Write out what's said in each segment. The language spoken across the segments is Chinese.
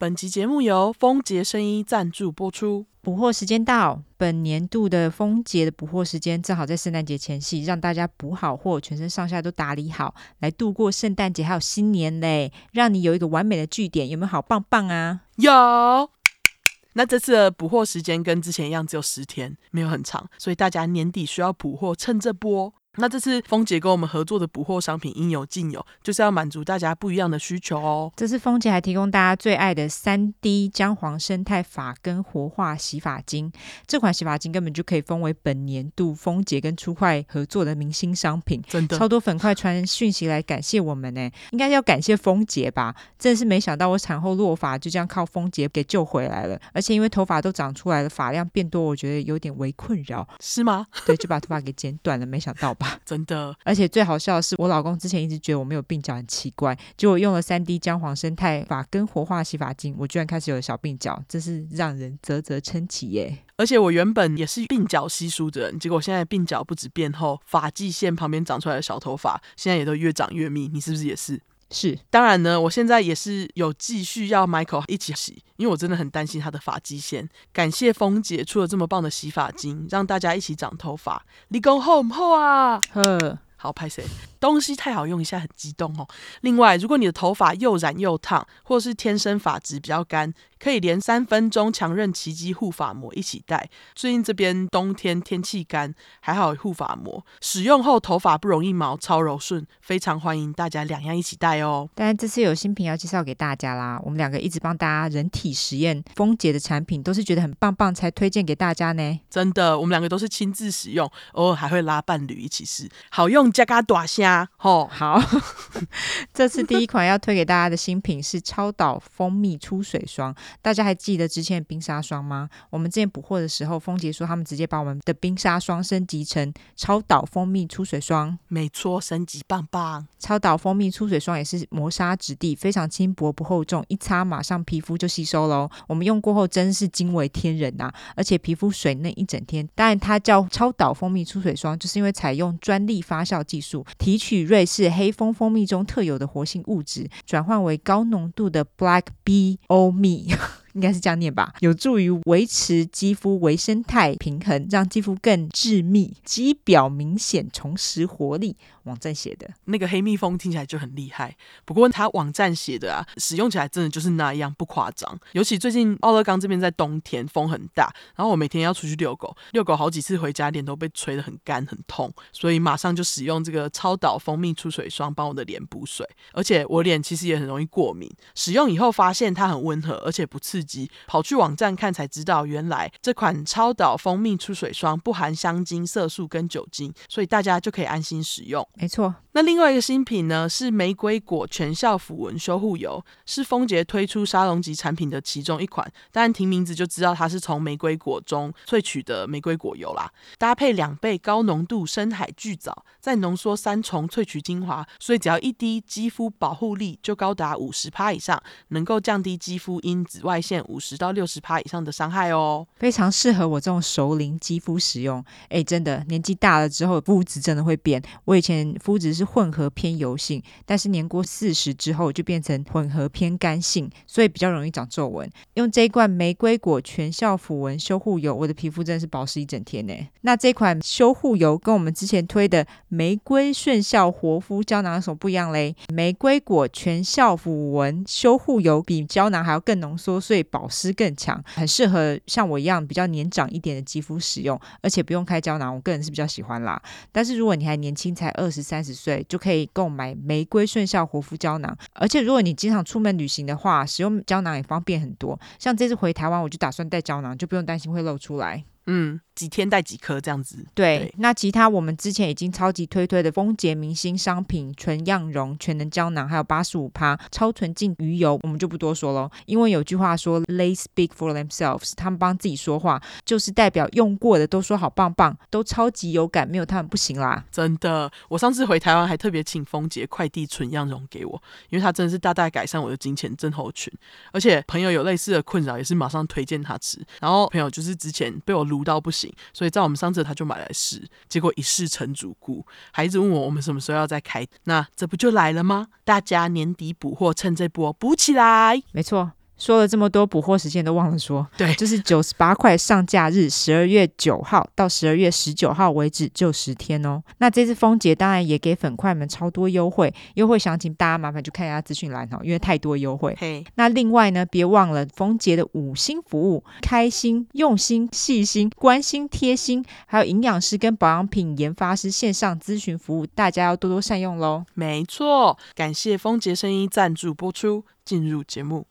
本集节目由丰杰声音赞助播出。补货时间到，本年度的丰杰的补货时间正好在圣诞节前夕，让大家补好货，全身上下都打理好，来度过圣诞节还有新年嘞，让你有一个完美的句点，有没有好棒棒啊？有。那这次的补货时间跟之前一样，只有十天，没有很长，所以大家年底需要补货，趁这波。那这次丰姐跟我们合作的补货商品应有尽有，就是要满足大家不一样的需求哦。这次丰姐还提供大家最爱的三 D 姜黄生态发根活化洗发精，这款洗发精根本就可以封为本年度丰姐跟初块合作的明星商品，真的超多粉块传讯息来感谢我们呢，应该要感谢丰姐吧？真是没想到我产后落发就这样靠丰姐给救回来了，而且因为头发都长出来了，发量变多，我觉得有点为困扰，是吗？对，就把头发给剪短了，没想到吧？真的，而且最好笑的是，我老公之前一直觉得我没有鬓角很奇怪，结果用了三 D 姜黄生态发根活化洗发精，我居然开始有了小鬓角，真是让人啧啧称奇耶！而且我原本也是鬓角稀疏的人，结果现在鬓角不止变厚，发际线旁边长出来的小头发现在也都越长越密，你是不是也是？是，当然呢，我现在也是有继续要 Michael 一起洗，因为我真的很担心他的发际线。感谢峰姐出了这么棒的洗发精，让大家一起长头发。你讲好不好啊？呵，好拍谁。东西太好用，一下很激动哦。另外，如果你的头发又染又烫，或是天生发质比较干，可以连三分钟强韧奇迹护发膜一起带。最近这边冬天天气干，还好有护发膜，使用后头发不容易毛，超柔顺，非常欢迎大家两样一起带哦。当然，这次有新品要介绍给大家啦。我们两个一直帮大家人体实验丰姐的产品，都是觉得很棒棒才推荐给大家呢。真的，我们两个都是亲自使用，偶尔还会拉伴侣一起试，好用加嘎大声。哦，好，这次第一款要推给大家的新品是超导蜂蜜出水霜。大家还记得之前的冰沙霜吗？我们之前补货的时候，峰姐说他们直接把我们的冰沙霜升级成超导蜂蜜出水霜。没错，升级棒棒。超导蜂蜜出水霜也是磨砂质地，非常轻薄不厚重，一擦马上皮肤就吸收喽。我们用过后真是惊为天人呐、啊，而且皮肤水嫩一整天。当然，它叫超导蜂蜜出水霜，就是因为采用专利发酵技术提。取瑞士黑蜂蜂蜜中特有的活性物质，转换为高浓度的 Black 欧蜜，应该是这样念吧，有助于维持肌肤微生态平衡，让肌肤更致密，肌表明显重拾活力。网站写的那个黑蜜蜂听起来就很厉害，不过他网站写的啊，使用起来真的就是那样，不夸张。尤其最近奥勒冈这边在冬天风很大，然后我每天要出去遛狗，遛狗好几次回家脸都被吹得很干很痛，所以马上就使用这个超导蜂蜜出水霜帮我的脸补水。而且我脸其实也很容易过敏，使用以后发现它很温和，而且不刺激。跑去网站看才知道，原来这款超导蜂蜜出水霜不含香精、色素跟酒精，所以大家就可以安心使用。没错，那另外一个新品呢，是玫瑰果全效抚纹修护油，是丰杰推出沙龙级产品的其中一款。当然听名字就知道它是从玫瑰果中萃取的玫瑰果油啦，搭配两倍高浓度深海巨藻，再浓缩三重萃取精华，所以只要一滴，肌肤保护力就高达五十趴以上，能够降低肌肤因紫外线五十到六十趴以上的伤害哦，非常适合我这种熟龄肌肤使用。哎，真的年纪大了之后，肤质真的会变。我以前。肤质是混合偏油性，但是年过四十之后就变成混合偏干性，所以比较容易长皱纹。用这一罐玫瑰果全效抚纹修护油，我的皮肤真的是保湿一整天呢。那这款修护油跟我们之前推的玫瑰顺效活肤胶囊有什么不一样嘞？玫瑰果全效抚纹修护油比胶囊还要更浓缩，所以对保湿更强，很适合像我一样比较年长一点的肌肤使用，而且不用开胶囊，我个人是比较喜欢啦。但是如果你还年轻，才二十。三十岁就可以购买玫瑰顺效活肤胶囊，而且如果你经常出门旅行的话，使用胶囊也方便很多。像这次回台湾，我就打算带胶囊，就不用担心会漏出来。嗯。几天带几颗这样子。对，对，那其他我们之前已经超级推推的丰洁明星商品纯样容全能胶囊，还有八十五趴超纯净鱼油，我们就不多说了。因为有句话说 “They speak for themselves”，他们帮自己说话，就是代表用过的都说好棒棒，都超级有感，没有他们不行啦。真的，我上次回台湾还特别请丰杰快递纯样容给我，因为他真的是大大改善我的金钱症候群。而且朋友有类似的困扰，也是马上推荐他吃。然后朋友就是之前被我卢到不行，所以在我们上。次他就买来试，结果一试成主顾，孩子问我我们什么时候要再开，那这不就来了吗？大家年底补货，趁这波补起来。没错，说了这么多补货时间都忘了说，对，就是九十八块上架日，十二月九号到十二月十九号为止，就十天哦。那这次丰节当然也给粉块们超多优惠，优惠详情大家麻烦去看一下资讯栏哦，因为太多优惠。嘿，那另外呢，别忘了丰节的五星服务，开心、用心、细心、关心、贴心，还有营养师跟保养品研发师线上咨询服务，大家要多多善用喽。没错，感谢丰节生医赞助播出，进入节目。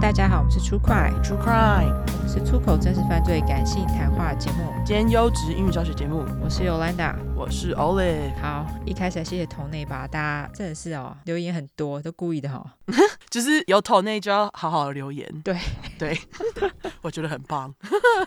大家好，我们是 True Crime，True Crime，是出口真实犯罪感性谈话节目，兼优质英语教学节目。我是 Yolanda，我是 Olive。好，一开始来谢谢头内吧，大家真的是哦，留言很多，都故意的哈、哦。就是有头内就要好好的留言，对对，我觉得很棒。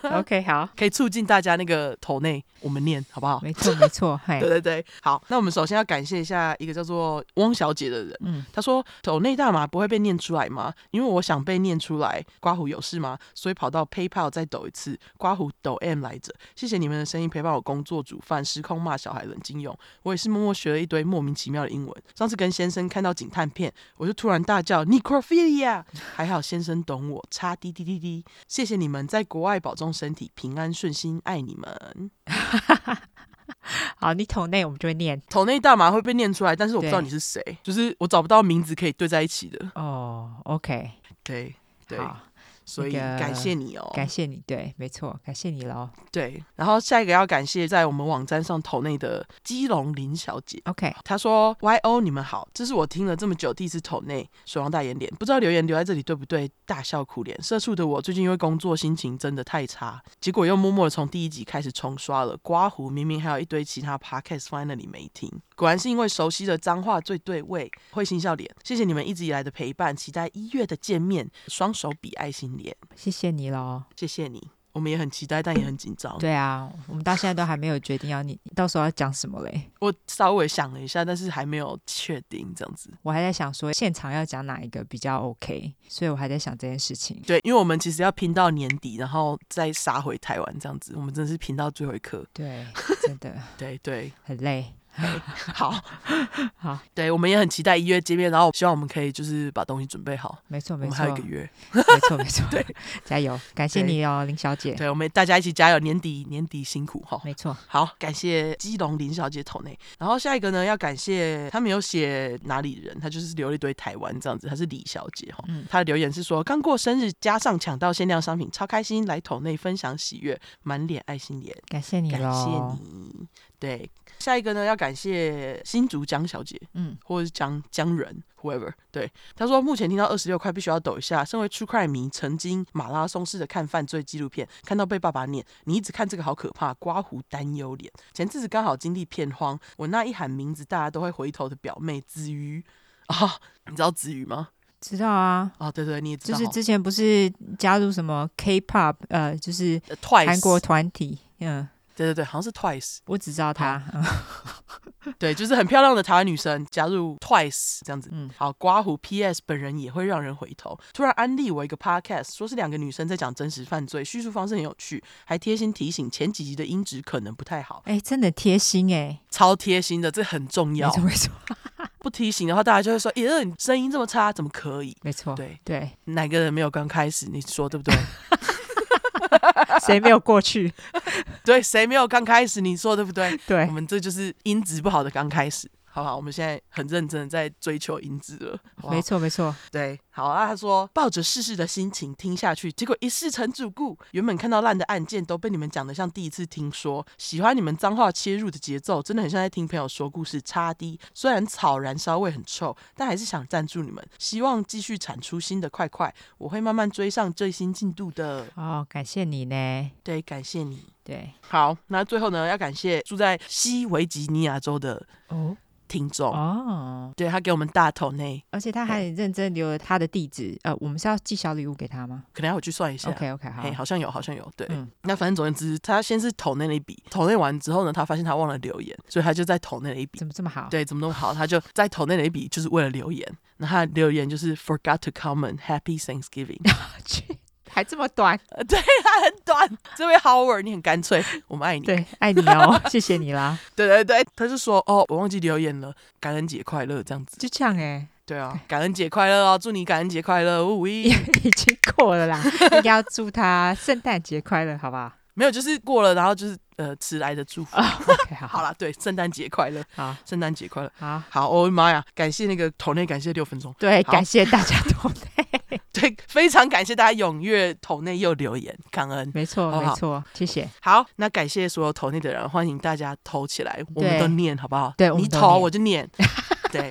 OK，好，可以促进大家那个头内，我们念好不好？没错没错，对对对，好。那我们首先要感谢一下一个叫做汪小姐的人，嗯，她说头内大麻不会被念出来吗？因为我想被念出来，刮胡有事吗？所以跑到 PayPal 再抖一次，刮胡抖 M 来着。谢谢你们的声音陪伴我工作、煮饭、失控骂小孩、冷静用。我也是默默学了一堆莫名其妙的英文。上次跟先生看到警探片，我就突然大叫。Necrophilia，还好先生懂我，叉滴滴滴滴，谢谢你们在国外保重身体，平安顺心，爱你们。好，你头内我们就会念，头内大麻会被念出来，但是我不知道你是谁，就是我找不到名字可以对在一起的。哦、oh,，OK，对对。所以感谢你哦、喔，感谢你，对，没错，感谢你喽。对，然后下一个要感谢在我们网站上投内的基隆林小姐。OK，她说：“YO，你们好，这是我听了这么久第一次投内，水王大眼脸，不知道留言留在这里对不对？大笑苦脸，社畜的我最近因为工作心情真的太差，结果又默默的从第一集开始重刷了。刮胡明明还有一堆其他 podcast 放在那里没听，果然是因为熟悉的脏话最对味，会心笑脸。谢谢你们一直以来的陪伴，期待一月的见面，双手比爱心。”谢谢你喽，谢谢你，我们也很期待，但也很紧张。对啊，我们到现在都还没有决定要你到时候要讲什么嘞。我稍微想了一下，但是还没有确定这样子。我还在想说现场要讲哪一个比较 OK，所以我还在想这件事情。对，因为我们其实要拼到年底，然后再杀回台湾这样子，我们真的是拼到最后一刻。对，真的，对对，很累。好 好，对，我们也很期待一月见面，然后希望我们可以就是把东西准备好。没错没错，我们还有一个月。没错 没错，对，加油，感谢你哦，林小姐。对，我们大家一起加油，年底年底辛苦哈。没错，好，感谢基隆林小姐投内，然后下一个呢，要感谢他没有写哪里人，他就是留了一堆台湾这样子，他是李小姐哈。嗯，他的留言是说刚过生日，加上抢到限量商品，超开心，来投内分享喜悦，满脸爱心脸，感谢你，感谢你。对，下一个呢，要感谢新竹江小姐，嗯，或者是江江人，whoever。对，他说目前听到二十六块，必须要抖一下。身为 True Crime 迷，曾经马拉松式的看犯罪纪录片，看到被爸爸念，你一直看这个好可怕，刮胡担忧脸。前阵子刚好经历片荒，我那一喊名字，大家都会回头的表妹子瑜啊、哦，你知道子瑜吗？知道啊，哦，对对，你也知道，就是之前不是加入什么 K-pop，呃，就是韩国团体，嗯。对对对，好像是 Twice，我只知道她。对，就是很漂亮的台湾女生加入 Twice 这样子。嗯，好，刮胡 PS 本人也会让人回头。突然安利我一个 Podcast，说是两个女生在讲真实犯罪，叙述方式很有趣，还贴心提醒前几集的音质可能不太好。哎，真的贴心哎，超贴心的，这很重要。没错没错，不提醒的话，大家就会说：“耶，你声音这么差，怎么可以？”没错，对对，哪个人没有刚开始？你说对不对？谁没有过去？对，谁没有刚开始？你说对不对？对，我们这就是音质不好的刚开始。好不好？我们现在很认真的在追求音质了。好好没错，没错。对，好啊。他说抱着试试的心情听下去，结果一试成主顾。原本看到烂的案件都被你们讲的像第一次听说。喜欢你们脏话切入的节奏，真的很像在听朋友说故事。差低，虽然草燃烧味很臭，但还是想赞助你们。希望继续产出新的快快，我会慢慢追上最新进度的。哦，感谢你呢。对，感谢你。对，好，那最后呢，要感谢住在西维吉尼亚州的哦。听众哦，对，他给我们大头内，而且他还很认真留了他的地址。呃，我们是要寄小礼物给他吗？可能要我去算一下。OK OK，好，好像有，好像有。对，嗯、那反正总而言之，他先是投那了一笔，投那完之后呢，他发现他忘了留言，所以他就再投那了一笔。怎么这么好？对，怎么那么好？他就再投那了一笔，就是为了留言。那他的留言就是 Forgot to comment Happy Thanksgiving。还这么短，对，它很短。这位 Howard，你很干脆，我们爱你，对，爱你哦，谢谢你啦。对对对，他就说哦，我忘记留言了，感恩节快乐，这样子，就这样哎、欸。对啊，感恩节快乐哦！祝你感恩节快乐，五一，已经过了啦，应该要祝他圣诞节快乐，好不好？没有，就是过了，然后就是呃，迟来的祝福。Oh, okay, 好，好了，对，圣诞节快乐，好，圣诞节快乐，好，好，我的妈呀，感谢那个投内，感谢六分钟，对，感谢大家投内，对，非常感谢大家踊跃投内又留言，感恩，没错，没错，谢谢。好，那感谢所有投内的人，欢迎大家投起来，我们都念好不好？对，你投我就念，对。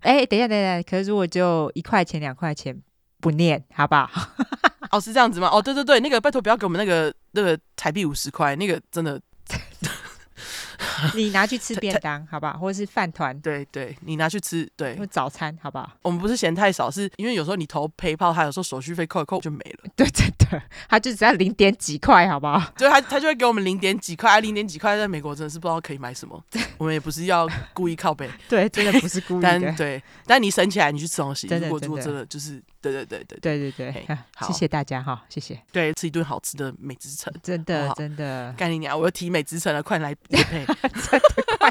哎、欸，等一下，等一下，可是如果就一块钱、两块钱不念，好不好？哦，是这样子吗？哦，对对对，那个拜托不要给我们那个那个台币五十块，那个真的。你拿去吃便当，好不好？或者是饭团？对对，你拿去吃，对，或早餐，好不好？我们不是嫌太少，是因为有时候你投 PayPal，他有时候手续费扣一扣就没了。对，真的，他就只要零点几块，好不好？所以他他就会给我们零点几块，零点几块在美国真的是不知道可以买什么。我们也不是要故意靠背，对，真的不是故意 的。但对，但你省起来，你去吃东西，如果如果真的就是，对对对对对对对，好，谢谢大家哈，谢谢。对，吃一顿好吃的美之城，真的真的。干你娘！我要提美之城了，快来配。真的快。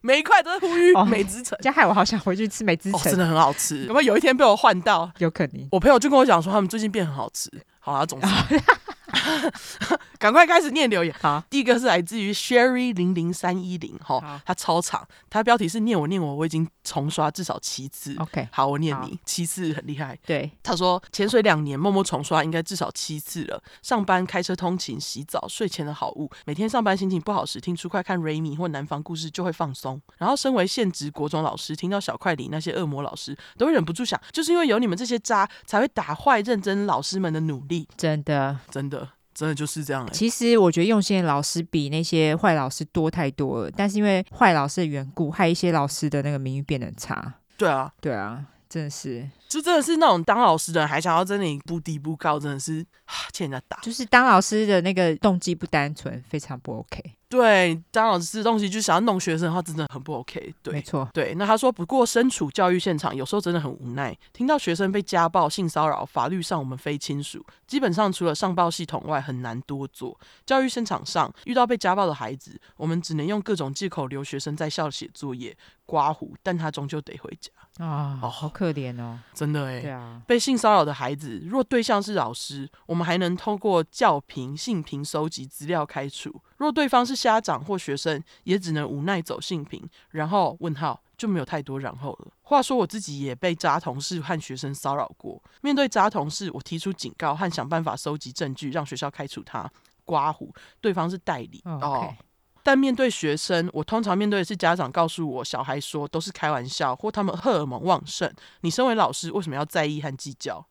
每一块都是呼吁美之城，这样害我好想回去吃美之城，真的很好吃。有没有有一天被我换到？有可能。我朋友就跟我讲说，他们最近变很好吃。好啊，总之。赶快开始念留言。好，第一个是来自于 Sherry 零零三一零，哈，他超长，他标题是念我念我，我已经重刷至少七次。OK，好，我念你七次很厉害。对，他说潜水两年，默默重刷应该至少七次了。上班、开车通勤、洗澡、睡前的好物，每天上班心情不好时听出快看 Ramy 或南方故事就会放松。然后身为现职国中老师，听到小快里那些恶魔老师，都会忍不住想，就是因为有你们这些渣，才会打坏认真老师们的努力。真的，真的。真的就是这样、欸。其实我觉得用心的老师比那些坏老师多太多了，但是因为坏老师的缘故，害一些老师的那个名誉变得差。对啊，对啊，真的是，就真的是那种当老师的人还想要在那里不低不高，真的是欠人家打。就是当老师的那个动机不单纯，非常不 OK。对，当老师的东西就想要弄学生的话，真的很不 OK。对，没错。对，那他说，不过身处教育现场，有时候真的很无奈。听到学生被家暴、性骚扰，法律上我们非亲属，基本上除了上报系统外，很难多做。教育现场上遇到被家暴的孩子，我们只能用各种借口留学生在校写作业、刮胡，但他终究得回家。啊，哦，好可怜哦，真的哎。对啊，被性骚扰的孩子，若对象是老师，我们还能通过教评、性评收集资料开除；若对方是家长或学生，也只能无奈走性评。然后问号就没有太多然后了。话说我自己也被渣同事和学生骚扰过，面对渣同事，我提出警告和想办法收集证据，让学校开除他。刮胡，对方是代理哦。Okay. 但面对学生，我通常面对的是家长告诉我，小孩说都是开玩笑，或他们荷尔蒙旺盛。你身为老师，为什么要在意和计较？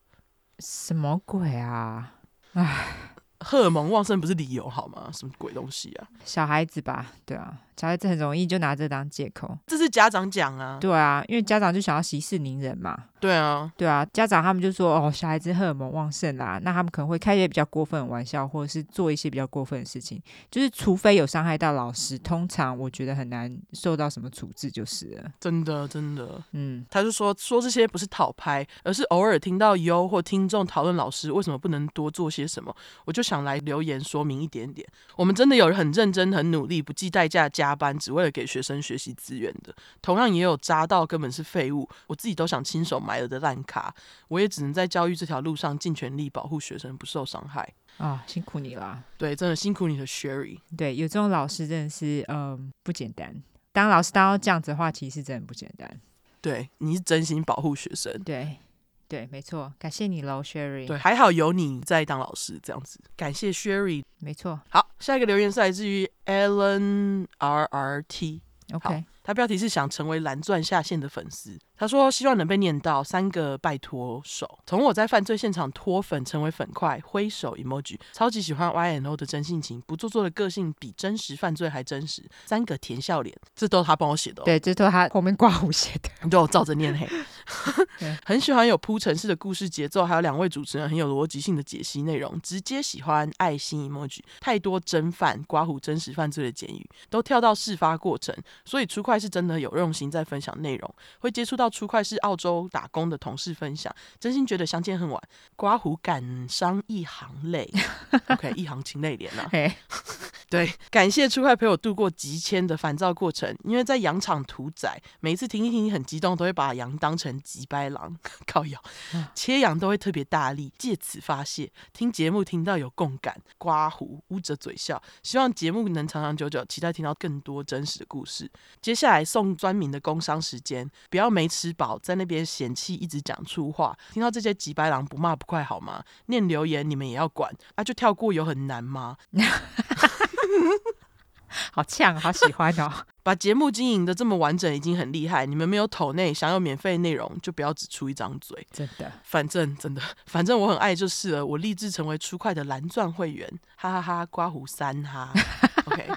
什么鬼啊！唉，荷尔蒙旺盛不是理由好吗？什么鬼东西啊？小孩子吧，对啊。小孩子很容易就拿这当借口，这是家长讲啊，对啊，因为家长就想要息事宁人嘛，对啊，对啊，家长他们就说哦，小孩子荷尔蒙旺盛啦，那他们可能会开一些比较过分的玩笑，或者是做一些比较过分的事情，就是除非有伤害到老师，通常我觉得很难受到什么处置，就是了，真的真的，嗯，他就说说这些不是讨拍，而是偶尔听到优或听众讨论老师为什么不能多做些什么，我就想来留言说明一点点，我们真的有人很认真很努力，不计代价加班，只为了给。学生学习资源的，同样也有渣到根本是废物，我自己都想亲手埋了的烂卡，我也只能在教育这条路上尽全力保护学生不受伤害啊！辛苦你了，对，真的辛苦你的 Sherry。对，有这种老师真的是嗯不简单，当老师当到这样子的话，其实真的不简单。对，你是真心保护学生，对。对，没错，感谢你喽，Sherry。对，还好有你在当老师这样子，感谢 Sherry。没错，好，下一个留言是来自于 Alan R R T。OK。他标题是想成为蓝钻下线的粉丝。他说希望能被念到三个拜托手。从我在犯罪现场脱粉成为粉块挥手 emoji，超级喜欢 YNO 的真性情，不做作的个性比真实犯罪还真实。三个甜笑脸，这都是他帮我写的哦。对，这都是他后面刮胡写的。你都照着念嘿。很喜欢有铺陈式的故事节奏，还有两位主持人很有逻辑性的解析内容。直接喜欢爱心 emoji，太多真犯、刮胡真实犯罪的简语，都跳到事发过程，所以初快是真的有用心在分享内容。会接触到出快是澳洲打工的同事分享，真心觉得相见恨晚，刮胡感伤一行泪。OK，一行情泪连啊。对，感谢初快陪我度过极千的烦躁过程，因为在羊场屠宰，每一次听一听很激动，都会把羊当成吉掰狼靠咬，切羊都会特别大力，借此发泄。听节目听到有共感，刮胡捂着嘴笑，希望节目能长长久久，期待听到更多真实的故事。接下来送专民的工伤时间，不要没吃饱在那边嫌弃一直讲粗话，听到这些吉白狼不骂不快好吗？念留言你们也要管啊？就跳过有很难吗？好呛，好喜欢哦！把节目经营的这么完整，已经很厉害。你们没有抖内，想要免费内容，就不要只出一张嘴。真的，反正真的，反正我很爱就是了。我立志成为出快的蓝钻会员，哈哈哈！刮胡三哈，OK，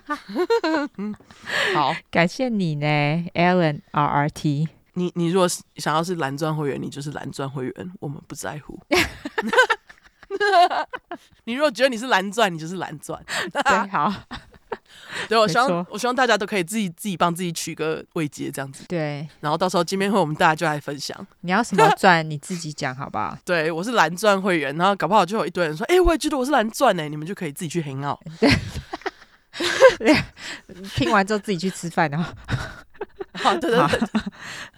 好，感谢你呢，Alan RRT。你你如果想要是蓝钻会员，你就是蓝钻会员，我们不在乎。你如果觉得你是蓝钻，你就是蓝钻。对，好。对，我希望我希望大家都可以自己自己帮自己取个位阶，这样子。对。然后到时候见面会，我们大家就来分享。你要什么钻，你自己讲好不好？对，我是蓝钻会员，然后搞不好就有一堆人说：“哎、欸，我也觉得我是蓝钻呢。”你们就可以自己去 hang out。对。听完之后自己去吃饭哦。好，对对对，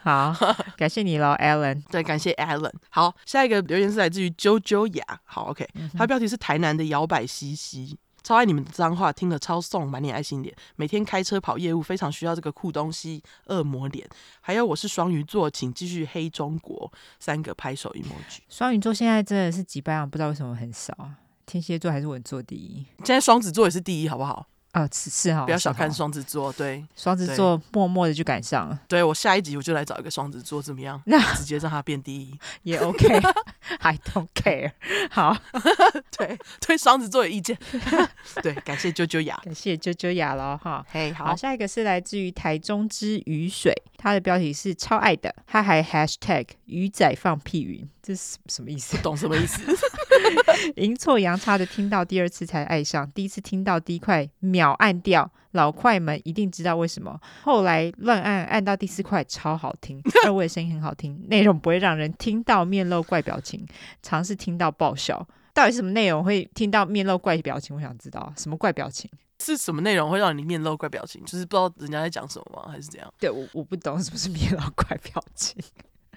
好，感谢你喽，Allen。对，感谢 Allen。好，下一个留言是来自于啾啾雅。好，OK，他标题是台南的摇摆西西，超爱你们的脏话，听了超送，满脸爱心脸。每天开车跑业务，非常需要这个酷东西，恶魔脸。还有我是双鱼座，请继续黑中国。三个拍手 emoji。双鱼座现在真的是几百万，不知道为什么很少啊。天蝎座还是稳坐第一，现在双子座也是第一，好不好？啊，此次哈，不要小看双子座，对，双子座默默的就赶上了。对，我下一集我就来找一个双子座，怎么样？那直接让他变第一 也 OK，I don't care。好，对对，双子座有意见。对，感谢啾啾雅，感谢啾啾雅了哈。嘿，好，好，下一个是来自于台中之雨水，它的标题是超爱的，他还 hashtag 鱼仔放屁云，这是什么意思？不懂什么意思？阴错阳差的听到第二次才爱上，第一次听到第一块秒按掉，老快们一定知道为什么。后来乱按按到第四块超好听，二位声音很好听，内容不会让人听到面露怪表情，尝试听到爆笑。到底是什么内容会听到面露怪表情？我想知道什么怪表情？是什么内容会让你面露怪表情？就是不知道人家在讲什么吗？还是怎样？对，我我不懂是不是面露怪表情。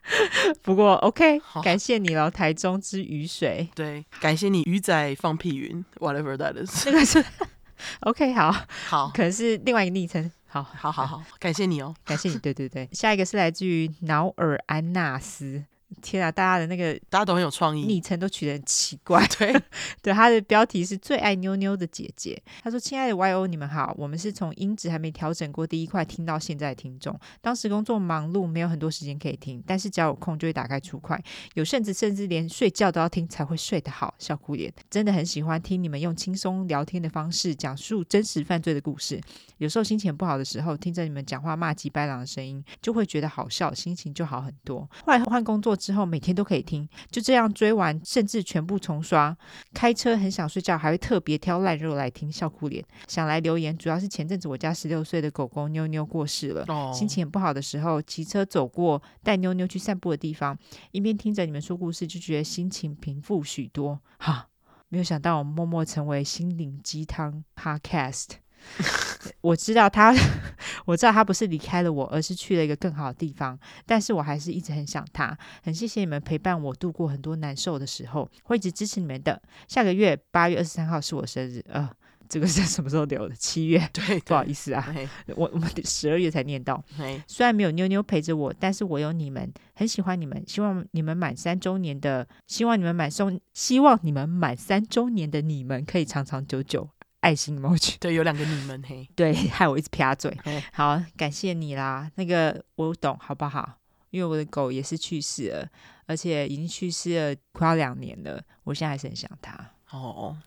不过 OK，感谢你了，台中之雨水。对，感谢你鱼仔放屁云，whatever that is。那个是 OK，好，好，可能是另外一个昵称。好，好，好，好，感谢你哦，感谢你。对，对，对，下一个是来自于瑙尔安纳斯。天啊，大家的那个大家都很有创意，昵称都取得很奇怪。对，对，他的标题是最爱妞妞的姐姐。他说：“亲爱的 YO，你们好，我们是从音质还没调整过第一块听到现在的听众。当时工作忙碌，没有很多时间可以听，但是只要有空就会打开出快。有甚至甚至连睡觉都要听才会睡得好。笑哭脸，真的很喜欢听你们用轻松聊天的方式讲述真实犯罪的故事。有时候心情不好的时候，听着你们讲话骂鸡掰狼的声音，就会觉得好笑，心情就好很多。后来换工作之后，每天都可以听，就这样追完，甚至全部重刷。开车很想睡觉，还会特别挑烂肉来听，笑哭脸。想来留言，主要是前阵子我家十六岁的狗狗妞妞过世了，哦、心情很不好的时候，骑车走过带妞妞去散步的地方，一边听着你们说故事，就觉得心情平复许多。哈，没有想到我默默成为心灵鸡汤 Podcast。我知道他，我知道他不是离开了我，而是去了一个更好的地方。但是我还是一直很想他，很谢谢你们陪伴我度过很多难受的时候，会一直支持你们的。下个月八月二十三号是我生日，呃，这个是什么时候留的？七月，对，对，不好意思啊，我我们十二月才念到。虽然没有妞妞陪着我，但是我有你们，很喜欢你们。希望你们满三周年的，希望你们满送，希望你们满三周年的你们可以长长久久。爱心 emoji，对，有两个你们嘿，对，害我一直撇嘴。好，感谢你啦，那个我懂，好不好？因为我的狗也是去世了，而且已经去世了快要两年了，我现在还是很想它。哦，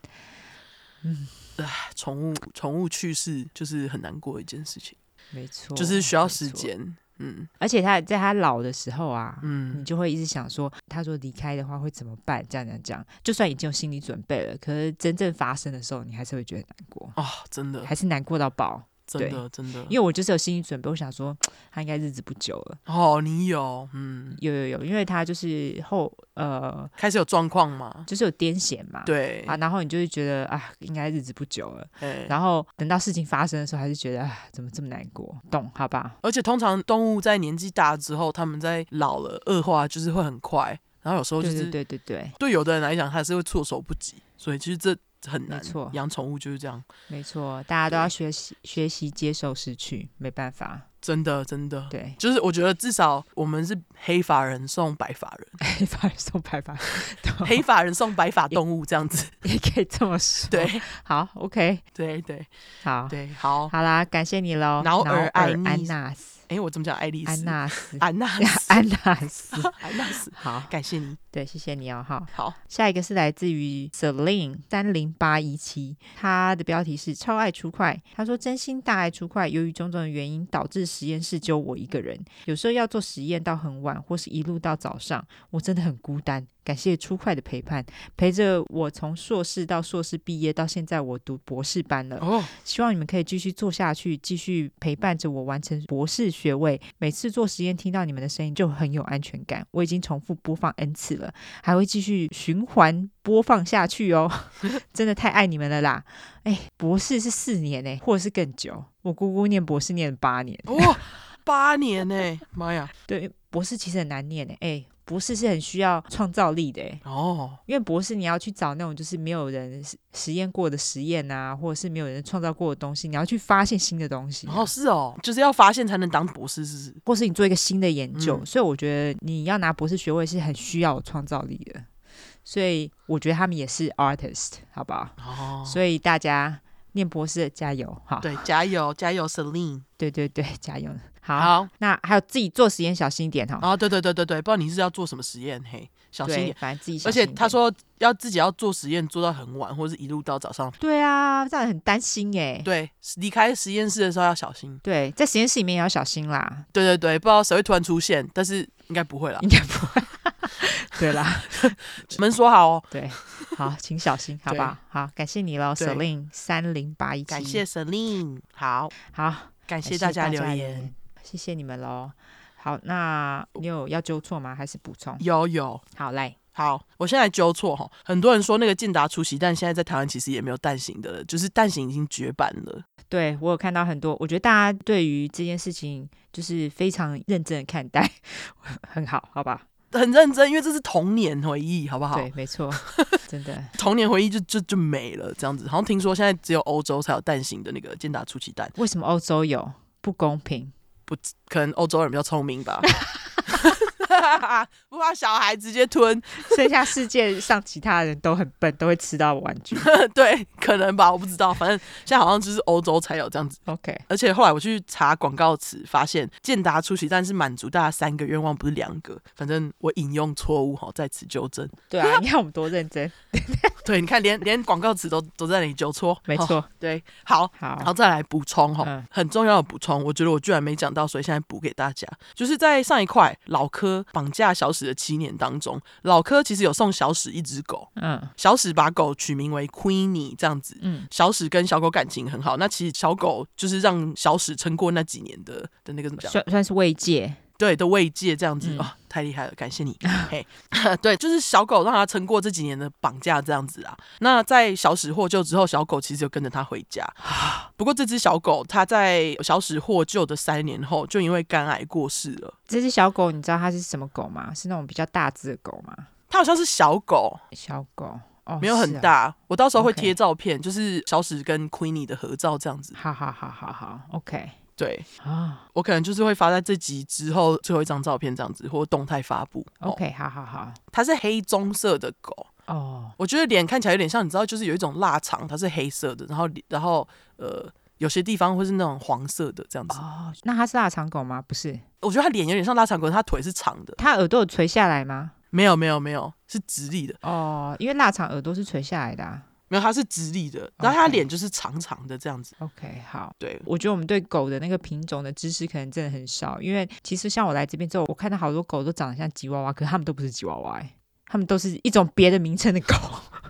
嗯，唉，宠物宠物去世就是很难过的一件事情，没错，就是需要时间。嗯，而且他在他老的时候啊，嗯。你就会一直想说，他说离开的话会怎么办？这样这样这样，就算已经有心理准备了，可是真正发生的时候，你还是会觉得难过，哦，真的，还是难过到爆。真的，真的，因为我就是有心理准备，我想说他应该日子不久了。哦，你有，嗯，有有有，因为他就是后呃开始有状况嘛，就是有癫痫嘛，对啊，然后你就会觉得啊，应该日子不久了。对然后等到事情发生的时候，还是觉得啊，怎么这么难过？懂好吧？而且通常动物在年纪大之后，他们在老了恶化就是会很快，然后有时候就是对对对对对，对有的人来讲，他是会措手不及，所以其实这很难。没错养宠物就是这样，没错，大家都要学习学习接受失去，没办法。真的真的。对，就是我觉得至少我们是黑发人送白发人，黑发人送白发，黑发人送白发动物这样子。也可以这么说。对好，OK，对对好，对，好。好啦，感谢你喽。劳尔爱安纳斯，哎，我怎么讲？爱丽丝？安纳斯，安纳斯，安纳斯。安纳斯。好，感谢你。对，谢谢你哦，哈。好，下一个是来自于 Celine 三零八一七，他的标题是超爱出快。他说真心大爱出快，由于种种的原因，导致实验室只有我一个人，有时候要做实验到很晚，或是一路到早上，我真的很孤单。感谢出快的陪伴，陪着我从硕士到硕士毕业，到现在我读博士班了。哦，希望你们可以继续做下去，继续陪伴着我完成博士学位。每次做实验听到你们的声音就很有安全感。我已经重复播放 N 次了，还会继续循环播放下去哦。真的太爱你们了啦！哎，博士是四年呢，或者是更久。我姑姑念博士念了八年，哇、哦，八年呢！妈呀，对，博士其实很难念呢。哎。博士是很需要创造力的哦，因为博士你要去找那种就是没有人实验过的实验啊，或者是没有人创造过的东西，你要去发现新的东西。哦，是哦，就是要发现才能当博士，是不是？或是你做一个新的研究，嗯、所以我觉得你要拿博士学位是很需要创造力的。所以我觉得他们也是 artist，好不好？哦，所以大家念博士加油，哈，对，加油，加油，Celine，对对对，加油。好，好，那还有自己做实验小心一点哈。哦，对对对对对，不知道你是要做什么实验，嘿，小心一点，反正自己。而且他说要自己要做实验，做到很晚，或者是一路到早上。对啊，这样很担心哎。对，离开实验室的时候要小心。对，在实验室里面也要小心啦。对对对，不知道谁会突然出现，但是应该不会啦。应该不会。对啦，门锁好哦。对，好，请小心，好不？好，好感谢你喽，Celine 三零八一七。感谢 Celine，好好，感谢大家留言。谢谢你们喽。好，那你有要纠错吗？还是补充？有有。好，来，好，我现在纠错哈。很多人说那个健达出奇蛋，现在在台湾其实也没有蛋形的了，就是蛋形已经绝版了。对，我有看到很多，我觉得大家对于这件事情就是非常认真的看待，很好，好吧？很认真，因为这是童年回忆，好不好？对，没错，真的童年回忆就就就没了，这样子。好像听说现在只有欧洲才有蛋形的那个健达出奇蛋，为什么欧洲有？不公平。不可能，欧洲人比较聪明吧？不怕小孩直接吞，剩下世界上其他人都很笨，都会吃到玩具。对，可能吧，我不知道。反正现在好像就是欧洲才有这样子。OK，而且后来我去查广告词，发现健达出奇蛋是满足大家三个愿望，不是两个。反正我引用错误哈，在此纠正。对啊，你看我们多认真。对，你看连连广告词都都在那里纠错。没错，对，好，好，然后再来补充哈，嗯、很重要的补充，我觉得我居然没讲到，所以现在补给大家，就是在上一块老柯绑架小史的七年当中，老柯其实有送小史一只狗，嗯，小史把狗取名为 Queenie 这样子，嗯，小史跟小狗感情很好，那其实小狗就是让小史撑过那几年的的那个怎么讲，算算是慰藉。对的慰藉这样子啊、嗯哦，太厉害了，感谢你。嘿，对，就是小狗让他撑过这几年的绑架这样子啊。那在小史获救之后，小狗其实就跟着他回家。不过这只小狗，它在小史获救的三年后，就因为肝癌过世了。这只小狗，你知道它是什么狗吗？是那种比较大只的狗吗？它好像是小狗，小狗哦，没有很大。啊、我到时候会贴照片.就是小史跟 Queenie 的合照这样子。好好好好好，OK。对啊，我可能就是会发在这集之后最后一张照片这样子，或动态发布。OK，、哦、好好好。它是黑棕色的狗哦，我觉得脸看起来有点像，你知道，就是有一种腊肠，它是黑色的，然后然后呃，有些地方会是那种黄色的这样子。哦，那它是腊肠狗吗？不是，我觉得它脸有点像腊肠狗，它腿是长的。它耳朵有垂下来吗？没有没有没有，是直立的。哦，因为腊肠耳朵是垂下来的啊。没有，它是直立的，然后它脸就是长长的这样子。OK，好。对，我觉得我们对狗的那个品种的知识可能真的很少，因为其实像我来这边之后，我看到好多狗都长得像吉娃娃，可是它们都不是吉娃娃，它们都是一种别的名称的狗。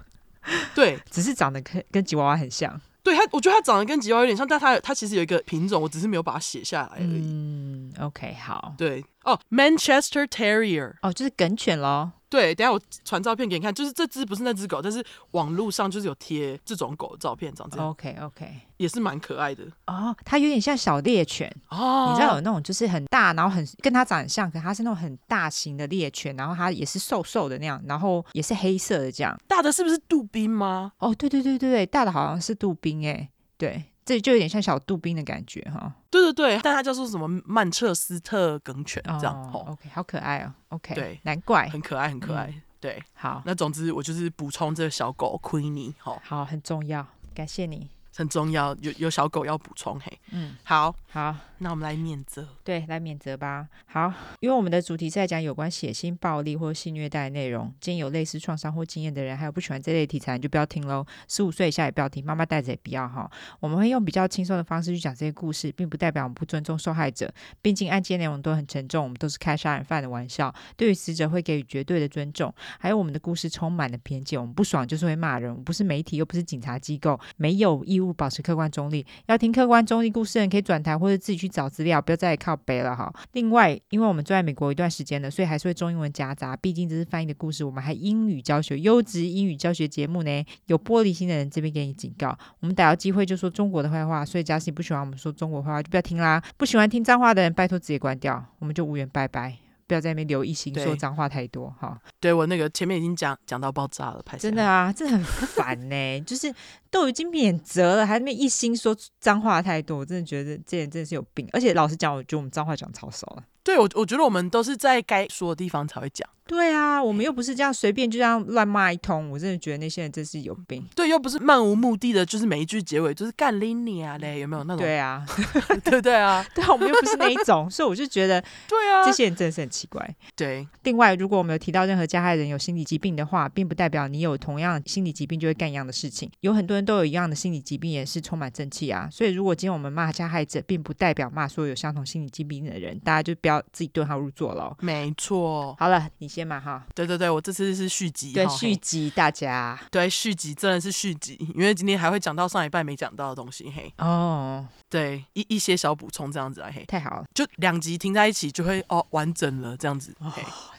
对，只是长得跟跟吉娃娃很像。对它，我觉得它长得跟吉娃娃有点像，但它它其实有一个品种，我只是没有把它写下来而已。嗯，OK，好。对，哦，Manchester Terrier，哦，就是梗犬咯。对，等下我传照片给你看，就是这只不是那只狗，但是网络上就是有贴这种狗的照片，长这样。OK OK，也是蛮可爱的。哦，它有点像小猎犬哦，你知道有那种就是很大，然后很跟它长得很像，可它是那种很大型的猎犬，然后它也是瘦瘦的那样，然后也是黑色的这样。大的是不是杜宾吗？哦，对对对对对，大的好像是杜宾哎，对。这就有点像小杜宾的感觉哈，对对对，但它叫做什么曼彻斯特梗犬这样，哦，OK，好可爱哦，OK，对，难怪。很可爱很可爱，嗯、对，好，那总之我就是补充这个小狗 Queenie，好，好，很重要，感谢你。很重要，有有小狗要补充嘿。嗯，好好，那我们来免责。对，来免责吧。好，因为我们的主题是在讲有关血腥暴力或性虐待的内容，今天有类似创伤或经验的人，还有不喜欢这类题材，你就不要听喽。十五岁以下也不要听，妈妈带着也不要哈。我们会用比较轻松的方式去讲这些故事，并不代表我们不尊重受害者。毕竟案件内容都很沉重，我们都是开杀人犯的玩笑，对于死者会给予绝对的尊重。还有我们的故事充满了偏见，我们不爽就是会骂人，我们不是媒体又不是警察机构，没有义务。不保持客观中立，要听客观中立故事的人可以转台或者自己去找资料，不要再靠北了哈。另外，因为我们住在美国一段时间了，所以还是会中英文夹杂，毕竟这是翻译的故事。我们还英语教学，优质英语教学节目呢。有玻璃心的人这边给你警告，我们逮到机会就说中国的坏话，所以假使你不喜欢我们说中国话，就不要听啦。不喜欢听脏话的人，拜托直接关掉，我们就无缘拜拜。不要在那边留一心说脏话太多哈。对，我那个前面已经讲讲到爆炸了，真的啊，这很烦呢。就是都已经免责了，还那边一心说脏话太多，我真的觉得这人真的是有病。而且老实讲，我觉得我们脏话讲超少了。对，我我觉得我们都是在该说的地方才会讲。对啊，我们又不是这样随便就这样乱骂一通，我真的觉得那些人真是有病。对，又不是漫无目的的，就是每一句结尾就是干拎你啊嘞，有没有那种？对啊，对对啊，对啊，我们又不是那一种，所以我就觉得，对啊，这些人真的是很奇怪。对，另外，如果我们有提到任何加害人有心理疾病的话，并不代表你有同样心理疾病就会干一样的事情。有很多人都有一样的心理疾病，也是充满正气啊。所以，如果今天我们骂加害者，并不代表骂所有有相同心理疾病的人，大家就不要自己对号入座了。没错。好了，你先嘛哈。对对。对，我这次是续集，对续集，大家对续集真的是续集，因为今天还会讲到上一半没讲到的东西，嘿哦，对一一些小补充这样子啊，嘿，太好了，就两集听在一起就会哦完整了这样子，哦，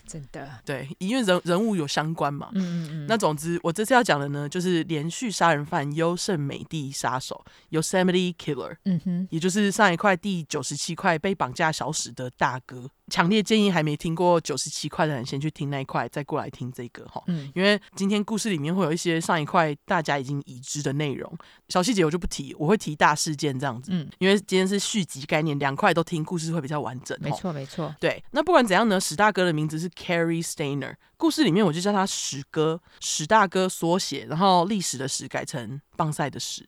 真的，对，因为人人物有相关嘛，嗯嗯嗯，那总之我这次要讲的呢，就是连续杀人犯优胜美地杀手 Yosemite Killer，嗯哼，也就是上一块第九十七块被绑架小史的大哥。强烈建议还没听过九十七块的人先去听那一块，再过来听这个哈。嗯，因为今天故事里面会有一些上一块大家已经已知的内容，小细节我就不提，我会提大事件这样子。嗯，因为今天是续集概念，两块都听，故事会比较完整。没错，没错。对，那不管怎样呢，史大哥的名字是 carry Stainer，故事里面我就叫他史哥，史大哥缩写，然后历史的史改成棒赛的史。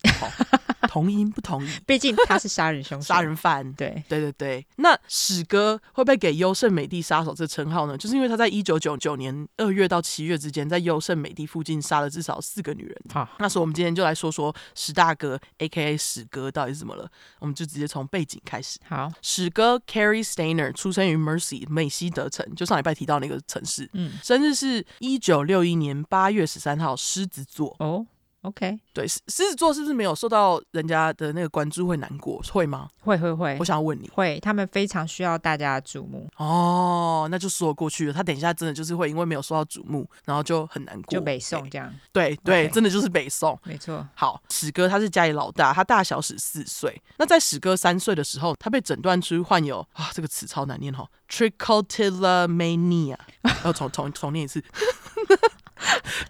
同音不同义，毕竟他是杀人凶手、杀人犯。对对对对，那史哥会不会给优胜美地杀手这称号呢？就是因为他在一九九九年二月到七月之间，在优胜美地附近杀了至少四个女人。好，那所以我们今天就来说说史大哥 （A.K.A. 史哥）到底是怎么了。我们就直接从背景开始。好，史哥 Carry Stainer 出生于 Mercy 美西德城，就上礼拜提到那个城市。嗯，生日是一九六一年八月十三号，狮子座。哦。OK，对，狮子座是不是没有受到人家的那个关注会难过？会吗？会会会。我想要问你，会，他们非常需要大家的瞩目。哦，那就说过去了。他等一下真的就是会因为没有受到瞩目，然后就很难过，就北宋这样。对对，Okay 真的就是北宋，没错。好，史哥他是家里老大，他大小史四岁。那在史哥三岁的时候，他被诊断出患有啊，这个词超难念哈，trichotillomania。要重重重念一次。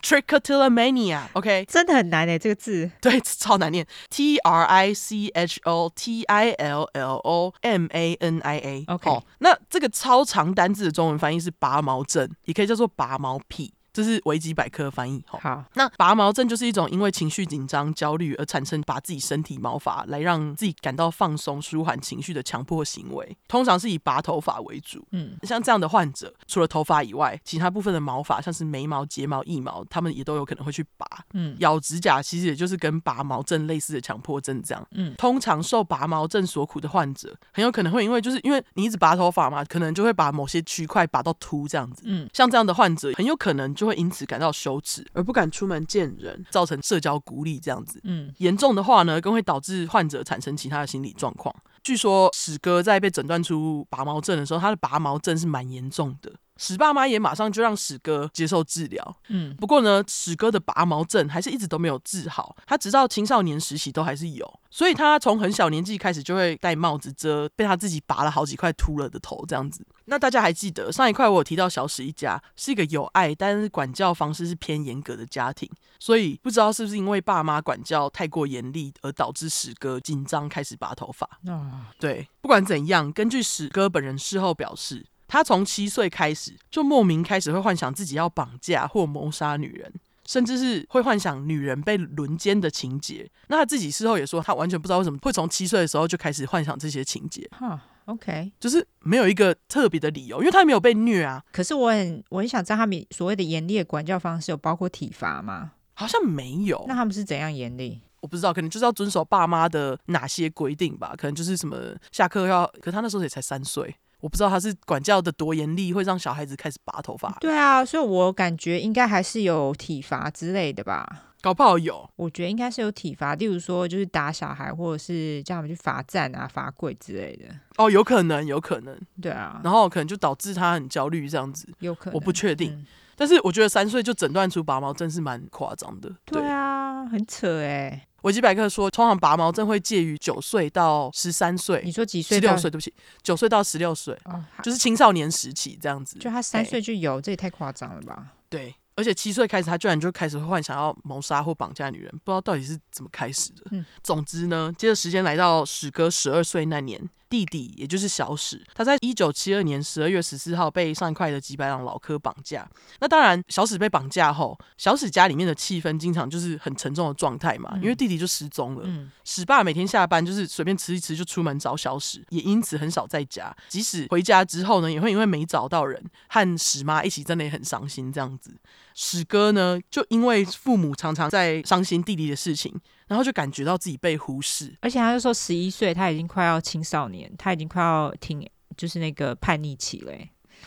Trichotillomania，OK，、okay? 真的很难诶，这个字对，超难念。T R I C H O T I L L O M A N I A，OK，、哦、那这个超长单字的中文翻译是拔毛症，也可以叫做拔毛癖。这是维基百科翻译。好，那拔毛症就是一种因为情绪紧张、焦虑而产生拔自己身体毛发来让自己感到放松、舒缓情绪的强迫行为，通常是以拔头发为主。嗯，像这样的患者，除了头发以外，其他部分的毛发，像是眉毛、睫毛、腋毛，他们也都有可能会去拔。嗯，咬指甲其实也就是跟拔毛症类似的强迫症这样。嗯，通常受拔毛症所苦的患者，很有可能会因为就是因为你一直拔头发嘛，可能就会把某些区块拔到秃这样子。嗯，像这样的患者，很有可能就会因此感到羞耻，而不敢出门见人，造成社交孤立这样子。嗯，严重的话呢，更会导致患者产生其他的心理状况。据说史哥在被诊断出拔毛症的时候，他的拔毛症是蛮严重的。史爸妈也马上就让史哥接受治疗。嗯，不过呢，史哥的拔毛症还是一直都没有治好，他直到青少年时期都还是有。所以他从很小年纪开始就会戴帽子遮被他自己拔了好几块秃了的头，这样子。那大家还记得上一块我有提到小史一家是一个有爱，但是管教方式是偏严格的家庭，所以不知道是不是因为爸妈管教太过严厉而导致史哥紧张开始拔头发。啊，对，不管怎样，根据史哥本人事后表示。他从七岁开始就莫名开始会幻想自己要绑架或谋杀女人，甚至是会幻想女人被轮奸的情节。那他自己事后也说，他完全不知道为什么会从七岁的时候就开始幻想这些情节。哈，OK，就是没有一个特别的理由，因为他没有被虐啊。可是我很我很想知道他们所谓的严厉的管教方式有包括体罚吗？好像没有。那他们是怎样严厉？我不知道，可能就是要遵守爸妈的哪些规定吧。可能就是什么下课要，可他那时候也才三岁。我不知道他是管教的多严厉，会让小孩子开始拔头发。对啊，所以我感觉应该还是有体罚之类的吧。搞不好有，我觉得应该是有体罚，例如说就是打小孩，或者是叫他们去罚站啊、罚跪之类的。哦，有可能，有可能。对啊，然后可能就导致他很焦虑这样子。有可能，我不确定。嗯、但是我觉得三岁就诊断出拔毛真是蛮夸张的。对，对啊，很扯哎。维基百科说，通常拔毛症会介于九岁到十三岁。你说几岁？十六岁，对不起，九岁到十六岁，哦，就是青少年时期这样子。就他三岁就有，这也太夸张了吧？对，而且七岁开始，他居然就开始幻想要谋杀或绑架女人，不知道到底是怎么开始的。嗯，总之呢，接着时间来到史哥十二岁那年。弟弟，也就是小史，他在一九七二年十二月十四号被上一块的几百朗老柯绑架。那当然，小史被绑架后，小史家里面的气氛经常就是很沉重的状态嘛，因为弟弟就失踪了。嗯，史爸每天下班就是随便吃一吃就出门找小史，也因此很少在家。即使回家之后呢，也会因为没找到人，和史妈一起真的也很伤心这样子。史哥呢，就因为父母常常在伤心弟弟的事情。然后就感觉到自己被忽视，而且他就说十一岁，他已经快要青少年，他已经快要听，就是那个叛逆期了。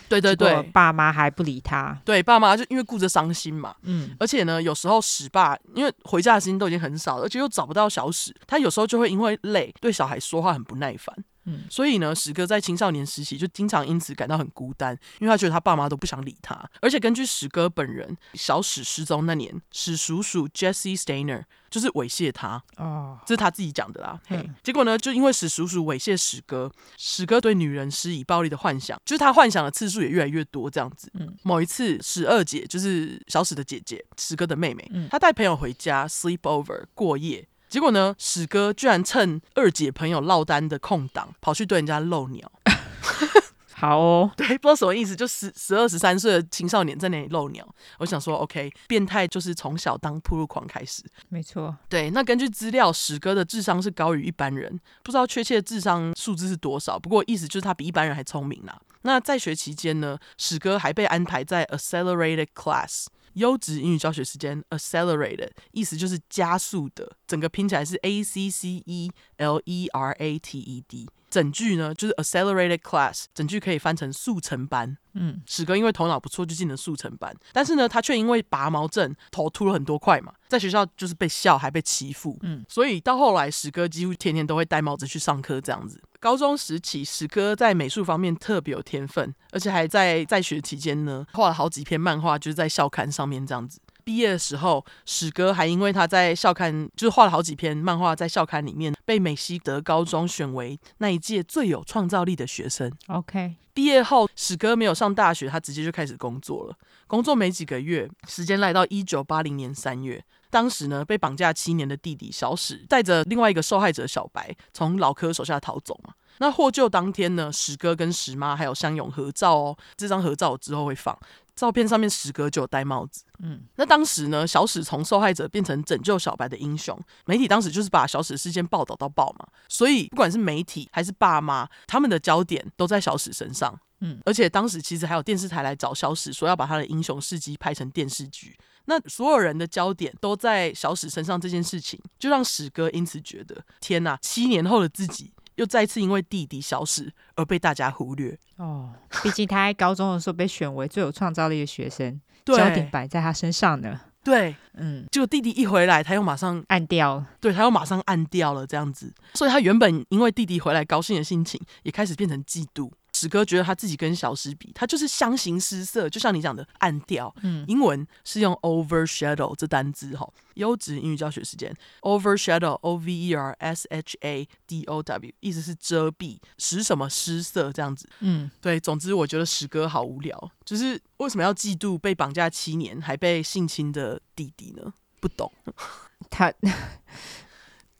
对对对，爸妈还不理他，对，爸妈就因为顾着伤心嘛。嗯，而且呢，有时候史爸因为回家的时间都已经很少了，而且又找不到小史，他有时候就会因为累，对小孩说话很不耐烦。嗯，所以呢，史哥在青少年时期就经常因此感到很孤单，因为他觉得他爸妈都不想理他。而且根据史哥本人，小史失踪那年，史叔叔 Jesse Stainer 就是猥亵他。哦，这是他自己讲的啦。嗯，嘿，结果呢，就因为史叔叔猥亵史哥，史哥对女人施以暴力的幻想，就是他幻想的次数也越来越多，这样子。嗯，某一次，史二姐就是小史的姐姐，史哥的妹妹，她带朋友回家 sleep over 过夜。结果呢，史哥居然趁二姐朋友落单的空档，跑去对人家露鸟。好哦，对，不知道什么意思，就十十二十三岁的青少年在那里露鸟。我想说，OK，变态就是从小当铺路狂开始。没错，对。那根据资料，史哥的智商是高于一般人，不知道确切的智商数字是多少。不过意思就是他比一般人还聪明啦。那在学期间呢，史哥还被安排在 Accelerated Class。优质英语教学时间，accelerated 意思就是加速的，整个拼起来是 A C C E L E R A T E D。整句呢就是 accelerated class，整句可以翻成速成班。嗯，史哥因为头脑不错就进了速成班，但是呢他却因为拔毛症头秃了很多块嘛，在学校就是被笑还被欺负。嗯，所以到后来史哥几乎天天都会戴帽子去上课这样子。高中时期史哥在美术方面特别有天分，而且还在在学期间呢画了好几篇漫画，就是在校刊上面这样子。毕业的时候，史哥还因为他在校刊就是画了好几篇漫画，在校刊里面被美西德高中选为那一届最有创造力的学生。OK，毕业后，史哥没有上大学，他直接就开始工作了。工作没几个月，时间来到一九八零年三月。当时呢，被绑架七年的弟弟小史带着另外一个受害者小白从老柯手下逃走嘛。那获救当天呢，史哥跟史妈还有相拥合照哦。这张合照我之后会放，照片上面史哥就有戴帽子。嗯，那当时呢，小史从受害者变成拯救小白的英雄，媒体当时就是把小史事件报道到爆嘛。所以不管是媒体还是爸妈，他们的焦点都在小史身上。嗯，而且当时其实还有电视台来找小史，说要把他的英雄事迹拍成电视剧。那所有人的焦点都在小史身上，这件事情就让史哥因此觉得，天哪，七年后的自己。又再次因为弟弟消失而被大家忽略哦，毕竟他在高中的时候被选为最有创造力的学生，焦点摆在他身上呢。对，嗯，结果弟弟一回来，他又马上按掉了，对，他又马上按掉了，这样子，所以他原本因为弟弟回来高兴的心情，也开始变成嫉妒。史哥觉得他自己跟小史比，他就是相形失色，就像你讲的暗调。嗯，英文是用 overshadow 这单字哈，优质英语教学时间，overshadow，o v e r s h a d o w，意思是遮蔽，使什么失色这样子。嗯，对，总之我觉得史哥好无聊，就是为什么要嫉妒被绑架七年还被性侵的弟弟呢？不懂 他。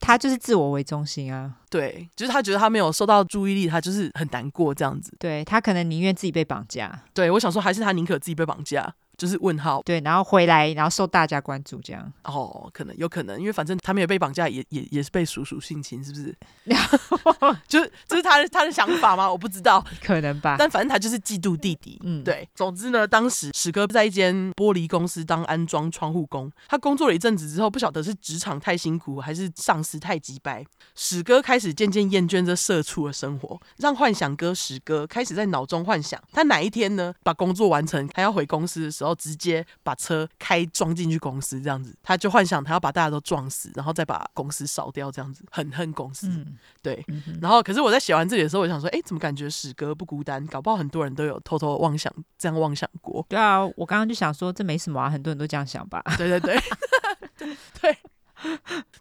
他就是自我为中心啊，对，就是他觉得他没有受到注意力，他就是很难过这样子。对，他可能宁愿自己被绑架。对，我想说，还是他宁可自己被绑架。就是问号，对，然后回来，然后受大家关注，这样哦，可能有可能，因为反正他没有被绑架，也也也是被叔叔性侵，是不是？就是这是他的他的想法吗？我不知道，可能吧。但反正他就是嫉妒弟弟，嗯，对。总之呢，当时史哥在一间玻璃公司当安装窗户工，他工作了一阵子之后，不晓得是职场太辛苦，还是上司太急掰，史哥开始渐渐厌倦这社畜的生活，让幻想哥史哥开始在脑中幻想，他哪一天呢，把工作完成，他要回公司的时候。然后直接把车开撞进去公司，这样子，他就幻想他要把大家都撞死，然后再把公司烧掉，这样子，很恨公司。嗯、对。嗯、然后，可是我在写完这里的时候，我想说，哎，怎么感觉史哥不孤单？搞不好很多人都有偷偷妄想，这样妄想过。对啊，我刚刚就想说，这没什么啊，很多人都这样想吧。对对对，对对，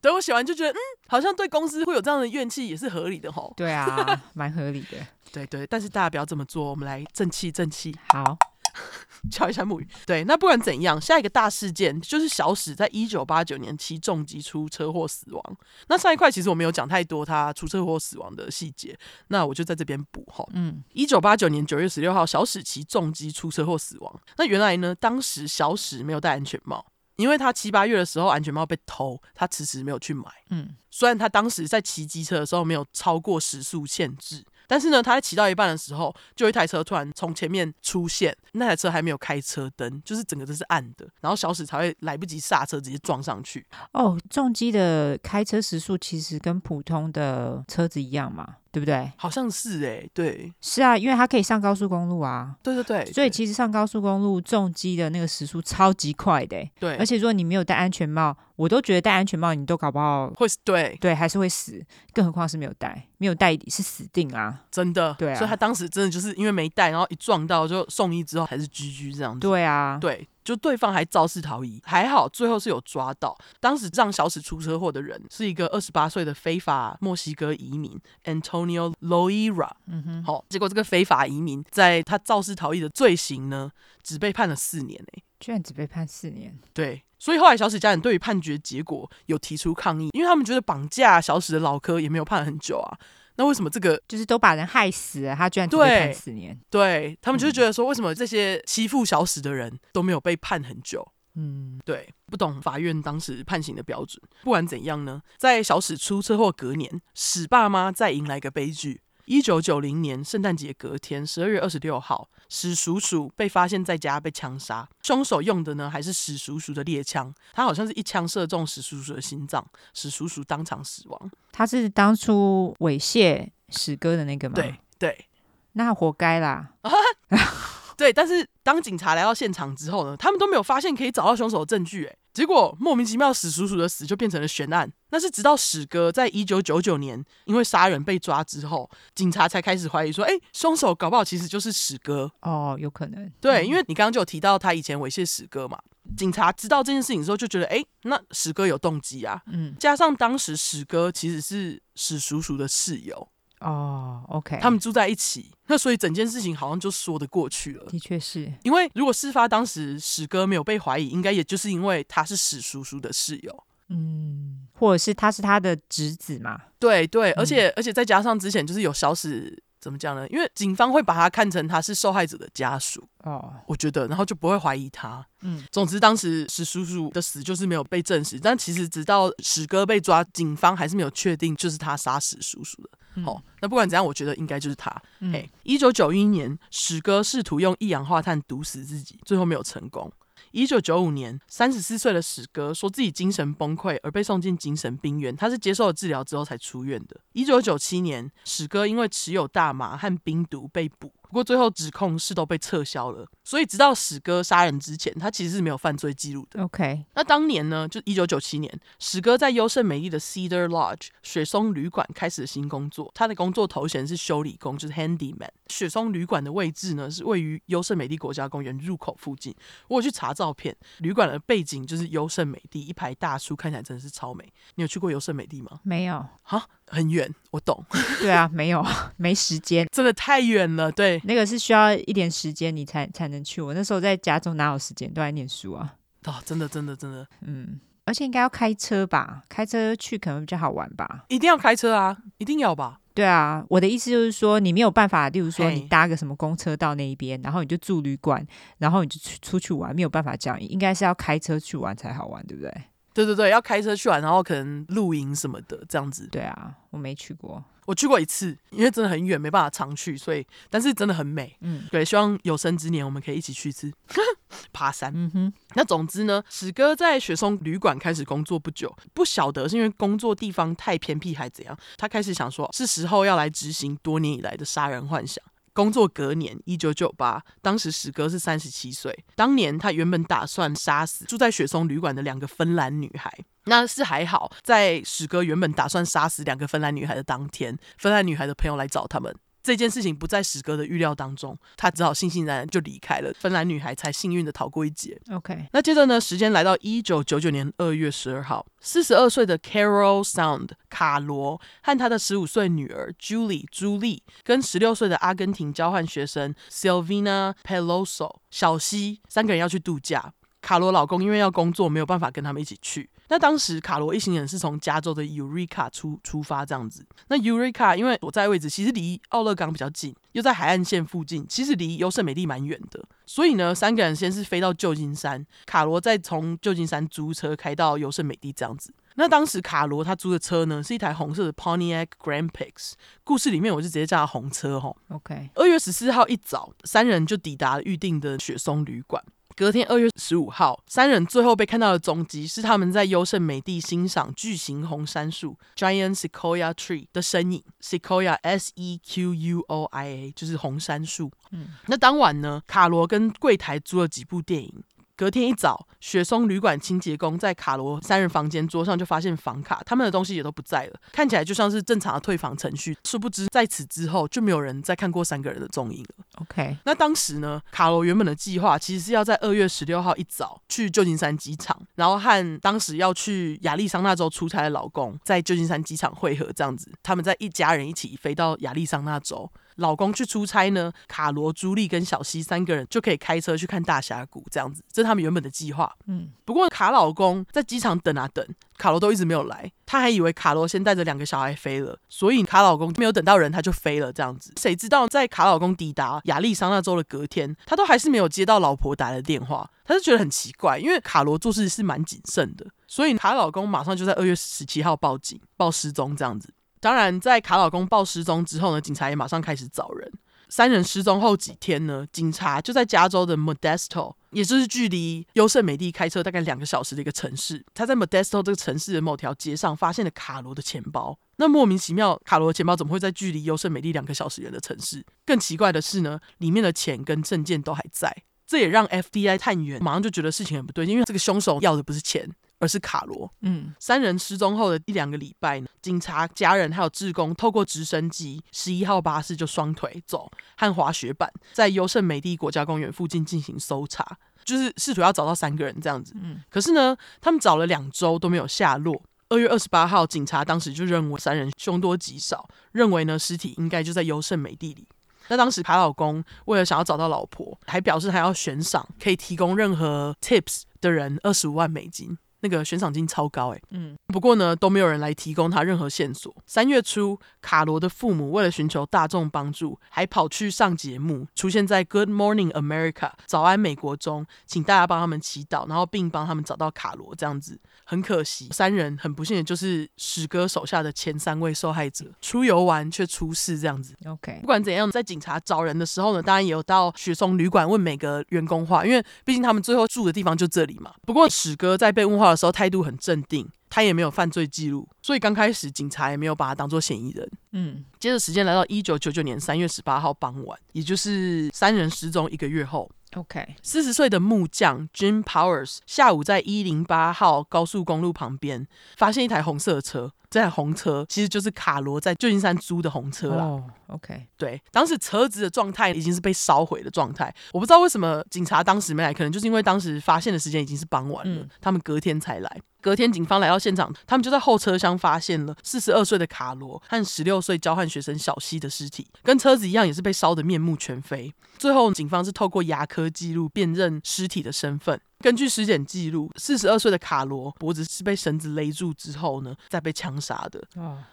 对我写完就觉得，嗯，好像对公司会有这样的怨气，也是合理的吼。对啊，蛮合理的。对对，但是大家不要这么做，我们来正气正气。好。敲一下木鱼。对，那不管怎样，下一个大事件就是小史在一九八九年骑重机出车祸死亡。那上一块其实我没有讲太多他出车祸死亡的细节，那我就在这边补哈。嗯，一九八九年九月十六号，小史骑重机出车祸死亡。那原来呢，当时小史没有戴安全帽，因为他七八月的时候安全帽被偷，他迟迟没有去买。嗯，虽然他当时在骑机车的时候没有超过时速限制。但是呢，他在骑到一半的时候，就一台车突然从前面出现，那台车还没有开车灯，就是整个都是暗的，然后小史才会来不及刹车，直接撞上去。哦，重机的开车时速其实跟普通的车子一样嘛？对不对？好像是哎、欸，对，是啊，因为它可以上高速公路啊。对对对，所以其实上高速公路重机的那个时速超级快的、欸。对，而且如果你没有戴安全帽，我都觉得戴安全帽你都搞不好会死。对对，还是会死，更何况是没有戴，没有戴是死定啊，真的。对啊，所以他当时真的就是因为没戴，然后一撞到就送医之后还是 GG 这样子。对啊，对。就对方还肇事逃逸，还好最后是有抓到。当时让小史出车祸的人是一个二十八岁的非法墨西哥移民 Antonio Loera。嗯哼，好，结果这个非法移民在他肇事逃逸的罪行呢，只被判了四年诶，居然只被判四年。对，所以后来小史家人对于判决结果有提出抗议，因为他们觉得绑架小史的老柯也没有判很久啊。那为什么这个就是都把人害死了，他居然只被判四年？对，他们就是觉得说，为什么这些欺负小史的人都没有被判很久？嗯，对，不懂法院当时判刑的标准。不管怎样呢，在小史出车祸隔年，史爸妈再迎来一个悲剧。一九九零年圣诞节隔天，十二月二十六号，史叔叔被发现在家被枪杀，凶手用的呢还是史叔叔的猎枪，他好像是一枪射中史叔叔的心脏，史叔叔当场死亡。他是当初猥亵史哥的那个吗？对对，那活该啦。对，但是当警察来到现场之后呢，他们都没有发现可以找到凶手的证据，哎，结果莫名其妙史叔叔的死就变成了悬案。那是直到史哥在一九九九年因为杀人被抓之后，警察才开始怀疑说，哎，凶手搞不好其实就是史哥。哦，有可能。对，因为你刚刚就有提到他以前猥亵史哥嘛，警察知道这件事情之后就觉得，哎，那史哥有动机啊。嗯，加上当时史哥其实是史叔叔的室友。哦，OK，他们住在一起。那所以整件事情好像就说得过去了。的确是，因为如果事发当时史哥没有被怀疑，应该也就是因为他是史叔叔的室友，嗯，或者是他是他的侄子嘛？对对，而且、嗯、而且再加上之前就是有小史。怎么讲呢？因为警方会把他看成他是受害者的家属哦，我觉得，然后就不会怀疑他。嗯，总之当时史叔叔的死就是没有被证实，但其实直到史哥被抓，警方还是没有确定就是他杀史叔叔的。嗯、哦，那不管怎样，我觉得应该就是他。嗯、嘿，一九九一年，史哥试图用一氧化碳毒死自己，最后没有成功。一九九五年，三十四岁的史哥说自己精神崩溃而被送进精神病院，他是接受了治疗之后才出院的。一九九七年，史哥因为持有大麻和冰毒被捕。不过最后指控是都被撤销了，所以直到史哥杀人之前，他其实是没有犯罪记录的。OK，那当年呢，就一九九七年，史哥在优胜美地的 Cedar Lodge 雪松旅馆开始了新工作，他的工作头衔是修理工，就是 Handyman。雪松旅馆的位置呢，是位于优胜美地国家公园入口附近。我有去查照片，旅馆的背景就是优胜美地，一排大树，看起来真的是超美。你有去过优胜美地吗？没有。哈，很远，我懂。对啊，没有，没时间，真的太远了。对。那个是需要一点时间你才才能去。我那时候在加州哪有时间，都在念书啊。哦，真的，真的，真的，嗯，而且应该要开车吧？开车去可能比较好玩吧？一定要开车啊，一定要吧？对啊，我的意思就是说，你没有办法，例如说你搭个什么公车到那一边，然后你就住旅馆，然后你就出出去玩，没有办法这样，应该是要开车去玩才好玩，对不对？对对对，要开车去玩，然后可能露营什么的这样子。对啊，我没去过。我去过一次，因为真的很远，没办法常去，所以但是真的很美。嗯，对，希望有生之年我们可以一起去一次 爬山。嗯哼，那总之呢，史哥在雪松旅馆开始工作不久，不晓得是因为工作地方太偏僻还怎样，他开始想说是时候要来执行多年以来的杀人幻想。工作隔年，一九九八，当时史哥是三十七岁。当年他原本打算杀死住在雪松旅馆的两个芬兰女孩，那是还好，在史哥原本打算杀死两个芬兰女孩的当天，芬兰女孩的朋友来找他们。这件事情不在史哥的预料当中，他只好悻悻然然就离开了。芬兰女孩才幸运的逃过一劫。OK，那接着呢，时间来到一九九九年二月十二号，四十二岁的 Carol Sound 卡罗和他的十五岁女儿 Julie 朱莉，跟十六岁的阿根廷交换学生 Silvina Peloso 小西三个人要去度假。卡罗老公因为要工作，没有办法跟他们一起去。那当时卡罗一行人是从加州的 Eureka 出出发，这样子。那 Eureka 因为所在位置其实离奥勒冈比较近，又在海岸线附近，其实离优胜美地蛮远的。所以呢，三个人先是飞到旧金山，卡罗再从旧金山租车开到优胜美地这样子。那当时卡罗他租的车呢，是一台红色的 Pontiac Grand Prix。故事里面我就直接叫他红车哈。OK。二月十四号一早，三人就抵达了预定的雪松旅馆。隔天二月十五号，三人最后被看到的踪迹是他们在优胜美地欣赏巨型红杉树 （Giant Sequoia Tree） 的身影。Sequoia S E Q U O I A 就是红杉树。嗯，那当晚呢，卡罗跟柜台租了几部电影。隔天一早，雪松旅馆清洁工在卡罗三人房间桌上就发现房卡，他们的东西也都不在了，看起来就像是正常的退房程序。殊不知，在此之后就没有人再看过三个人的踪影了。OK，那当时呢，卡罗原本的计划其实是要在二月十六号一早去旧金山机场，然后和当时要去亚利桑那州出差的老公在旧金山机场会合，这样子，他们在一家人一起飞到亚利桑那州。老公去出差呢，卡罗、朱莉跟小西三个人就可以开车去看大峡谷，这样子，这是他们原本的计划。嗯，不过卡老公在机场等啊等，卡罗都一直没有来，他还以为卡罗先带着两个小孩飞了，所以卡老公没有等到人他就飞了，这样子。谁知道在卡老公抵达亚利桑那州的隔天，他都还是没有接到老婆打来的电话，他就觉得很奇怪，因为卡罗做事是蛮谨慎的，所以卡老公马上就在二月十七号报警报失踪，这样子。当然，在卡老公报失踪之后呢，警察也马上开始找人。三人失踪后几天呢，警察就在加州的 Modesto，也就是距离优胜美地开车大概两个小时的一个城市，他在 Modesto 这个城市的某条街上发现了卡罗的钱包。那莫名其妙，卡罗的钱包怎么会在距离优胜美地两个小时远的城市？更奇怪的是呢，里面的钱跟证件都还在。这也让 FBI 探员马上就觉得事情很不对劲，因为这个凶手要的不是钱。而是卡罗。嗯，三人失踪后的一两个礼拜呢，警察、家人还有志工透过直升机、十一号巴士就双腿走和滑雪板，在优胜美地国家公园附近进行搜查，就是试图要找到三个人这样子。嗯，可是呢，他们找了两周都没有下落。二月二十八号，警察当时就认为三人凶多吉少，认为呢尸体应该就在优胜美地里。那当时卡老公为了想要找到老婆，还表示还要悬赏可以提供任何 tips 的人二十五万美金。那个悬赏金超高哎，嗯，不过呢都没有人来提供他任何线索。三月初，卡罗的父母为了寻求大众帮助，还跑去上节目，出现在 Good Morning America 早安美国中，请大家帮他们祈祷，然后并帮他们找到卡罗这样子。很可惜，三人很不幸的就是史哥手下的前三位受害者，出游玩却出事这样子。OK，不管怎样，在警察找人的时候呢，当然也有到雪松旅馆问每个员工话，因为毕竟他们最后住的地方就这里嘛。不过史哥在被问话的时候态度很镇定，他也没有犯罪记录，所以刚开始警察也没有把他当做嫌疑人。嗯，接着时间来到一九九九年三月十八号傍晚，也就是三人失踪一个月后。OK，四十岁的木匠 Jim Powers 下午在一零八号高速公路旁边发现一台红色的车。这台红车其实就是卡罗在旧金山租的红车啦。哦，OK，对，当时车子的状态已经是被烧毁的状态。我不知道为什么警察当时没来，可能就是因为当时发现的时间已经是傍晚了，他们隔天才来。隔天警方来到现场，他们就在后车厢发现了四十二岁的卡罗和十六岁交换学生小西的尸体，跟车子一样，也是被烧得面目全非。最后，警方是透过牙科记录辨认尸体的身份。根据尸检记录，四十二岁的卡罗脖子是被绳子勒住之后呢，再被枪杀的，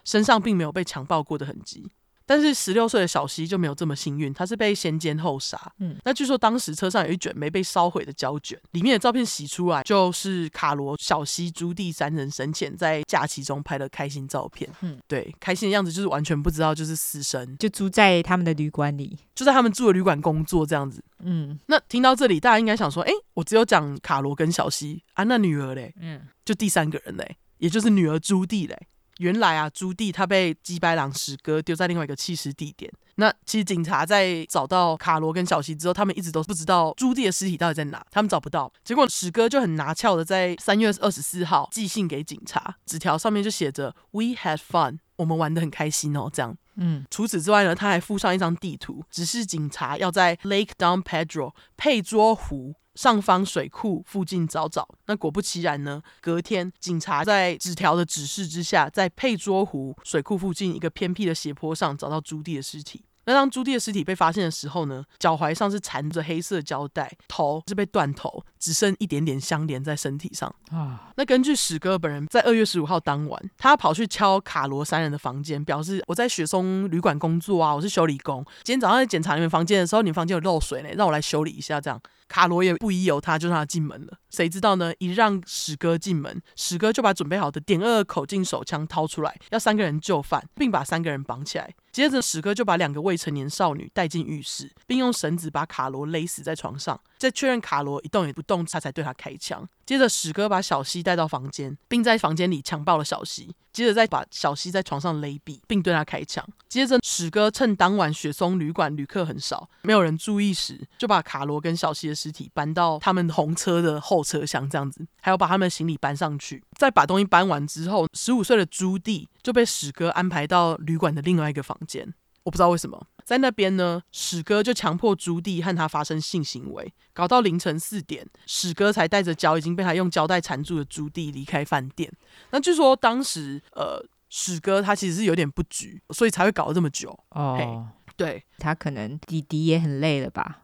身上并没有被强暴过的痕迹。但是十六岁的小西就没有这么幸运，他是被先奸后杀。嗯，那据说当时车上有一卷没被烧毁的胶卷，里面的照片洗出来，就是卡罗、小西、朱蒂三人生前在假期中拍的开心照片。嗯，对，开心的样子就是完全不知道就是死神，就住在他们的旅馆里，就在他们住的旅馆工作这样子。嗯，那听到这里，大家应该想说，哎，我只有讲卡罗跟小西啊，那女儿嘞？嗯，就第三个人嘞，也就是女儿朱蒂嘞。原来啊，朱棣他被鸡白狼史哥丢在另外一个弃尸地点。那其实警察在找到卡罗跟小西之后，他们一直都不知道朱棣的尸体到底在哪，他们找不到。结果史哥就很拿翘的在三月二十四号寄信给警察，纸条上面就写着 “We had fun”，我们玩得很开心哦，这样。嗯，除此之外呢，他还附上一张地图，指示警察要在 Lake Don Pedro 佩卓湖。上方水库附近找找，那果不其然呢，隔天警察在纸条的指示之下，在佩卓湖水库附近一个偏僻的斜坡上找到朱棣的尸体。那当朱棣的尸体被发现的时候呢，脚踝上是缠着黑色胶带，头是被断头，只剩一点点相连在身体上。啊，那根据史哥本人在二月十五号当晚，他跑去敲卡罗三人的房间，表示我在雪松旅馆工作啊，我是修理工。今天早上在检查你们房间的时候，你们房间有漏水呢，让我来修理一下。这样，卡罗也不疑有他，就让他进门了。谁知道呢？一让史哥进门，史哥就把准备好的点二口径手枪掏出来，要三个人就范，并把三个人绑起来。接着，史哥就把两个未成年少女带进浴室，并用绳子把卡罗勒死在床上。在确认卡罗一动也不动，动他才对他开枪。接着，史哥把小西带到房间，并在房间里强暴了小西。接着，再把小西在床上勒毙，并对他开枪。接着，史哥趁当晚雪松旅馆旅客很少，没有人注意时，就把卡罗跟小西的尸体搬到他们红车的后车厢，这样子，还要把他们的行李搬上去。在把东西搬完之后，十五岁的朱棣就被史哥安排到旅馆的另外一个房间。我不知道为什么，在那边呢，史哥就强迫朱棣和他发生性行为，搞到凌晨四点，史哥才带着脚已经被他用胶带缠住的朱棣离开饭店。那据说当时，呃，史哥他其实是有点不举，所以才会搞了这么久。哦对，他可能弟弟也很累了吧？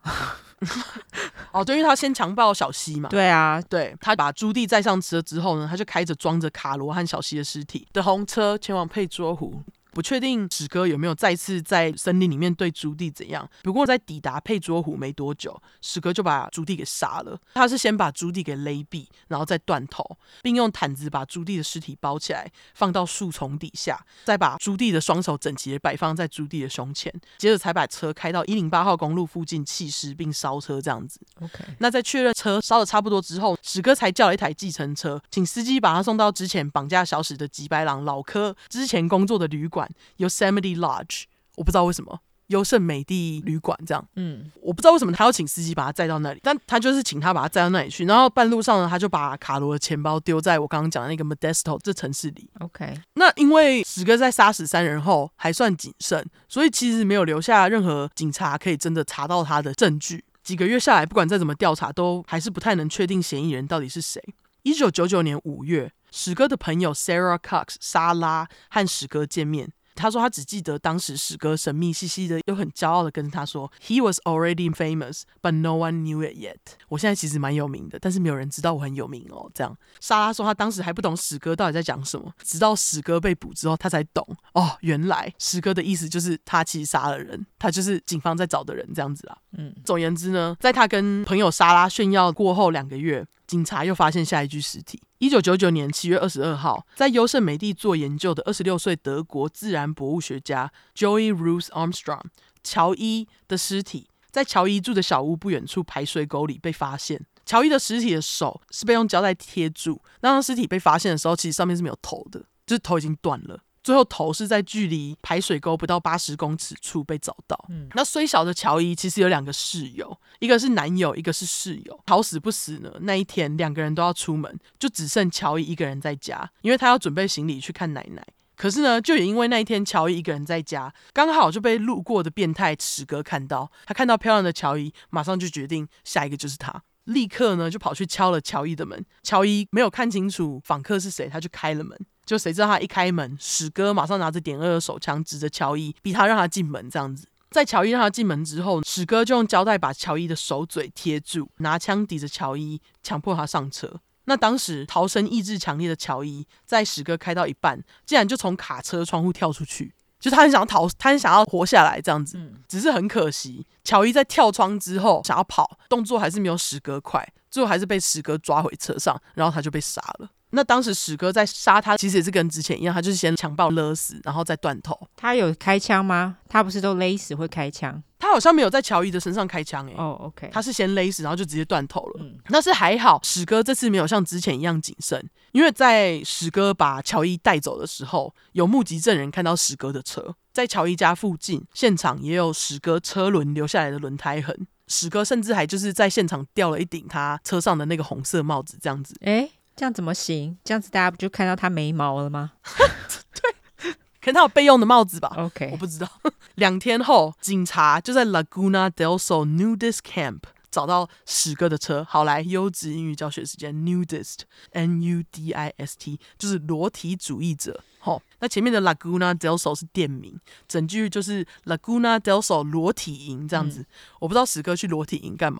哦，对，因为他先强暴小西嘛。对啊，对，他把朱棣载上车之后呢，他就开着装着卡罗和小西的尸体的红车前往佩卓湖。不确定史哥有没有再次在森林里面对朱棣怎样。不过在抵达佩卓湖没多久，史哥就把朱棣给杀了。他是先把朱棣给勒毙，然后再断头，并用毯子把朱棣的尸体包起来，放到树丛底下，再把朱棣的双手整齐地摆放在朱棣的胸前，接着才把车开到一零八号公路附近弃尸并烧车。这样子。OK。那在确认车烧的差不多之后，史哥才叫了一台计程车，请司机把他送到之前绑架小史的吉白狼老柯之前工作的旅馆。Yosemite Lodge，我不知道为什么优胜美地旅馆这样，嗯，我不知道为什么他要请司机把他载到那里，但他就是请他把他载到那里去，然后半路上呢，他就把卡罗的钱包丢在我刚刚讲的那个 Modesto 这城市里。OK，那因为史哥在杀死三人后还算谨慎，所以其实没有留下任何警察可以真的查到他的证据。几个月下来，不管再怎么调查，都还是不太能确定嫌疑人到底是谁。一九九九年五月，史哥的朋友 Sarah Cox 莎拉和史哥见面。他说他只记得当时史哥神秘兮兮的，又很骄傲的跟他说：“He was already famous, but no one knew it yet。”我现在其实蛮有名的，但是没有人知道我很有名哦。这样，莎拉说他当时还不懂史哥到底在讲什么，直到史哥被捕之后，他才懂哦，原来史哥的意思就是他其实杀了人，他就是警方在找的人这样子啊。嗯，总言之呢，在他跟朋友莎拉炫耀过后两个月，警察又发现下一具尸体。一九九九年七月二十二号，在优胜美地做研究的二十六岁德国自然博物学家 Joey Ruth Armstrong 乔伊的尸体，在乔伊住的小屋不远处排水沟里被发现。乔伊的尸体的手是被用胶带贴住，那当尸体被发现的时候，其实上面是没有头的，就是头已经断了。最后头是在距离排水沟不到八十公尺处被找到。嗯，那虽小的乔伊其实有两个室友，一个是男友，一个是室友。好死不死呢，那一天两个人都要出门，就只剩乔伊一个人在家，因为他要准备行李去看奶奶。可是呢，就也因为那一天乔伊一个人在家，刚好就被路过的变态池哥看到。他看到漂亮的乔伊，马上就决定下一个就是他，立刻呢就跑去敲了乔伊的门。乔伊没有看清楚访客是谁，他就开了门。就谁知道他一开门，史哥马上拿着点二的手枪指着乔伊，逼他让他进门。这样子，在乔伊让他进门之后，史哥就用胶带把乔伊的手嘴贴住，拿枪抵着乔伊，强迫他上车。那当时逃生意志强烈的乔伊，在史哥开到一半，竟然就从卡车窗户跳出去，就他很想要逃，他很想要活下来这样子。只是很可惜，乔伊在跳窗之后想要跑，动作还是没有史哥快，最后还是被史哥抓回车上，然后他就被杀了。那当时史哥在杀他，其实也是跟之前一样，他就是先强暴勒死，然后再断头。他有开枪吗？他不是都勒死会开枪？他好像没有在乔伊的身上开枪诶、欸。哦、oh，OK。他是先勒死，然后就直接断头了。嗯，那是还好，史哥这次没有像之前一样谨慎，因为在史哥把乔伊带走的时候，有目击证人看到史哥的车在乔伊家附近，现场也有史哥车轮留下来的轮胎痕。史哥甚至还就是在现场掉了一顶他车上的那个红色帽子，这样子。诶。这样怎么行？这样子大家不就看到他眉毛了吗？对，可能他有备用的帽子吧。OK，我不知道。两天后，警察就在 Laguna del Sol Nudist Camp 找到史哥的车。好，来优质英语教学时间，Nudist，N-U-D-I-S-T，就是裸体主义者。好，那前面的 Laguna del Sol 是店名，整句就是 Laguna del Sol 裸体营这样子。嗯、我不知道史哥去裸体营干嘛？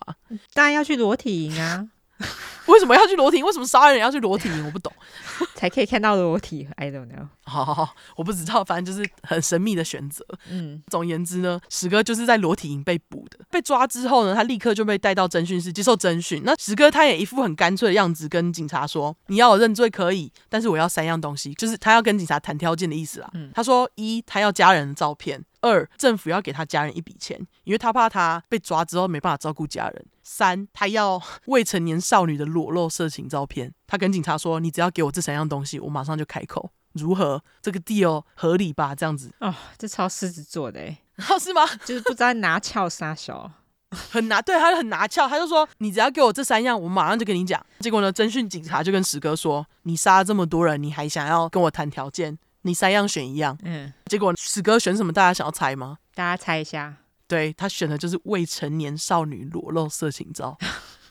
当然要去裸体营啊。为什么要去裸体？为什么杀人要去裸体？我不懂，才可以看到裸体。I don't know。好好好，我不知道，反正就是很神秘的选择。嗯，总言之呢，史哥就是在裸体营被捕的。被抓之后呢，他立刻就被带到侦讯室接受侦讯。那史哥他也一副很干脆的样子，跟警察说：“你要我认罪可以，但是我要三样东西，就是他要跟警察谈条件的意思啦。嗯”他说：一，他要家人的照片。二，政府要给他家人一笔钱，因为他怕他被抓之后没办法照顾家人。三，他要未成年少女的裸露色情照片。他跟警察说：“你只要给我这三样东西，我马上就开口。”如何？这个 deal 合理吧？这样子哦，这超狮子座的哎，哦，是吗？就是不知道拿翘杀手，很拿，对，他就很拿翘，他就说：“你只要给我这三样，我马上就跟你讲。”结果呢，侦讯警察就跟史哥说：“你杀了这么多人，你还想要跟我谈条件？”你三样选一样，嗯，结果史哥选什么？大家想要猜吗？大家猜一下。对，他选的就是未成年少女裸露色情照，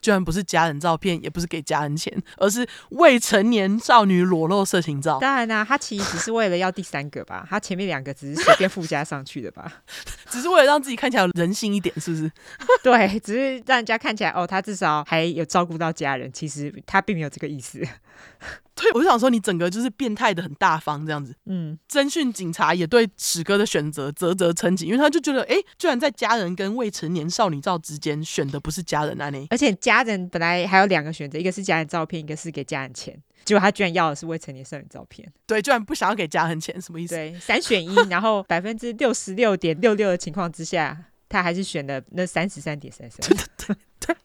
居然不是家人照片，也不是给家人钱，而是未成年少女裸露色情照。当然啦、啊，他其实只是为了要第三个吧，他前面两个只是随便附加上去的吧，只是为了让自己看起来有人性一点，是不是？对，只是让人家看起来哦，他至少还有照顾到家人，其实他并没有这个意思。对，我就想说，你整个就是变态的很大方这样子。嗯，侦讯警察也对史哥的选择啧啧称奇，因为他就觉得，哎，居然在家人跟未成年少女照之间选的不是家人啊，你而且家人本来还有两个选择，一个是家人照片，一个是给家人钱，结果他居然要的是未成年少女照片。对，居然不想要给家人钱，什么意思？对，三选一，然后百分之六十六点六六的情况之下，他还是选了那三十三点三三。对对对。真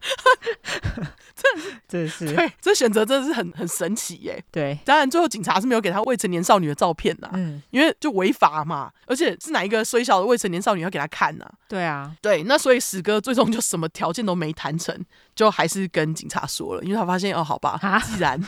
的是，真是，对，这选择真的是很很神奇耶。对，当然最后警察是没有给他未成年少女的照片呐，嗯，因为就违法嘛，而且是哪一个虽小的未成年少女要给他看呢？对啊，对，那所以史哥最终就什么条件都没谈成，就还是跟警察说了，因为他发现哦，好吧，既然。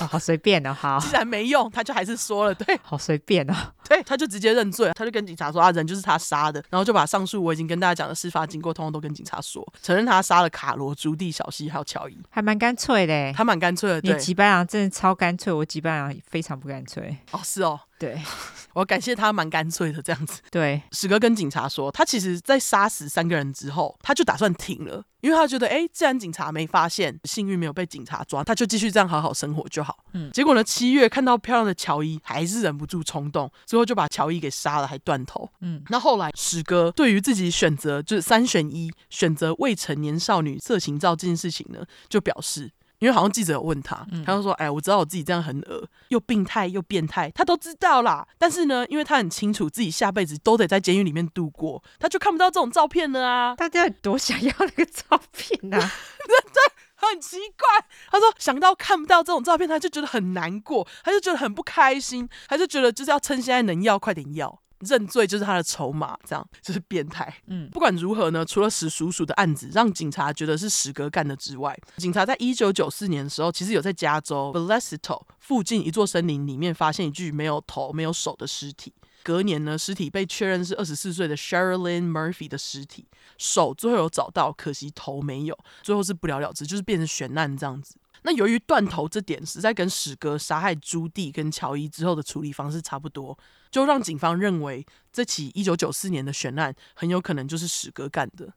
哦，好随便哦，好，既然没用，他就还是说了，对，好随便哦，对，他就直接认罪，他就跟警察说，啊，人就是他杀的，然后就把上述我已经跟大家讲的事发经过，通通都跟警察说，承认他杀了卡罗、朱蒂、小西还有乔伊，还蛮干脆的，他蛮干脆的，对，你吉班牙真的超干脆，我吉班牙非常不干脆，哦，是哦，对，我感谢他蛮干脆的这样子。对，史哥跟警察说，他其实在杀死三个人之后，他就打算停了，因为他觉得，哎，既然警察没发现，幸运没有被警察抓，他就继续这样好好生活就好。嗯，结果呢，七月看到漂亮的乔伊，还是忍不住冲动，最后就把乔伊给杀了，还断头。嗯，那后来史哥对于自己选择就是三选一，选择未成年少女色情照这件事情呢，就表示。因为好像记者有问他，他就说：“哎，我知道我自己这样很恶，又病态又变态，他都知道啦。但是呢，因为他很清楚自己下辈子都得在监狱里面度过，他就看不到这种照片了啊！大家多想要那个照片啊？对，很奇怪。他说想到看不到这种照片，他就觉得很难过，他就觉得很不开心，他就觉得就是要趁现在能要快点要。”认罪就是他的筹码，这样 就是变态。嗯，不管如何呢，除了史叔叔的案子让警察觉得是史哥干的之外，警察在一九九四年的时候，其实有在加州 Vallecito 附近一座森林里面发现一具没有头、没有手的尸体。隔年呢，尸体被确认是二十四岁的 Sherilyn Murphy 的尸体，手最后有找到，可惜头没有，最后是不了了之，就是变成悬案这样子。那由于断头这点实在跟史哥杀害朱棣跟乔伊之后的处理方式差不多，就让警方认为这起一九九四年的悬案很有可能就是史哥干的，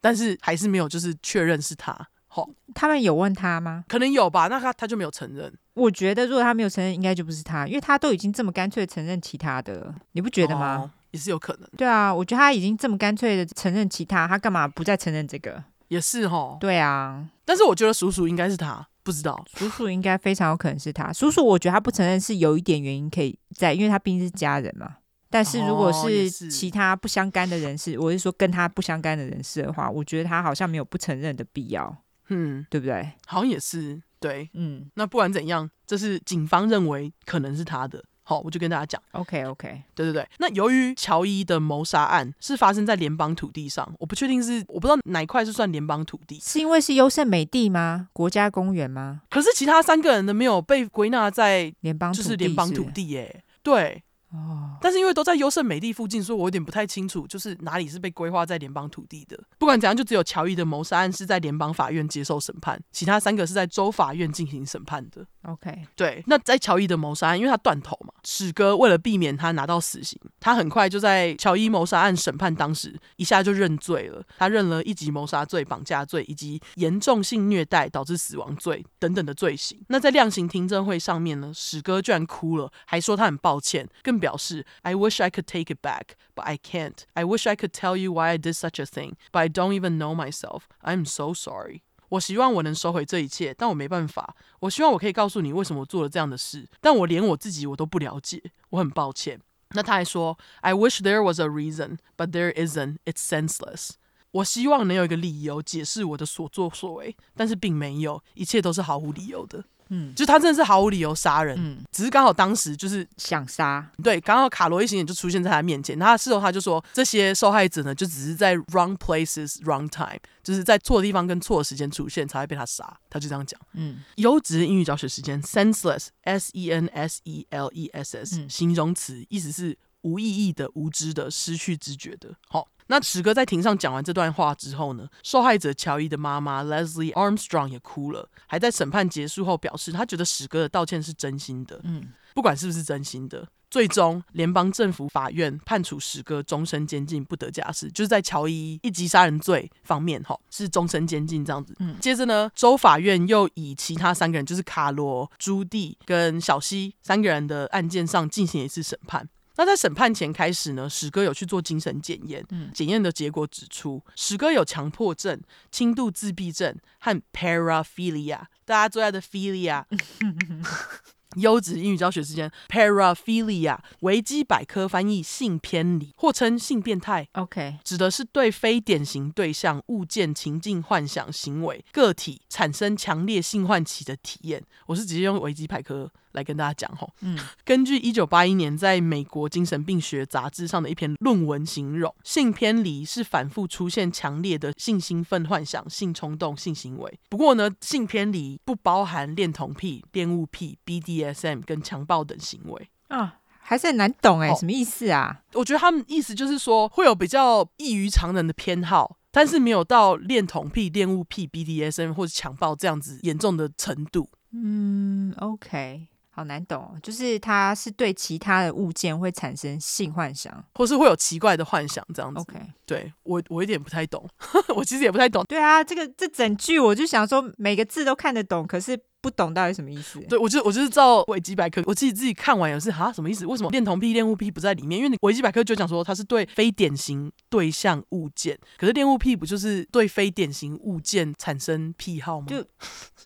但是还是没有就是确认是他。好，他们有问他吗？可能有吧，那他他就没有承认。我觉得如果他没有承认，应该就不是他，因为他都已经这么干脆承认其他的，你不觉得吗？哦，也是有可能。对啊，我觉得他已经这么干脆的承认其他，他干嘛不再承认这个？也是吼。对啊，但是我觉得叔叔应该是他。不知道，叔叔应该非常有可能是他。叔叔，我觉得他不承认是有一点原因可以在，因为他毕竟是家人嘛。但是如果是其他不相干的人士，哦、我是说跟他不相干的人士的话，我觉得他好像没有不承认的必要。嗯，对不对？好像也是对。嗯，那不管怎样，这是警方认为可能是他的。好，我就跟大家讲。OK OK，对对对。那由于乔伊的谋杀案是发生在联邦土地上，我不确定是我不知道哪一块是算联邦土地，是因为是优胜美地吗？国家公园吗？可是其他三个人的没有被归纳在联邦，就是联邦土地耶。对。哦，但是因为都在优胜美地附近，所以我有点不太清楚，就是哪里是被规划在联邦土地的。不管怎样，就只有乔伊的谋杀案是在联邦法院接受审判，其他三个是在州法院进行审判的。OK，对。那在乔伊的谋杀案，因为他断头嘛，史哥为了避免他拿到死刑，他很快就在乔伊谋杀案审判当时一下就认罪了。他认了一级谋杀罪、绑架罪以及严重性虐待导致死亡罪等等的罪行。那在量刑听证会上面呢，史哥居然哭了，还说他很抱歉，更表示 I wish I could take it back, but I can't. I wish I could tell you why I did such a thing, but I don't even know myself. I'm so sorry. 我希望我能收回这一切，但我没办法。我希望我可以告诉你为什么我做了这样的事，但我连我自己我都不了解，我很抱歉。那他还说 I wish there was a reason, but there isn't. It's senseless. 我希望能有一个理由解释我的所作所为，但是并没有，一切都是毫无理由的。嗯，就他真的是毫无理由杀人，嗯，只是刚好当时就是想杀，对，刚好卡罗一行人就出现在他面前，他事后他就说，这些受害者呢，就只是在 wrong places wrong time，就是在错的地方跟错的时间出现才会被他杀，他就这样讲，嗯，优质英语教学时间，senseless s e n s e l e s s，嗯，形容词，意思是无意义的、无知的、失去知觉的，好。那史哥在庭上讲完这段话之后呢，受害者乔伊的妈妈 Leslie Armstrong 也哭了，还在审判结束后表示，他觉得史哥的道歉是真心的。嗯，不管是不是真心的，最终联邦政府法院判处史哥终身监禁，不得假释，就是在乔伊一级杀人罪方面，哈，是终身监禁这样子。嗯，接着呢，州法院又以其他三个人，就是卡罗、朱蒂跟小西三个人的案件上进行一次审判。那在审判前开始呢，史哥有去做精神检验，检验的结果指出，史哥有强迫症、轻度自闭症和 paraphilia，大家最爱的 philia。优质英语教学时间，paraphilia，维基百科翻译性偏离，或称性变态。OK，指的是对非典型对象、物件、情境、幻想、行为、个体产生强烈性唤起的体验。我是直接用维基百科来跟大家讲吼。嗯，根据一九八一年在美国精神病学杂志上的一篇论文形容，性偏离是反复出现强烈的性兴奋、幻想、性冲动、性行为。不过呢，性偏离不包含恋童癖、恋物癖、BDS。SM 跟强暴等行为啊，还是很难懂哎，什么意思啊？我觉得他们意思就是说会有比较异于常人的偏好，但是没有到恋童癖、恋物癖、BDSM 或者强暴这样子严重的程度。嗯，OK，好难懂哦，就是他是对其他的物件会产生性幻想，或是会有奇怪的幻想这样子。OK，对我我有点不太懂，我其实也不太懂。对啊，这个这整句我就想说每个字都看得懂，可是不懂到底什么意思。对，我就我就是照维基百科，我自己自己看完也是哈什么意思？为什么恋童癖、恋物癖不在里面？因为你维基百科就讲说它是对非典型对象物件，可是恋物癖不就是对非典型物件产生癖好吗？就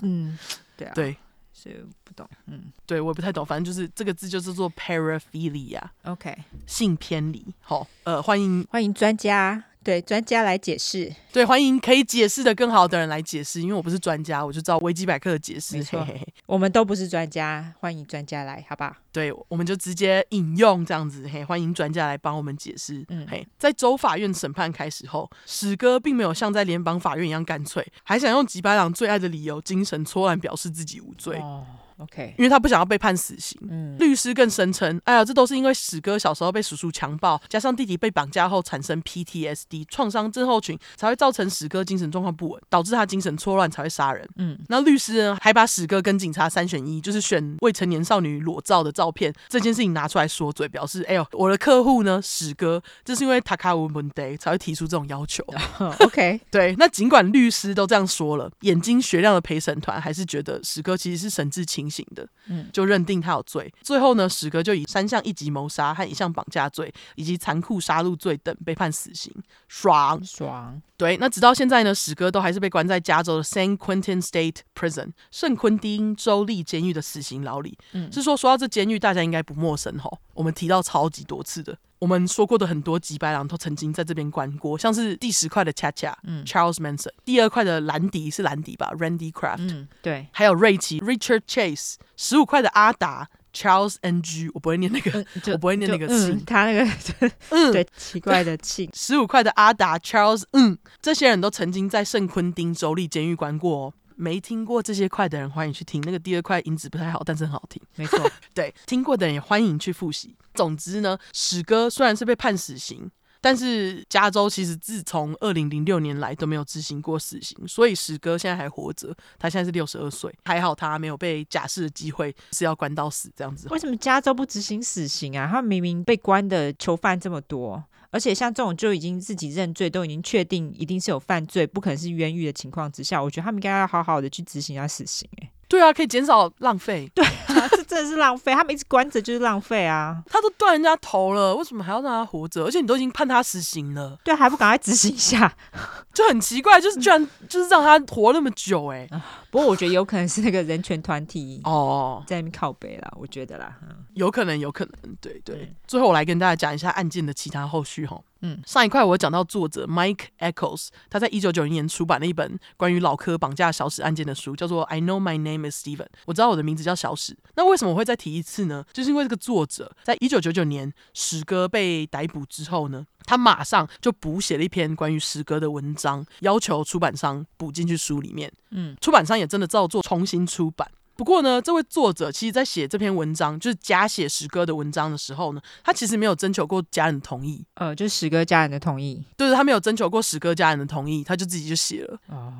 嗯，对啊，对。所以不懂，嗯，对我也不太懂，反正就是这个字就是做 paraphilia，OK，性偏离。好，呃，欢迎欢迎专家。对专家来解释，对，欢迎可以解释的更好的人来解释，因为我不是专家，我就照维基百科的解释。没错，我们都不是专家，欢迎专家来，好不好？对，我们就直接引用这样子，嘿，欢迎专家来帮我们解释。嗯，嘿，在州法院审判开始后，史哥并没有像在联邦法院一样干脆，还想用吉白朗最爱的理由——精神错乱，表示自己无罪。哦 OK，因为他不想要被判死刑。嗯，律师更声称，哎呀，这都是因为史哥小时候被叔叔强暴，加上弟弟被绑架后产生 PTSD 创伤症候群，才会造成史哥精神状况不稳，导致他精神错乱才会杀人。嗯，那律师呢，还把史哥跟警察三选一，就是选未成年少女裸照的照片这件事情拿出来说嘴，表示，哎呦，我的客户呢，史哥，这是因为他卡乌门 day 才会提出这种要求。哦、OK，对，那尽管律师都这样说了，眼睛雪亮的陪审团还是觉得史哥其实是神志清醒的，嗯，就认定他有罪。最后呢，史哥就以三项一级谋杀和一项绑架罪以及残酷杀戮罪等被判死刑，爽爽。对，那直到现在呢，史哥都还是被关在加州的 San Quentin State Prison 圣昆丁州立监狱的死刑牢里。嗯，是说说到这监狱，大家应该不陌生吼，我们提到超级多次的。我们说过的很多吉白狼都曾经在这边关过，像是第十块的恰恰，嗯，Charles Manson，第二块的兰迪是兰迪吧，Randy Kraft，嗯，对，还有瑞奇，Richard Chase，十五块的阿达，Charles Ng，我不会念那个，嗯、我不会念那个姓、嗯，他那个，嗯，对，奇怪的姓，十五块的阿达，Charles，嗯，这些人都曾经在圣昆丁州立监狱关过哦。没听过这些块的人，欢迎去听那个第二块音质不太好，但是很好听。没错，对，听过的人也欢迎去复习。总之呢，史哥虽然是被判死刑，但是加州其实自从二零零六年来都没有执行过死刑，所以史哥现在还活着。他现在是六十二岁，还好他没有被假释的机会，是要关到死这样子。为什么加州不执行死刑啊？他明明被关的囚犯这么多。而且像这种就已经自己认罪，都已经确定一定是有犯罪，不可能是冤狱的情况之下，我觉得他们应该要好好的去执行一下死刑。哎，对啊，可以减少浪费。对啊，这真的是浪费，他们一直关着就是浪费啊。他都断人家头了，为什么还要让他活着？而且你都已经判他死刑了，对，还不赶快执行一下，就很奇怪，就是居然就是让他活那么久，哎。不过我觉得有可能是那个人权团体哦在那边靠北啦，我觉得啦，嗯，有可能，有可能，对对。嗯、最后我来跟大家讲一下案件的其他后续哈。嗯，上一块我讲到作者 Mike Echols，他在一九九零年出版了一本关于老科绑架小史案件的书，叫做 I Know My Name Is Steven。我知道我的名字叫小史。那为什么我会再提一次呢？就是因为这个作者在一九九九年史哥被逮捕之后呢，他马上就补写了一篇关于史哥的文章，要求出版商补进去书里面。嗯，出版商也真的照做，重新出版。不过呢，这位作者其实在写这篇文章，就是假写史哥的文章的时候呢，他其实没有征求过家人的同意。呃，就是史哥家人的同意。对，他没有征求过史哥家人的同意，他就自己就写了。哦，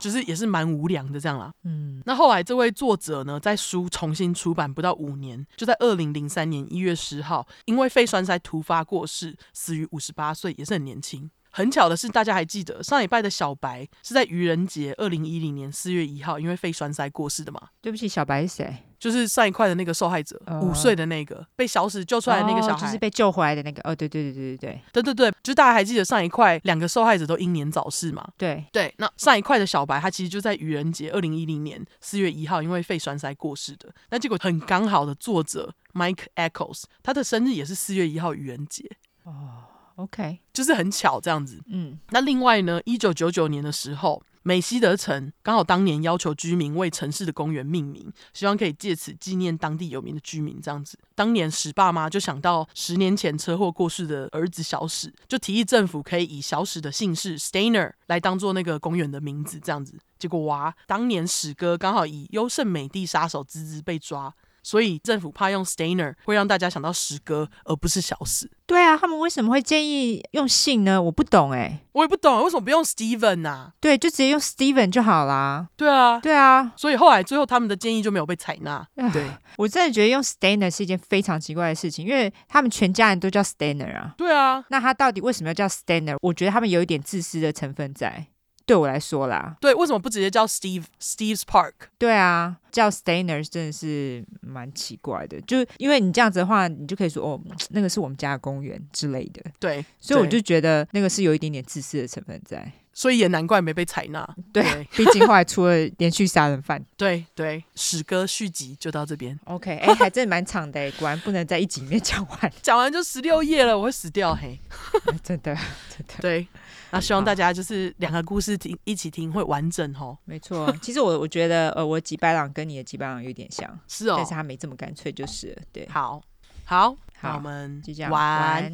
就是也是蛮无良的这样啦。嗯，那后来这位作者呢，在书重新出版不到五年，就在二零零三年一月十号，因为肺栓塞突发过世，死于五十八岁，也是很年轻。很巧的是，大家还记得上礼拜的小白是在愚人节二零一零年四月一号，因为肺栓塞过世的嘛？对不起，小白是谁？就是上一块的那个受害者，五、呃、岁的那个被小史救出来的那个小孩，哦、就是被救回来的那个。哦，对对对对对对对对对，就是大家还记得上一块两个受害者都英年早逝嘛？对对，那上一块的小白他其实就在愚人节二零一零年四月一号，因为肺栓塞过世的。那结果很刚好的作者 Mike Echoes 他的生日也是四月一号愚人节。哦。OK，就是很巧这样子。嗯，那另外呢，一九九九年的时候，美西德城刚好当年要求居民为城市的公园命名，希望可以借此纪念当地有名的居民。这样子，当年史爸妈就想到十年前车祸过世的儿子小史，就提议政府可以以小史的姓氏 Stainer 来当做那个公园的名字。这样子，结果哇，当年史哥刚好以优胜美地杀手之姿被抓。所以政府怕用 Steiner 会让大家想到史哥，而不是小史。对啊，他们为什么会建议用姓呢？我不懂哎、欸，我也不懂为什么不用 Steven 呐、啊？对，就直接用 Steven 就好啦。对啊，对啊，所以后来最后他们的建议就没有被采纳。对，我真的觉得用 Steiner 是一件非常奇怪的事情，因为他们全家人都叫 Steiner 啊。对啊，那他到底为什么要叫 Steiner？我觉得他们有一点自私的成分在。对我来说啦，对，为什么不直接叫 Steve Steve's Park？对啊，叫 Stainers 真的是蛮奇怪的，就因为你这样子的话，你就可以说哦，那个是我们家的公园之类的。对，所以我就觉得那个是有一点点自私的成分在，所以也难怪没被采纳。对，对毕竟后来出了连续杀人犯。对对，史歌续集就到这边。OK，哎，还真的蛮长的，果然不能在一集里面讲完，讲完就十六页了，我会死掉嘿。真的，真的。对。那希望大家就是两个故事听一起听会完整哦。没错，其实我我觉得呃，我吉白朗跟你的吉白朗有点像，是哦，但是他没这么干脆，就是对。好，好，好，我们就这样玩。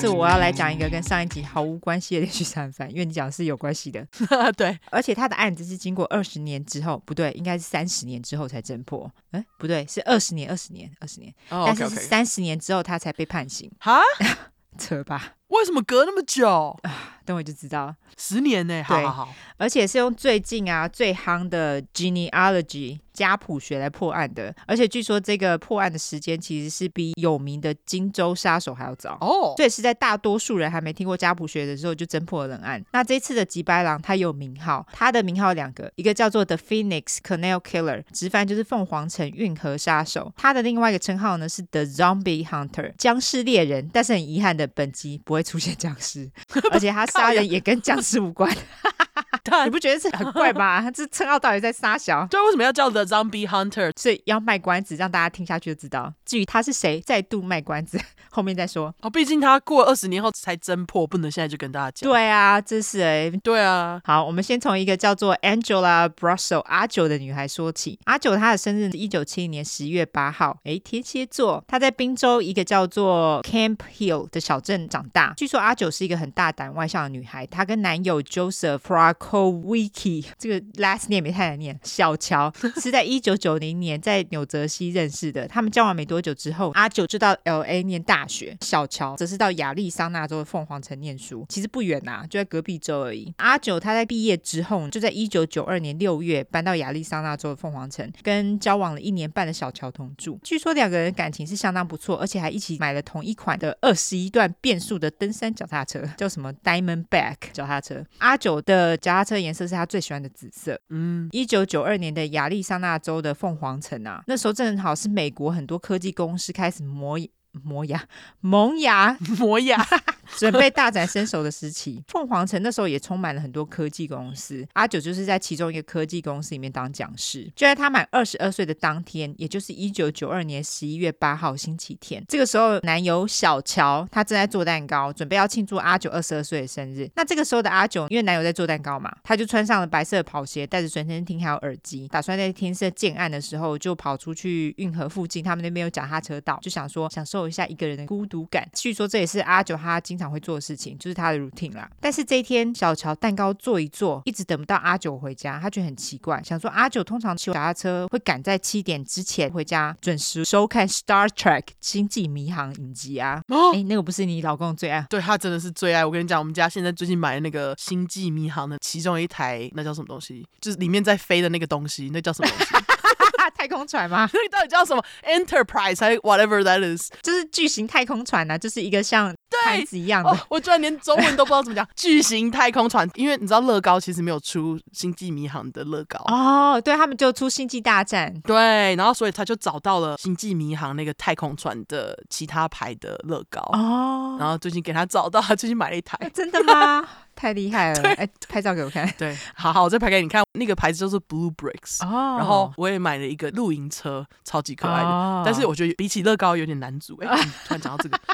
次我要来讲一个跟上一集毫无关系的连续杀人犯，因为你讲的是有关系的。对，而且他的案子是经过二十年之后，不对，应该是三十年之后才侦破。哎，不对，是二十年，二十年，二十年。Oh, okay, okay. 但是是三十年之后他才被判刑。哈？扯吧？为什么隔那么久？啊，等会就知道了。十年呢？好好好。而且是用最近啊最夯的 genealogy。家谱学来破案的，而且据说这个破案的时间其实是比有名的荆州杀手还要早哦。这也是在大多数人还没听过家谱学的时候就侦破了冷案。那这次的吉白狼他有名号，他的名号有两个，一个叫做 The Phoenix Canal Killer，直翻就是凤凰城运河杀手。他的另外一个称号呢是 The Zombie Hunter，僵尸猎人。但是很遗憾的，本集不会出现僵尸，而且他杀人也跟僵尸无关。你不觉得这很怪吗？这称号到底在撒小？对，为什么要叫 The Zombie Hunter？所以要卖关子，让大家听下去就知道。至于他是谁，再度卖关子，后面再说。哦，毕竟他过二十年后才侦破，不能现在就跟大家讲。对啊，这是哎、欸。对啊。好，我们先从一个叫做 Angela Brussel 阿九的女孩说起。阿九她的生日是一九七零年十一月八号，哎，天蝎座。她在宾州一个叫做 Camp Hill 的小镇长大。据说阿九是一个很大胆外向的女孩。她跟男友 Joseph Fraco Wiki 这个 last name 也太难念。小乔是在一九九零年在纽泽西认识的。他们交往没多久之后，阿九就到 LA 念大学，小乔则是到亚利桑那州的凤凰城念书。其实不远呐、啊，就在隔壁州而已。阿九他在毕业之后，就在一九九二年六月搬到亚利桑那州的凤凰城，跟交往了一年半的小乔同住。据说两个人感情是相当不错，而且还一起买了同一款的二十一段变速的登山脚踏车，叫什么 Diamondback 脚踏车。阿九的脚踏车颜色是他最喜欢的紫色。嗯，一九九二年的亚利桑那州的凤凰城啊，那时候正好是美国很多科技公司开始磨磨牙、萌芽、磨牙，准备大展身手的时期。凤凰城那时候也充满了很多科技公司。阿九就是在其中一个科技公司里面当讲师。就在他满二十二岁的当天，也就是一九九二年十一月八号星期天，这个时候男友小乔他正在做蛋糕，准备要庆祝阿九二十二岁的生日。那这个时候的阿九，因为男友在做蛋糕嘛，他就穿上了白色的跑鞋，带着随身听还有耳机，打算在天色渐暗的时候就跑出去运河附近，他们那边有脚踏车道，就想说享受。一下一个人的孤独感，据说这也是阿九他经常会做的事情，就是他的 routine 啦。但是这一天，小乔蛋糕做一做，一直等不到阿九回家，他觉得很奇怪，想说阿九通常骑脚踏车会赶在七点之前回家，准时收看 Star Trek 星际迷航影集啊。哦，哎，那个不是你老公最爱？对，他真的是最爱。我跟你讲，我们家现在最近买的那个星际迷航的其中一台，那叫什么东西？就是里面在飞的那个东西，那叫什么东西？太空船吗？那个到底叫什么？Enterprise 还是 whatever that is？就是巨型太空船呢、啊，就是一个像盘子一样的。哦、我居然连中文都不知道怎么讲。巨型太空船，因为你知道乐高其实没有出星际迷航的乐高哦，对他们就出星际大战。对，然后所以他就找到了星际迷航那个太空船的其他牌的乐高哦，然后最近给他找到，他最近买了一台。真的吗？太厉害了！哎，拍照给我看。对，好好，我再拍给你看。那个牌子就是 Blue Bricks。哦。然后我也买了一个露营车，超级可爱的。哦。但是我觉得比起乐高有点难组。哎，突然讲到这个。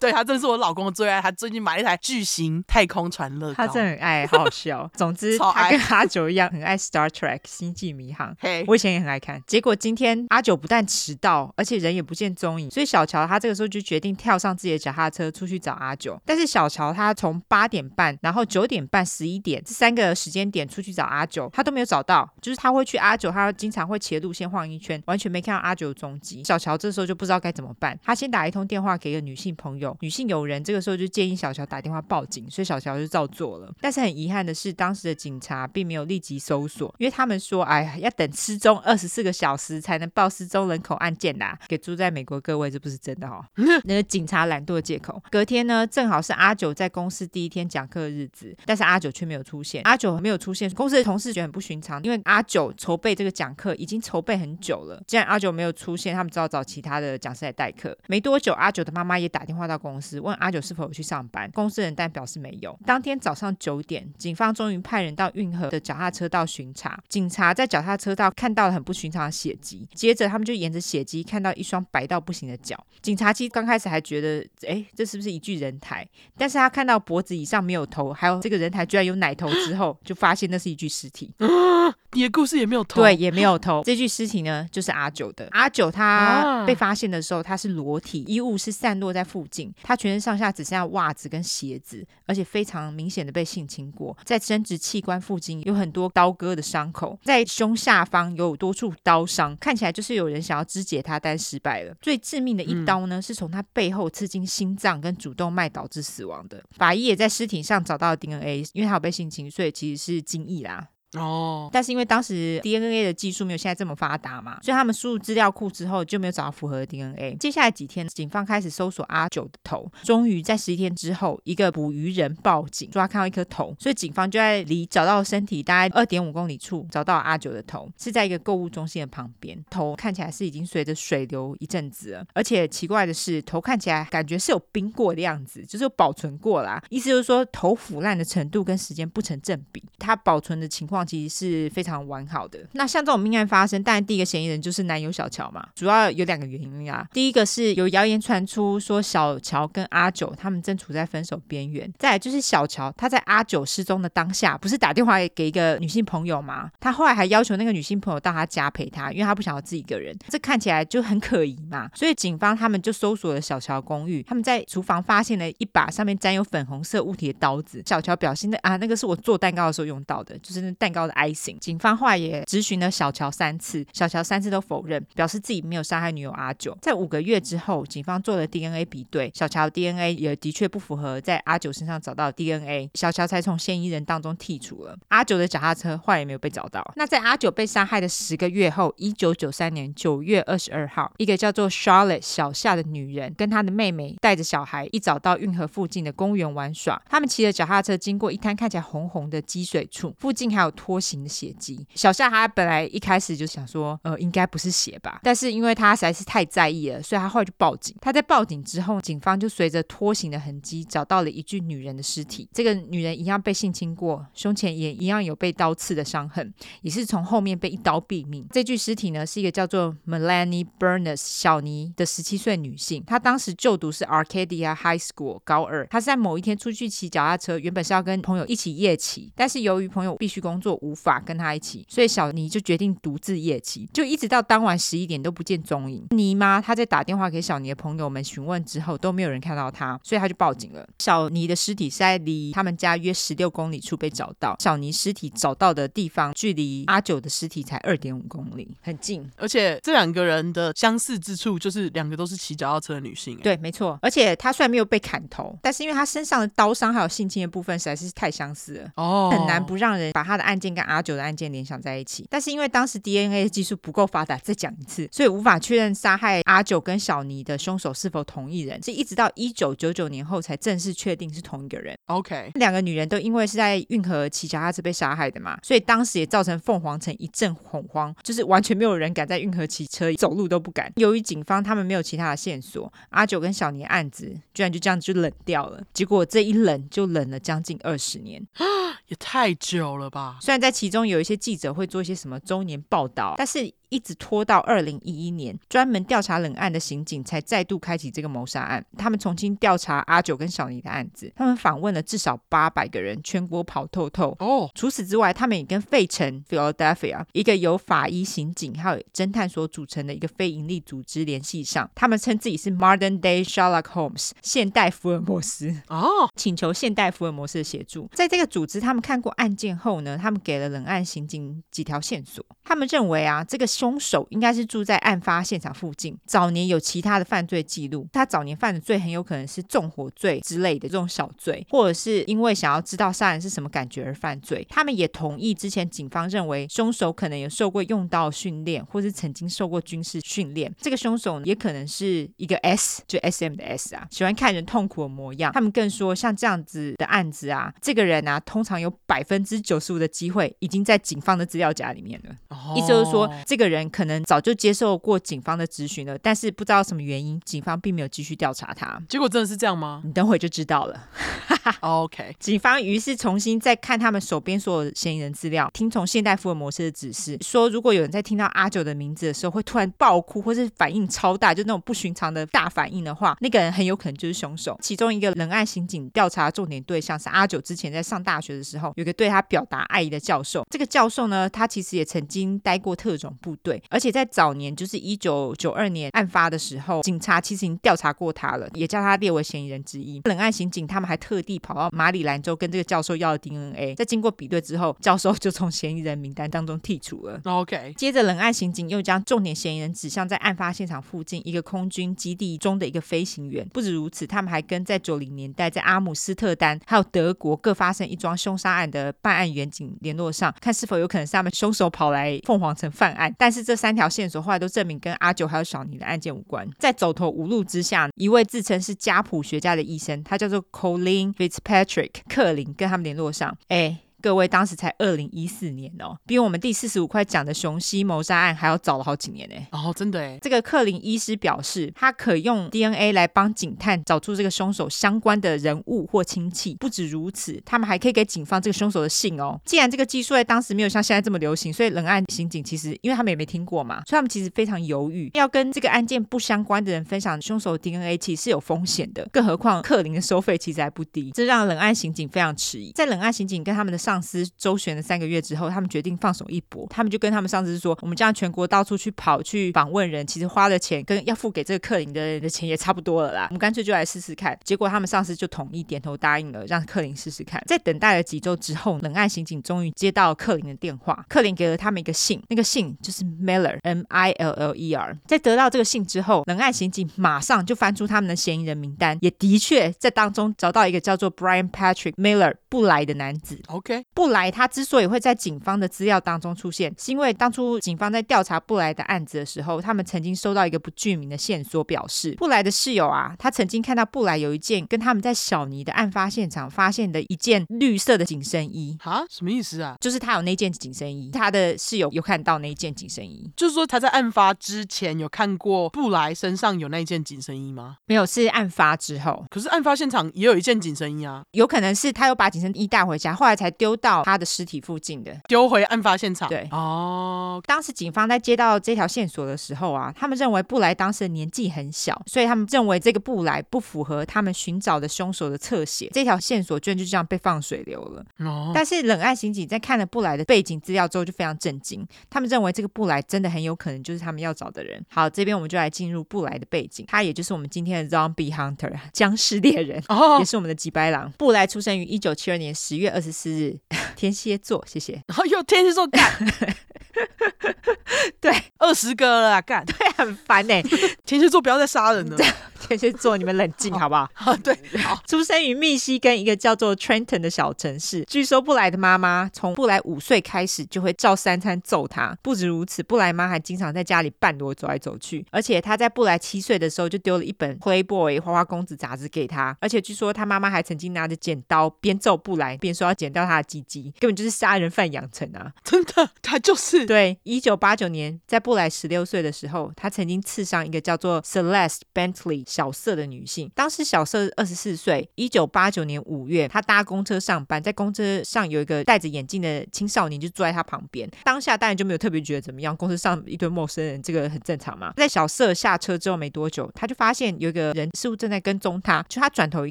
对，他真的是我老公的最爱。他最近买了一台巨型太空船乐高。他真的很爱，好好笑。总之，他跟阿九一样，很爱 Star Trek 星际迷航。嘿，我以前也很爱看。结果今天阿九不但迟到，而且人也不见踪影。所以小乔他这个时候就决定跳上自己的脚踏车出去找阿九。但是小乔他从八点半。然后九点半、十一点这三个时间点出去找阿九，他都没有找到。就是他会去阿九，他经常会骑路线晃一圈，完全没看到阿九的踪迹。小乔这时候就不知道该怎么办，他先打一通电话给一个女性朋友，女性友人这个时候就建议小乔打电话报警，所以小乔就照做了。但是很遗憾的是，当时的警察并没有立即搜索，因为他们说，哎呀，要等失踪二十四个小时才能报失踪人口案件啦。给住在美国各位，这不是真的哦，那个警察懒惰的借口。隔天呢，正好是阿九在公司第一天讲课日子，但是阿九却没有出现。阿九没有出现，公司的同事觉得很不寻常，因为阿九筹备这个讲课已经筹备很久了。既然阿九没有出现，他们只好找其他的讲师来代课。没多久，阿九的妈妈也打电话到公司，问阿九是否有去上班。公司人但表示没有。当天早上九点，警方终于派人到运河的脚踏车道巡查。警察在脚踏车道看到了很不寻常的血迹，接着他们就沿着血迹看到一双白到不行的脚。警察其实刚开始还觉得，哎，这是不是一具人台？但是他看到脖子以上没有有头，还有这个人台居然有奶头之后，就发现那是一具尸体。你的故事也没有偷，对，也没有偷。这具尸体呢，就是阿九的。阿九他被发现的时候，他是裸体，衣物是散落在附近，他全身上下只剩下袜子跟鞋子，而且非常明显的被性侵过。在生殖器官附近有很多刀割的伤口，在胸下方有多处刀伤，看起来就是有人想要肢解他，但失败了。最致命的一刀呢，是从他背后刺进心脏跟主动脉导致死亡的。法医也在尸体上找到了 DNA，因为他有被性侵，所以其实是精液啦。哦，但是因为当时 DNA 的技术没有现在这么发达嘛，所以他们输入资料库之后就没有找到符合的 DNA。接下来几天，警方开始搜索阿九的头，终于在十一天之后，一个捕鱼人报警说他看到一颗头，所以警方就在离找到身体大概二点五公里处找到阿九的头，是在一个购物中心的旁边。头看起来是已经随着水流一阵子了，而且奇怪的是，头看起来感觉是有冰过的样子，就是有保存过啦。意思就是说，头腐烂的程度跟时间不成正比，它保存的情况。其实是非常完好的。那像这种命案发生，当然第一个嫌疑人就是男友小乔嘛。主要有两个原因啊。第一个是有谣言传出说小乔跟阿九他们正处在分手边缘。再来就是小乔他在阿九失踪的当下，不是打电话给一个女性朋友吗？他后来还要求那个女性朋友到他家陪他，因为他不想要自己一个人。这看起来就很可疑嘛。所以警方他们就搜索了小乔公寓，他们在厨房发现了一把上面沾有粉红色物体的刀子。小乔表示的啊，那个是我做蛋糕的时候用到的，就是那蛋糕的 icing。警方后来也质询了小乔三次，小乔三次都否认，表示自己没有杀害女友阿九。在五个月之后，警方做了 DNA 比对，小乔 DNA 也的确不符合在阿九身上找到 DNA，小乔才从嫌疑人当中剔除了阿九的脚踏车，后来也没有被找到。那在阿九被杀害的十个月后，一九九三年九月二十二号，一个叫做 Charlotte 小夏的女人跟她的妹妹带着小孩一早到运河附近的公园玩耍，他们骑着脚踏车经过一滩看起来红红的积水处，附近还有拖行的血迹。小夏他本来一开始就想说，呃，应该不是血吧，但是因为他实在是太在意了，所以他后来就报警。他在报警之后，警方就随着拖行的痕迹找到了一具女人的尸体。这个女人一样被性侵过，胸前也一样有被刀刺的伤痕，也是从后面被一刀毙命。这具尸体呢，是一个叫做 Melanie Burness 小尼的十七岁女性，她当时就读是 Arcadia High School 高二。她是在某一天出去骑脚踏车，原本是要跟朋友一起夜骑，但是由于朋友必须工作，无法跟他一起。所以小尼就决定独自夜骑，就一直到当晚十一点都不见踪影。尼妈她在打电话给小尼的朋友们询问之后，都没有人看到她，所以她就报警了。小尼的尸体是在离他们家约十六公里处被找到。小尼尸体找到的地方距离阿九的尸体才二点五公里，很近。而且这两个人的相似之处就是两个都是骑脚踏车的女性。对，没错。而且她虽然没有被砍头，但是因为她身上的刀伤还有性侵的部分实在是太相似了，哦，很难不让人把她的案件跟阿九的案件联想在一起，但是因为当时 DNA 技术不够发达，再讲一次，所以无法确认杀害阿九跟小尼的凶手是否同一人，是一直到一九九九年后才正式确定是同一个人。OK，两个女人都因为是在运河骑脚踏车被杀害的嘛，所以当时也造成凤凰城一阵恐慌，就是完全没有人敢在运河骑车，走路都不敢。由于警方他们没有其他的线索，阿九跟小尼案子居然就这样就冷掉了。结果这一冷就冷了将近二十年，也太久了吧？虽然在其中有一些记者会做一些什么周年报道，但是一直拖到二零一一年，专门调查冷案的刑警才再度开启这个谋杀案。他们重新调查阿九跟小尼的案子，他们访问了至少八百个人，全国跑透透。哦，除此之外，他们也跟费城 （Philadelphia） 一个由法医、刑警还有侦探所组成的一个非营利组织联系上。他们称自己是 Modern Day Sherlock Holmes，现代福尔摩斯。哦，请求现代福尔摩斯的协助。在这个组织，他们看过案件后呢，他们给了冷案刑警几条线索。他们认为啊，这个凶手应该是住在案发现场附近，早年有其他的犯罪记录。他早年犯的罪很有可能是纵火罪之类的这种小罪，或者是因为想要知道杀人是什么感觉而犯罪。他们也同意之前警方认为凶手可能有受过用刀训练，或是曾经受过军事训练。这个凶手也可能是一个 S，就 SM 的 S 啊，喜欢看人痛苦的模样。他们更说，像这样子的案子啊，这个人啊，通常有百分之九十五的机会已经在警方的资料夹里面了。哦、意思就是说，这个人可能早就接受过警方的咨询了，但是不知道什么原因，警方并没有继续调查他。结果真的是这样吗？你等会就知道了。OK，警方于是重新再看他们手边所有嫌疑人资料，听从现代福尔摩斯的指示，说如果有人在听到阿九的名字的时候会突然爆哭，或是反应超大，就那种不寻常的大反应的话，那个人很有可能就是凶手。其中一个冷案刑警调查重点对象是阿九之前在上大学的时候，有个对他表达爱意的教授。这个教授呢，他其实也曾经待过特种部队，而且在早年，就是一九九二年案发的时候，警察其实已经调查过他了，也将他列为嫌疑人之一。冷案刑警他们还特地跑到马里兰州跟这个教授要了 DNA，在经过比对之后，教授就从嫌疑人名单当中剔除了。OK，接着冷案刑警又将重点嫌疑人指向在案发现场附近一个空军基地中的一个飞行员。不止如此，他们还跟在九零年代在阿姆斯特丹还有德国各发生一桩凶杀案的办案员警联络上，看是否有可能是他们凶手跑来凤凰城犯案。但但是这三条线索后来都证明跟阿九还有小尼的案件无关。在走投无路之下，一位自称是家谱学家的医生，他叫做 Colleen Fitzpatrick，克林跟他们联络上，哎。各位，当时才二零一四年哦，比我们第四十五块讲的雄西谋杀案还要早了好几年呢。哦，真的哎。这个克林医师表示，他可用 DNA 来帮警探找出这个凶手相关的人物或亲戚。不止如此，他们还可以给警方这个凶手的信哦。既然这个技术在当时没有像现在这么流行，所以冷案刑警其实因为他们也没听过嘛，所以他们其实非常犹豫，要跟这个案件不相关的人分享凶手的 DNA，其实是有风险的。更何况克林的收费其实还不低，这让冷案刑警非常迟疑。在冷案刑警跟他们的上司周旋了三个月之后，他们决定放手一搏。他们就跟他们上司说：“我们这样全国到处去跑去访问人，其实花的钱跟要付给这个克林的人的钱也差不多了啦。我们干脆就来试试看。”结果他们上司就同意点头答应了，让克林试试看。在等待了几周之后，冷案刑警终于接到克林的电话。克林给了他们一个信，那个信就是 Miller，M I L L E R。在得到这个信之后，冷案刑警马上就翻出他们的嫌疑人名单，也的确在当中找到一个叫做 Brian Patrick Miller 布莱的男子。OK，布莱。他之所以会在警方的资料当中出现，是因为当初警方在调查布莱的案子的时候，他们曾经收到一个不具名的线索，表示布莱的室友啊，他曾经看到布莱有一件跟他们在小尼的案发现场发现的一件绿色的紧身衣。哈，什么意思啊？就是他有那件紧身衣，他的室友有看到那一件紧身衣，就是说他在案发之前有看过布莱身上有那一件紧身衣吗？没有，是案发之后。可是案发现场也有一件紧身衣啊，有可能是他又把紧身衣带回家，后来才丢到他的尸体附近的，丢回案发现场。对，哦，当时警方在接到这条线索的时候啊，他们认为布莱当时的年纪很小，所以他们认为这个布莱不符合他们寻找的凶手的侧写。这条线索居然就这样被放水流了。哦，但是冷案刑警在看了布莱的背景资料之后就非常震惊，他们认为这个布莱真的很有可能就是他们要找的人。好，这边我们就来进入布莱的背景，他也就是我们今天的 Zombie Hunter 僵尸猎人，哦，也是我们的吉白狼。布莱出生于一九七二年十月二十四日，天蝎。座谢谢，然后又天蝎座干，对，二十个了干，对，很烦呢。天蝎座不要再杀人了。天蝎座，你们冷静好不好？好，对，好。出生于密西根一个叫做 Trenton 的小城市。据说布莱的妈妈从布莱五岁开始就会照三餐揍他。不止如此，布莱妈还经常在家里半裸走来走去。而且他在布莱七岁的时候就丢了一本 Playboy 花花公子杂志给他。而且据说他妈妈还曾经拿着剪刀边揍布莱边说要剪掉他的鸡鸡，根本就是杀人犯养成啊！真的，他就是次。对，一九八九年，在布莱十六岁的时候，他曾经刺伤一个叫做 Celeste Bentley 小瑟的女性。当时小瑟二十四岁。一九八九年五月，他搭公车上班，在公车上有一个戴着眼镜的青少年就坐在他旁边。当下当然就没有特别觉得怎么样，公车上一堆陌生人，这个很正常嘛。在小瑟下车之后没多久，他就发现有一个人似乎正在跟踪他，就他转头一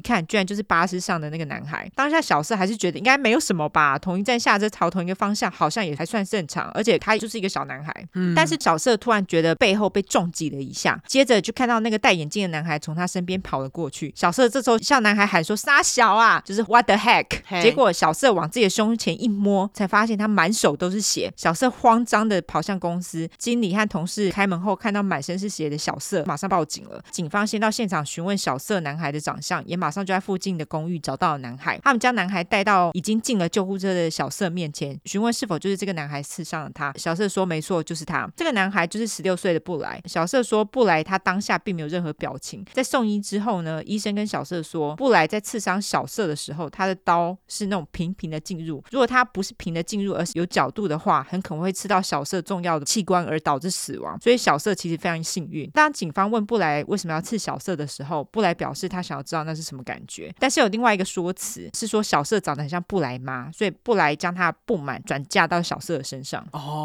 看，居然就是巴士上的那个男孩。当下小瑟还是觉得应该没有什么吧，同一站下车朝同一个方向，好像也还算正常，而且他就是一个小男孩。嗯，但是小色突然觉得背后被重击了一下，接着就看到那个戴眼镜的男孩从他身边跑了过去。小色这时候向男孩喊说：“杀小啊！”就是 What the heck？. 结果小色往自己的胸前一摸，才发现他满手都是血。小色慌张的跑向公司，经理和同事开门后看到满身是血的小色，马上报警了。警方先到现场询问小色男孩的长相，也马上就在附近的公寓找到了男孩。他们将男孩带到已经进了救护车的小色面前，询问是否就是这个男孩刺伤了他。小瑟说：“没错，就是他。这个男孩就是十六岁的布莱。”小瑟说：“布莱他当下并没有任何表情。”在送医之后呢，医生跟小瑟说：“布莱在刺伤小瑟的时候，他的刀是那种平平的进入。如果他不是平的进入，而是有角度的话，很可能会刺到小瑟重要的器官而导致死亡。所以小瑟其实非常幸运。当警方问布莱为什么要刺小瑟的时候，布莱表示他想要知道那是什么感觉。但是有另外一个说辞是说小瑟长得很像布莱妈，所以布莱将他不满转嫁到小瑟的身上。哦，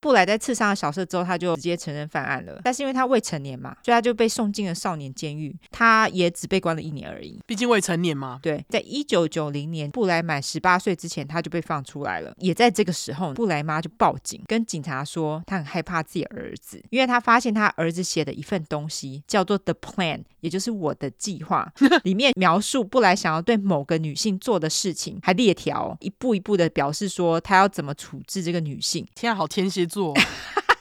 布莱在刺伤了小瑟之后，他就直接承认犯案了。但是因为他未成年嘛，所以他就被送进了少年监狱。他也只被关了一年而已，毕竟未成年嘛。对，在一九九零年布莱满十八岁之前，他就被放出来了。也在这个时候，布莱妈就报警，跟警察说他很害怕自己儿子，因为他发现他儿子写的一份东西叫做 The Plan，也就是我的计划，里面描述布莱想要对某个女性做的事情，还列条一步一步的表示说他要怎么处置这个女性。好天蝎座。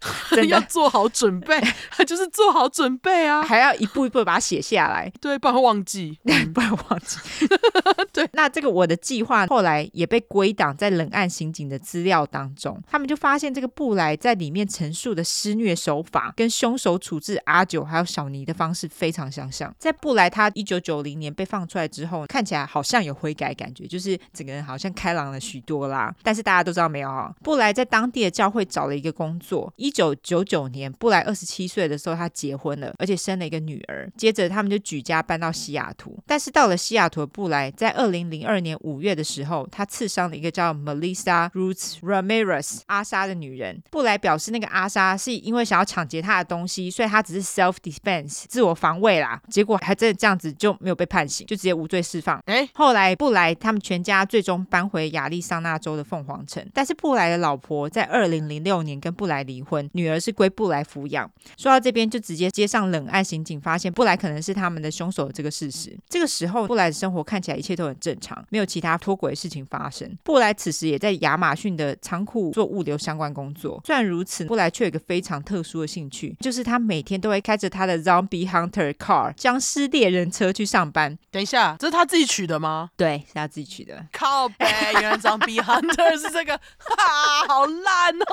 要做好准备，他 就是做好准备啊，还要一步一步把它写下来，对，不然会忘记，不然忘记。对，那这个我的计划后来也被归档在冷案刑警的资料当中，他们就发现这个布莱在里面陈述的施虐手法，跟凶手处置阿九还有小尼的方式非常相像。在布莱他一九九零年被放出来之后，看起来好像有悔改感觉，就是整个人好像开朗了许多啦。但是大家都知道没有啊？布莱在当地的教会找了一个工作，一九九九年，布莱二十七岁的时候，他结婚了，而且生了一个女儿。接着，他们就举家搬到西雅图。但是到了西雅图的布莱，在二零零二年五月的时候，他刺伤了一个叫 Melissa Ruth Ramirez 阿莎的女人。布莱表示，那个阿莎是因为想要抢劫他的东西，所以他只是 self defense 自我防卫啦。结果还真的这样子就没有被判刑，就直接无罪释放。哎，后来布莱他们全家最终搬回亚利桑那州的凤凰城。但是布莱的老婆在二零零六年跟布莱离婚，女儿。是归布莱抚养。说到这边，就直接接上冷案刑警发现布莱可能是他们的凶手的这个事实。这个时候，布莱的生活看起来一切都很正常，没有其他脱轨的事情发生。布莱此时也在亚马逊的仓库做物流相关工作。虽然如此，布莱却有一个非常特殊的兴趣，就是他每天都会开着他的 Zombie Hunter Car 僵尸猎人车去上班。等一下，这是他自己取的吗？对，是他自己取的。靠北，原来 Zombie Hunter 是这个，哈，好烂哦！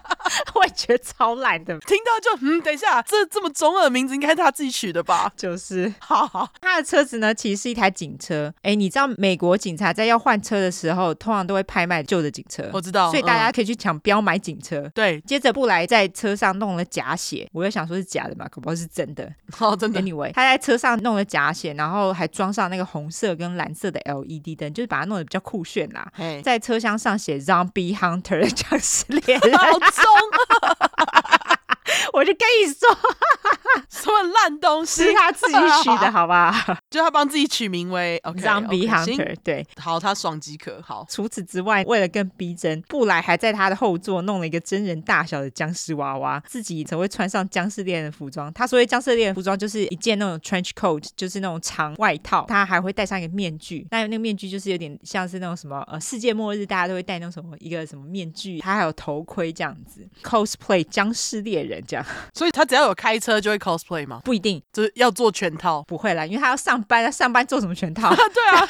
我也觉得超烂的，听到就嗯，等一下，这这么中二的名字应该是他自己取的吧？就是，好好，他的车子呢，其实是一台警车。哎，你知道美国警察在要换车的时候，通常都会拍卖旧的警车。我知道，所以大家可以去抢标买警车。嗯、对，接着布莱在车上弄了假血，我又想说是假的嘛，可不好是真的。哦，真的。Anyway，他在车上弄了假血，然后还装上那个红色跟蓝色的 LED 灯，就是把它弄得比较酷炫啦。在车厢上写 Zombie Hunter 的僵尸猎人，好重啊！我就跟你说，什么烂东西是他自己取的，好吧？就他帮自己取名为 Zombie Hunter，对，好，他爽即可。好，除此之外，为了更逼真，布莱还在他的后座弄了一个真人大小的僵尸娃娃，自己才会穿上僵尸猎人的服装。他所谓僵尸猎人服装就是一件那种 trench coat，就是那种长外套，他还会戴上一个面具。那那个面具就是有点像是那种什么呃世界末日大家都会戴那种什么一个什么面具，他还有头盔这样子，cosplay 僵尸猎人这样。所以他只要有开车就会 cosplay。吗？不一定，就是要做全套。不会啦，因为他要上班，他上班做什么全套？对啊，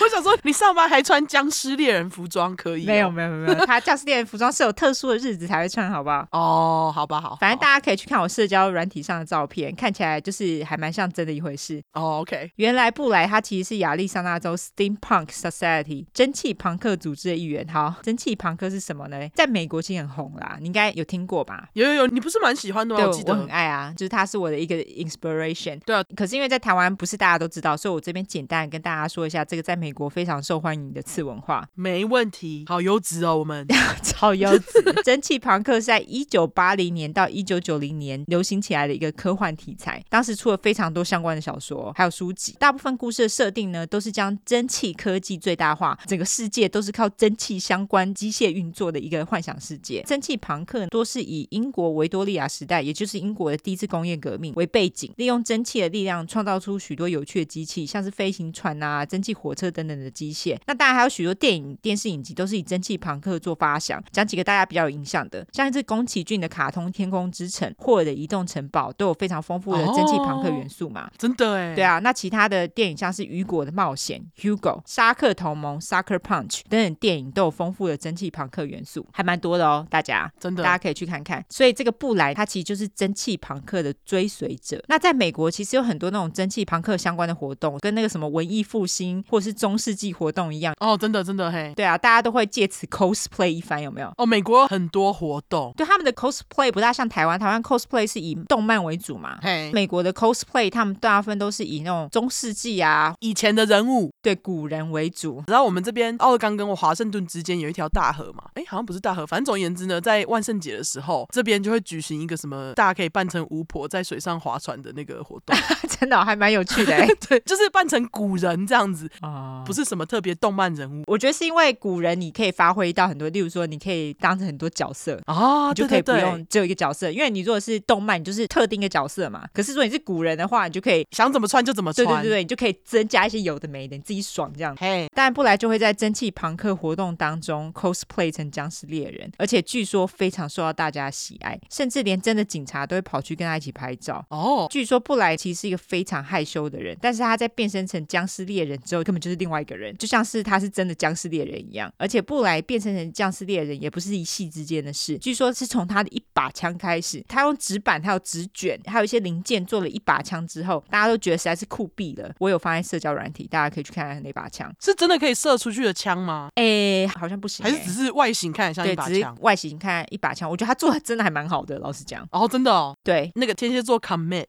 我想说，你上班还穿僵尸猎人服装可以、哦？没有，没有，没有，他僵尸猎人服装是有特殊的日子才会穿，好不好？哦，好吧，好，反正大家可以去看我社交软体上的照片，看起来就是还蛮像真的一回事。哦，OK，原来布莱他其实是亚利桑那州 Steampunk Society 蒸汽朋克组织的一员。好，蒸汽朋克是什么呢？在美国其实很红啦，你应该有听过吧？有有有，你不是蛮喜欢的吗？对，我记得我很爱啊，就是他是我的一个 inspiration。对啊，可是因为在台湾不是大家都知道，所以我这边简单跟大家说一下这个在美国非常受欢迎的次文化。没问题，好优质哦，我们超优质。蒸汽朋克是在一九八零年到一九九零年流行起来的一个科幻题材，当时出了非常多相关的小说还有书籍，大部分故事的设定呢都是将蒸汽科技最大化，整个世界都是靠蒸汽相关机械运作的一个幻想世界。蒸汽朋克多是以英国维多利亚时代，也就是英国的第一次工业革命为背景，利用蒸汽的力量创造出许多有趣的机器，像是飞行船啊、蒸汽火车等等的机械。那当然还有许多电影、电视影集都是以蒸汽朋克做发想。讲几个大家比较有印象的，像是宫崎骏的卡通《天空之城》、霍尔的《移动城堡》，都有非常丰富的蒸汽朋克元素嘛。真的哎，对啊。那其他的电影像是雨果的冒险、Hugo、沙克同盟、Sucker Punch 等等电影都有丰富的蒸汽朋克元素，还蛮多的哦。大家真的，大家可以去看看。所以这个布莱他其实就是蒸汽朋克的追随者。那在美国其实有很多那种蒸汽朋克相关的活动，跟那个什么文艺复兴或是中世纪活动一样哦。真的真的嘿，对啊，大家都会借此 cosplay 一番，有没有？哦，美国有很多活动，对他们的 cosplay 不大像台湾，台湾 cosplay 是以动漫为主嘛。嘿，美国的 cosplay 他们大部分都是以那种中世纪啊以前的人物，对古人为主。然后我们这边奥勒冈跟我华盛顿之间有一条大河嘛，哎，好像不是大河，反正总而言之呢，在万圣节的时候，这边就会举行一个什么大家可以扮成巫婆在水上划船的那个活动，真的、哦、还蛮有趣的。对，就是扮成古人这样子啊，不是什么特别动漫人物。我觉得是因为古人你可以发挥到很多，例如说你可以当成很多角色啊，你就可以不用只有一个角色，因为你如果是动漫，你就是特定一个角色嘛。可是如果你是古人的话，你就可以想怎么穿就怎么穿，对对对对，你就可以增加一些有的没的，你自己爽这样。嘿，当然布莱就会在蒸汽朋克活动当中 cosplay 成僵尸猎人，而且据说非常受到大家喜爱，甚至连真的警察都会跑去跟他一起拍照。哦，据说布莱其实是一个非常害羞的人，但是他在变身成僵尸猎人之后，根本就是另外一个人，就像是他是真的僵尸猎人一样。而且布莱变身成僵尸猎人也不是一夕之间的事，据说是从他的一把枪开始，他用纸板、还有纸卷，还有一些零件做了一把枪之后，大家都觉得实在是酷毙了。我有放在社交软体，大家可以去看看那把枪，是真的可以射出去的枪吗？哎，好像不行，还是只是外形看像一把枪？外形看一把枪，我觉得他做的真的还蛮好的，老实讲。哦，真的哦，对，那个天蝎座 commit。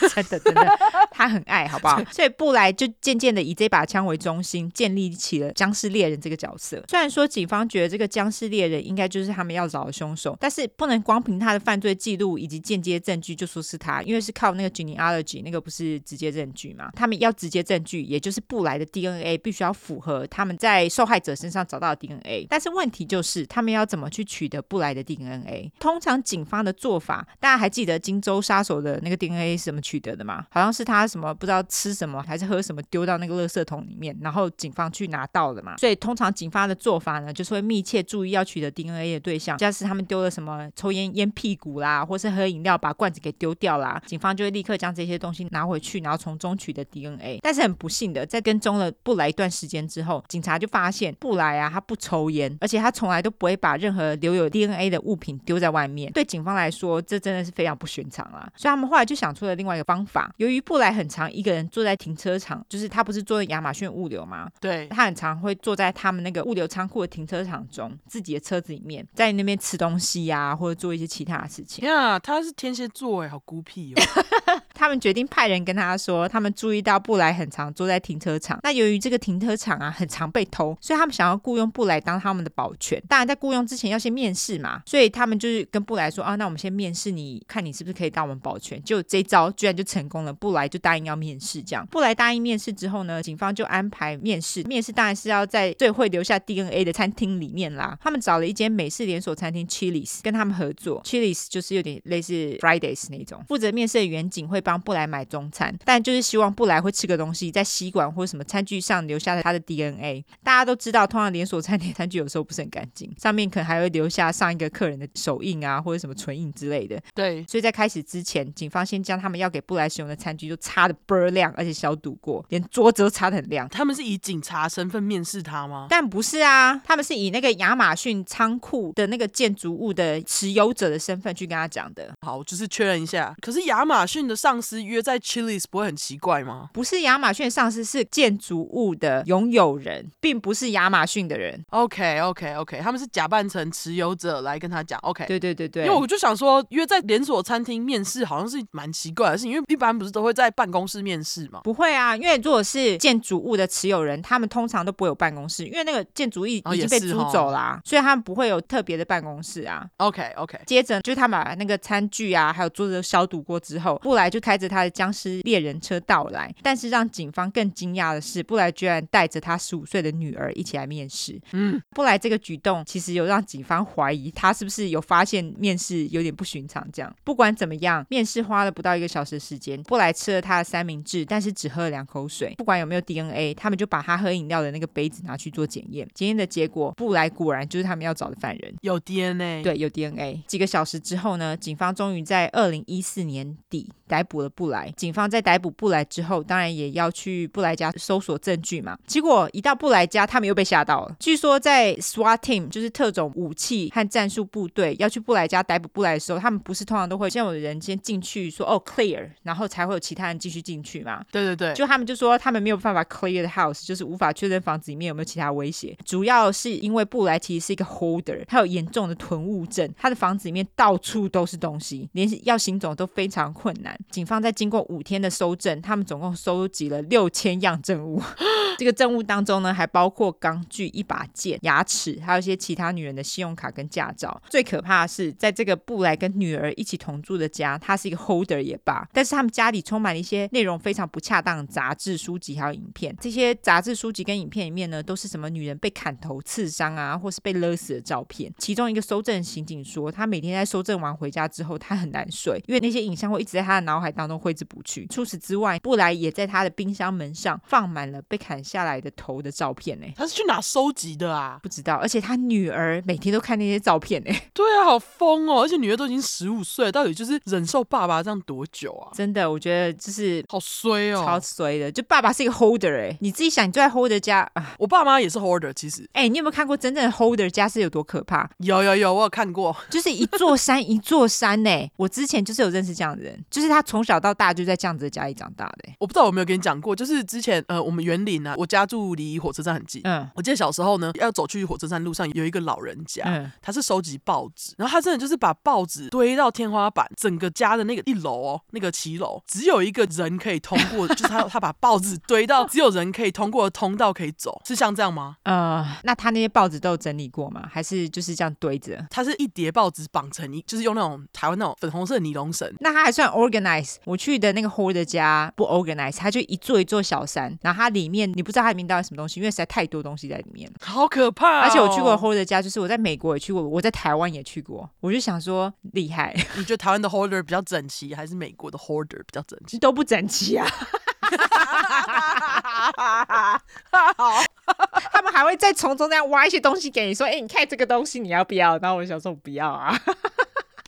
真的真的，他很爱好不好？所以布莱就渐渐的以这把枪为中心，建立起了僵尸猎人这个角色。虽然说警方觉得这个僵尸猎人应该就是他们要找的凶手，但是不能光凭他的犯罪记录以及间接证据就说是他，因为是靠那个 genealogy，那个不是直接证据嘛？他们要直接证据，也就是布莱的 DNA 必须要符合他们在受害者身上找到的 DNA。但是问题就是，他们要怎么去取得布莱的 DNA？通常警方的做法，大家还记得荆州杀手的那个 DNA 是什么取得的嘛？好像是他什么不知道吃什么还是喝什么丢到那个垃圾桶里面，然后警方去拿到了嘛。所以通常警方的做法呢，就是会密切注意要取得 DNA 的对象，像是他们丢了什么抽烟烟屁股啦，或是喝饮料把罐子给丢掉啦，警方就会立刻将这些东西拿回去，然后从中取得 DNA。但是很不幸的，在跟踪了布莱一段时间之后，警察就发现布莱啊，他不抽烟，而且他从来都不会把任何留有 DNA 的物品丢在外面。对警方来说，这真的是非常不寻常啊。所以他们后来就想出了另外一个方法。由于布莱很常一个人坐在停车场，就是他不是坐在亚马逊物流吗？对，他很常会坐在他们那个物流仓库的停车场中，自己的车子里面，在那边吃东西呀、啊，或者做一些其他的事情。呀，他是天蝎座哎，好孤僻哦。他们决定派人跟他说，他们注意到布莱很常坐在停车场。那由于这个停车场啊很常被偷，所以他们想要雇佣布莱当他们的保全。当然，在雇佣之前要先面试嘛，所以他们就是跟布莱说啊，那我们先面试你，看你是不是可以当我们保全。就这招居然就成功了。布莱就答应要面试，这样布莱答应面试之后呢，警方就安排面试。面试当然是要在最会留下 DNA 的餐厅里面啦。他们找了一间美式连锁餐厅 Chili's 跟他们合作。Chili's 就是有点类似 Fridays 那种。负责面试的员警会帮布莱买中餐，但就是希望布莱会吃个东西，在吸管或什么餐具上留下了他的 DNA。大家都知道，通常连锁餐厅餐具有时候不是很干净，上面可能还会留下上一个客人的手印啊，或者什么唇印之类的。对，所以在开始之前，警方先将他们要给布莱使用的餐具就擦的倍儿亮，而且消毒过，连桌子都擦的很亮。他们是以警察身份面试他吗？但不是啊，他们是以那个亚马逊仓库的那个建筑物的持有者的身份去跟他讲的。好，就是确认一下。可是亚马逊的上司约在 Chili's 不会很奇怪吗？不是亚马逊上司，是建筑物的拥有人，并不是亚马逊的人。OK OK OK，他们是假扮成持有者来跟他讲。OK，对对对对。因为我就想说，约在连锁餐厅面试好像是蛮奇怪的事情，因为一般不是都会在办公室面试吗？不会啊，因为如果是建筑物的持有人，他们通常都不会有办公室，因为那个建筑物已经被租走啦，啊，所以他们不会有特别的办公室啊。OK OK。接着就是他们把那个餐具啊，还有桌子都消毒过之后，布莱就开着他的僵尸猎人车到来。但是让警方更惊讶的是，布莱居然带着他十五岁的女儿一起来面试。嗯，布莱这个举动其实有让警方怀疑他是不是有发现面试有点不寻常。这样不管怎么样，面试花了不到一个小时的时间，布莱吃了他的三明治，但是只喝了两口水。不管有没有 DNA，他们就把他喝饮料的那个杯子拿去做检验。检验的结果，布莱果然就是他们要找的犯人，有 DNA。对，有 DNA。几个小时之后呢，警方终于在二零一四年底逮捕了布莱。警方在逮捕布莱之后，当然也要去布莱家搜索证据嘛。结果一到布莱家，他们又被吓到了。据说在 SWAT team，就是特种武器和战术部队要去布莱家逮捕布莱的时候，他们不是通常都会先有人先进去说哦 clear，然后才会有其他人继续进去嘛。对对对，就他们就说他们没有办法 clear the house，就是无法确认房子里面有没有其他威胁。主要是因为布莱其实是一个 holder，他有严重的囤物症，他的房子里面到处都是东西，连要行走都非常困难。警方在经过五天的搜证，他们总共收集了六千样证物。这个证物当中呢，还包括钢锯、一把剑、牙齿，还有一些其他女人的信用卡跟驾照。最可怕的是，在这个布莱跟女儿一起同住的家，他是一个 holder 也罢，但是他们家里充满了一些内容非常不恰当的杂志、书籍还有影片。这些杂志、书籍跟影片里面呢，都是什么女人被砍头、刺伤啊，或是被勒死的照片。其中一个搜证刑警说，他每天在搜证完回家之后，他很难睡，因为那些影像会一直在他的脑海当中挥之不去。除此之外，布莱也在他的冰箱门上放满了被砍下来的头的照片呢。他是去哪收集的啊？不知道。而且他女儿每天都看那些照片呢。对啊，好疯哦！而且女儿都已经十五岁了，到底就是忍受爸爸这样多久啊？真的，我觉得就是好衰哦，超衰的。就爸爸是一个 holder 哎，你自己想，你住在 holder 家啊？我爸妈也是 holder，其实。哎，你有没有看过真正的 holder 家是有多可怕？有有有，我有看过，就是一座山一座山呢。我之前就是有认识这样的人，就是他从小到大就在这样子的家里长大的。我不知道我有没有跟你讲过，就是之前呃，我们园林啊，我家住离火车站很近。嗯，我记得小时候呢，要走去火车站路上有一个老人家，嗯，他是收集报纸，然后他真的就是把报纸堆到天花板，整个家的那个一楼哦，那个骑楼只有一个人可以通过，就是他他把报纸堆到只有人可以通过的通道可以走，是像这样吗？呃，那他那些报纸都有整理过吗？还是就是这样堆着？他是一叠报纸绑成一，就是用那种台湾那种粉红色的尼龙绳。那他还算 organize。我去的那个 holder 家不 organize，他就一座一座小山，然后它里面你不知道它里面到底什么东西，因为实在太多东西在里面，好可怕哦。而且我去过 holder 家，就是我在美国也去过，我在台湾也去过，我就想说厉害。你觉得台湾的 holder 比较整齐，还是美国的 holder 比较整齐？都不整齐啊！好，他们还会再从中这样挖一些东西给你，说：“哎，你看这个东西，你要不要？”然后我就想说：“我不要啊。”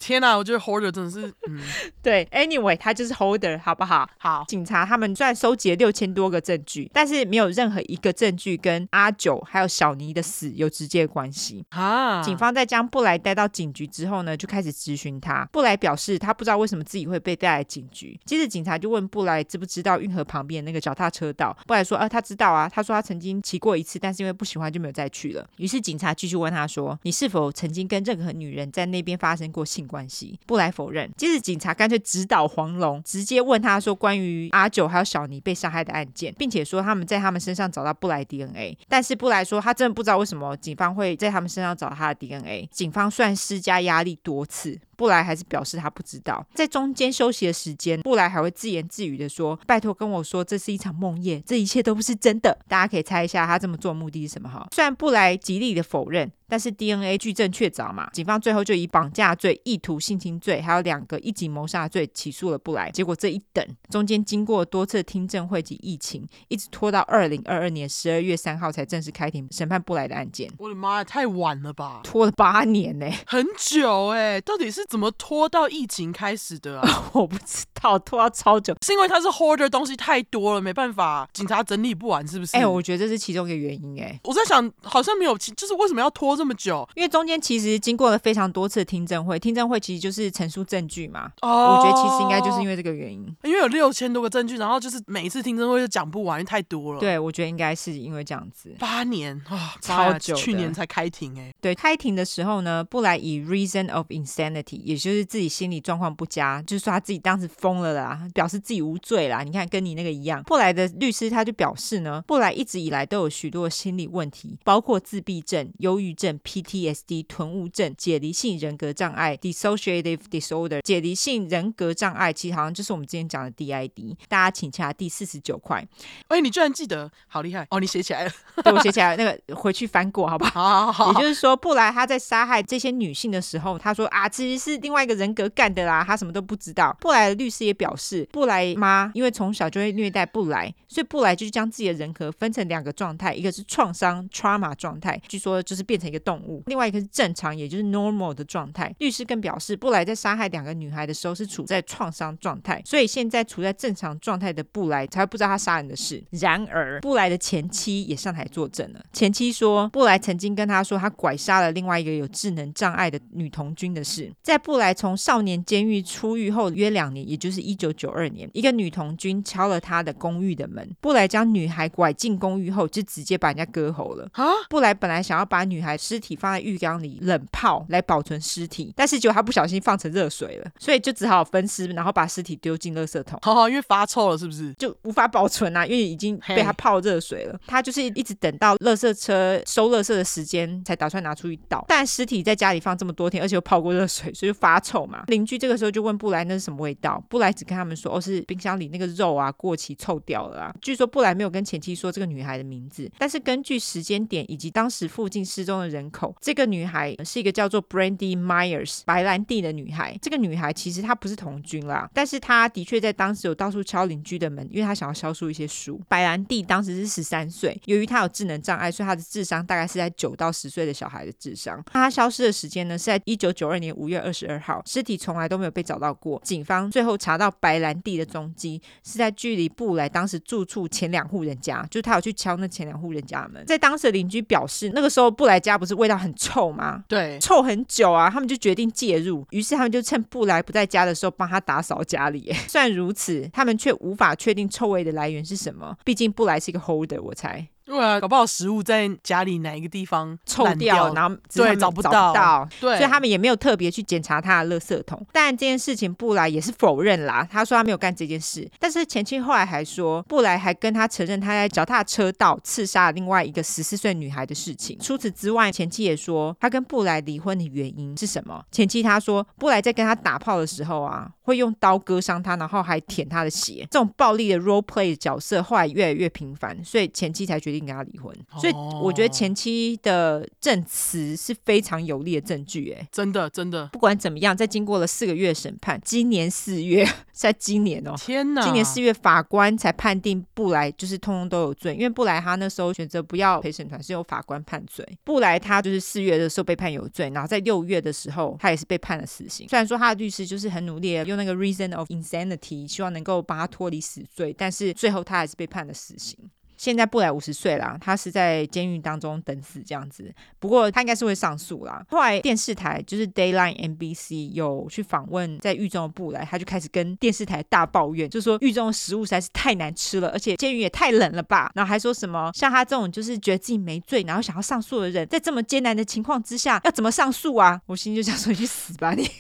天呐，我觉得 holder 真的是，嗯，对，anyway，他就是 holder，好不好？好，警察他们虽然收集了六千多个证据，但是没有任何一个证据跟阿九还有小尼的死有直接关系啊。警方在将布莱带到警局之后呢，就开始质询他。布莱表示他不知道为什么自己会被带来警局。接着警察就问布莱知不知道运河旁边那个脚踏车道。布莱说啊，他知道啊。他说他曾经骑过一次，但是因为不喜欢就没有再去了。于是警察继续问他说，你是否曾经跟任何女人在那边发生过性关系？布莱否认。接着警察干脆直捣黄龙，直接问他说关于阿九还有小尼被杀害的案件，并且说他们在他们身上找到布莱 DNA。但是布莱说他真的不知道为什么警方会在他们身上找他的 DNA。警方算施加压力多次，布莱还是表示他不知道。在中间休息的时间，布莱还会自言自语的说：“拜托跟我说，这是一场梦魇，这一切都不是真的。”大家可以猜一下他这么做的目的是什么？哈，虽然布莱极力的否认。但是 DNA 据证确凿嘛，警方最后就以绑架罪、意图性侵罪，还有两个一级谋杀罪起诉了布莱。结果这一等，中间经过多次听证会及疫情，一直拖到二零二二年十二月三号才正式开庭审判布莱的案件。我的妈呀，太晚了吧？拖了八年呢、欸，很久哎、欸，到底是怎么拖到疫情开始的啊？我不知道，拖到超久，是因为他是 hoarder 东西太多了，没办法，警察整理不完，是不是？哎、欸，我觉得这是其中一个原因哎、欸。我在想，好像没有，就是为什么要拖这么久？因为中间其实经过了非常多次的听证会，听证会其实就是陈述证据嘛。哦，我觉得其实应该就是因为这个原因，因为有六千多个证据，然后就是每一次听证会就讲不完，因为太多了。对，我觉得应该是因为这样子。八年啊，哦、超久，去年才开庭哎。对，开庭的时候呢，布莱以 reason of insanity，也就是自己心理状况不佳，就是说他自己当时疯了啦，表示自己无罪啦。你看，跟你那个一样。布莱的律师他就表示呢，布莱一直以来都有许多心理问题，包括自闭症、忧郁症、PTSD。囤物症、解离性人格障碍 （dissociative disorder）。解离性人格障碍其实好像就是我们之前讲的 DID。大家请查第四十九块。哎，你居然记得，好厉害哦！你写起来了，对，我写起来了。那个回去翻过，好不 好？好，好，好。也就是说，布莱他在杀害这些女性的时候，他说啊，其实是另外一个人格干的啦，他什么都不知道。布莱的律师也表示，布莱妈因为从小就会虐待布莱，所以布莱就将自己的人格分成两个状态，一个是创伤 （trauma） 状态，据说就是变成一个动物；另外一个是正常，也就是 normal 的状态。律师更表示，布莱在杀害两个女孩的时候是处在创伤状态，所以现在处在正常状态的布莱才会不知道他杀人的事。然而，布莱的前妻也上台作证了。前妻说，布莱曾经跟他说，他拐杀了另外一个有智能障碍的女童军的事。布莱从少年监狱出狱后约两年，也就是一九九二年，一个女童军敲了他的公寓的门。布莱将女孩拐进公寓后，就直接把人家割喉了。啊！布莱本来想要把女孩尸体放在浴缸里冷泡来保存尸体，但是结果他不小心放成热水了，所以就只好分尸，然后把尸体丢进垃圾桶。好好，因为发臭了，是不是？就无法保存啊，因为已经被他泡热水了。他就是一直等到垃圾车收垃圾的时间，才打算拿出去倒。但尸体在家里放这么多天，而且又泡过热水，所以就发臭嘛。邻居这个时候就问布莱那是什么味道，布莱只跟他们说哦，是冰箱里那个肉啊过期臭掉了啊。据说布莱没有跟前妻说这个女孩的名字，但是根据时间点以及当时附近失踪的人口，这个女孩是一个叫做 Brandy Myers 白兰地的女孩。这个女孩其实她不是童军啦，但是她的确在当时有到处敲邻居的门，因为她想要销售一些书。白兰地当时是十三岁，由于她有智能障碍，所以她的智商大概是在九到十岁的小孩的智商。那她消失的时间呢是在一九九二年五月二十二号，尸体从来都没有被找到过。警方最后查到白兰地的踪迹是在距离布莱当时住处前两户人家，就是他有去敲那前两户人家的门。在当时的邻居表示，那个时候布莱家不是味道很臭吗？对，臭很久啊，他们就决定介入，于是他们就趁布莱不在家的时候帮他打扫家里。虽然如此，他们却无法确定臭味的来源是什么，毕竟布莱是一个 holder，我猜。对啊，搞不好食物在家里哪一个地方臭掉，然后对找不到，对，所以他们也没有特别去检查他的垃圾桶。但这件事情布莱也是否认啦，他说他没有干这件事。但是前妻后来还说，布莱还跟他承认他在脚踏车道刺杀另外一个十四岁女孩的事情。除此之外，前妻也说他跟布莱离婚的原因是什么？前妻他说，布莱在跟他打炮的时候啊，会用刀割伤他，然后还舔他的血。这种暴力的 role play 的角色后来越来越频繁，所以前妻才决定。跟他离婚，所以我觉得前妻的证词是非常有力的证据，哎，真的真的。不管怎么样，在经过了四个月审判，今年四月，在今年哦，天哪，今年四月法官才判定布莱就是通通都有罪，因为布莱他那时候选择不要陪审团，是由法官判罪。布莱他就是四月的时候被判有罪，然后在六月的时候他也是被判了死刑。虽然说他的律师就是很努力的用那个 reason of insanity，希望能够帮他脱离死罪，但是最后他还是被判了死刑。现在布莱五十岁了，他是在监狱当中等死这样子。不过他应该是会上诉啦。后来电视台就是 Dayline NBC 有去访问在狱中的布莱，他就开始跟电视台大抱怨，就说狱中的食物实在是太难吃了，而且监狱也太冷了吧。然后还说什么像他这种就是觉得自己没罪，然后想要上诉的人，在这么艰难的情况之下，要怎么上诉啊？我心里就想说，你去死吧你！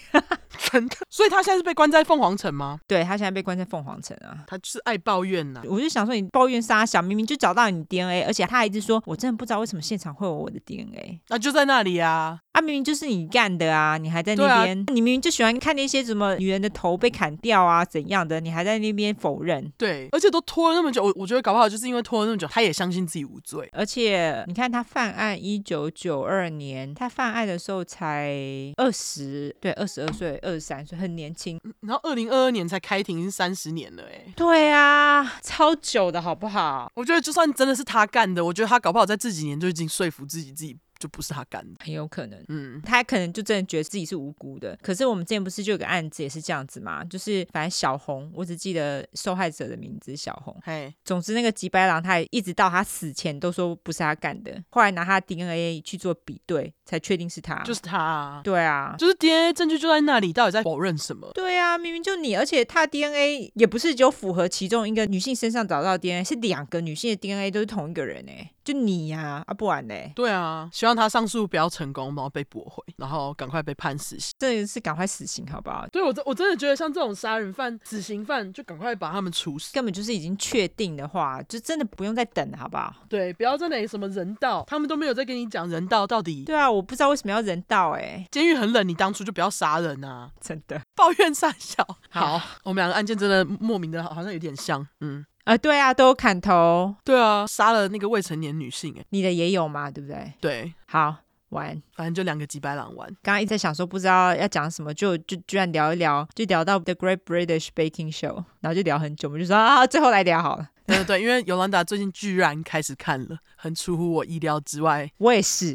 真的，所以他现在是被关在凤凰城吗？对，他现在被关在凤凰城啊。他就是爱抱怨呐、啊。我就想说，你抱怨杀小，明明就找到你 DNA，而且他还一直说，我真的不知道为什么现场会有我的 DNA。那就在那里啊。啊，明明就是你干的啊，你还在那边，啊、你明明就喜欢看那些什么女人的头被砍掉啊怎样的，你还在那边否认。对，而且都拖了那么久，我我觉得搞不好就是因为拖了那么久，他也相信自己无罪。而且你看他犯案一九九二年，他犯案的时候才二十，对，二十二岁，二十三岁，很年轻。然后二零二二年才开庭，是三十年了，哎。对啊，超久的好不好？我觉得就算真的是他干的，我觉得他搞不好在这几年就已经说服自己自己。就不是他干的，很有可能。嗯，他可能就真的觉得自己是无辜的。可是我们之前不是就有个案子也是这样子嘛？就是反正小红，我只记得受害者的名字小红。嘿，总之那个吉白狼，他也一直到他死前都说不是他干的。后来拿他 DNA 去做比对，才确定是他，就是他啊。对啊，就是 DNA 证据就在那里，到底在否认什么？对啊，明明就你，而且他的 DNA 也不是只有符合其中一个女性身上找到的 DNA，是两个女性的 DNA 都是同一个人哎。就你呀，啊，啊不然呢？对啊，希望他上诉不要成功，然后被驳回，然后赶快被判死刑。这是赶快死刑，好不好？对我真我真的觉得像这种杀人犯、死刑犯，就赶快把他们处死。根本就是已经确定的话，就真的不用再等了，好不好？对，不要在那里什么人道，他们都没有在跟你讲人道到底。对啊，我不知道为什么要人道哎。监狱很冷，你当初就不要杀人啊！真的抱怨三小。好，我们两个案件真的莫名的好像有点像，嗯。啊、呃，对啊，都有砍头，对啊，杀了那个未成年女性，哎，你的也有嘛，对不对？对，好玩，反正就两个吉白狼玩。刚刚一直在想说，不知道要讲什么，就就居然聊一聊，就聊到 The Great British Baking Show，然后就聊很久，我们就说啊，最后来聊好了。对对对，因为尤兰达最近居然开始看了，很出乎我意料之外。我也是，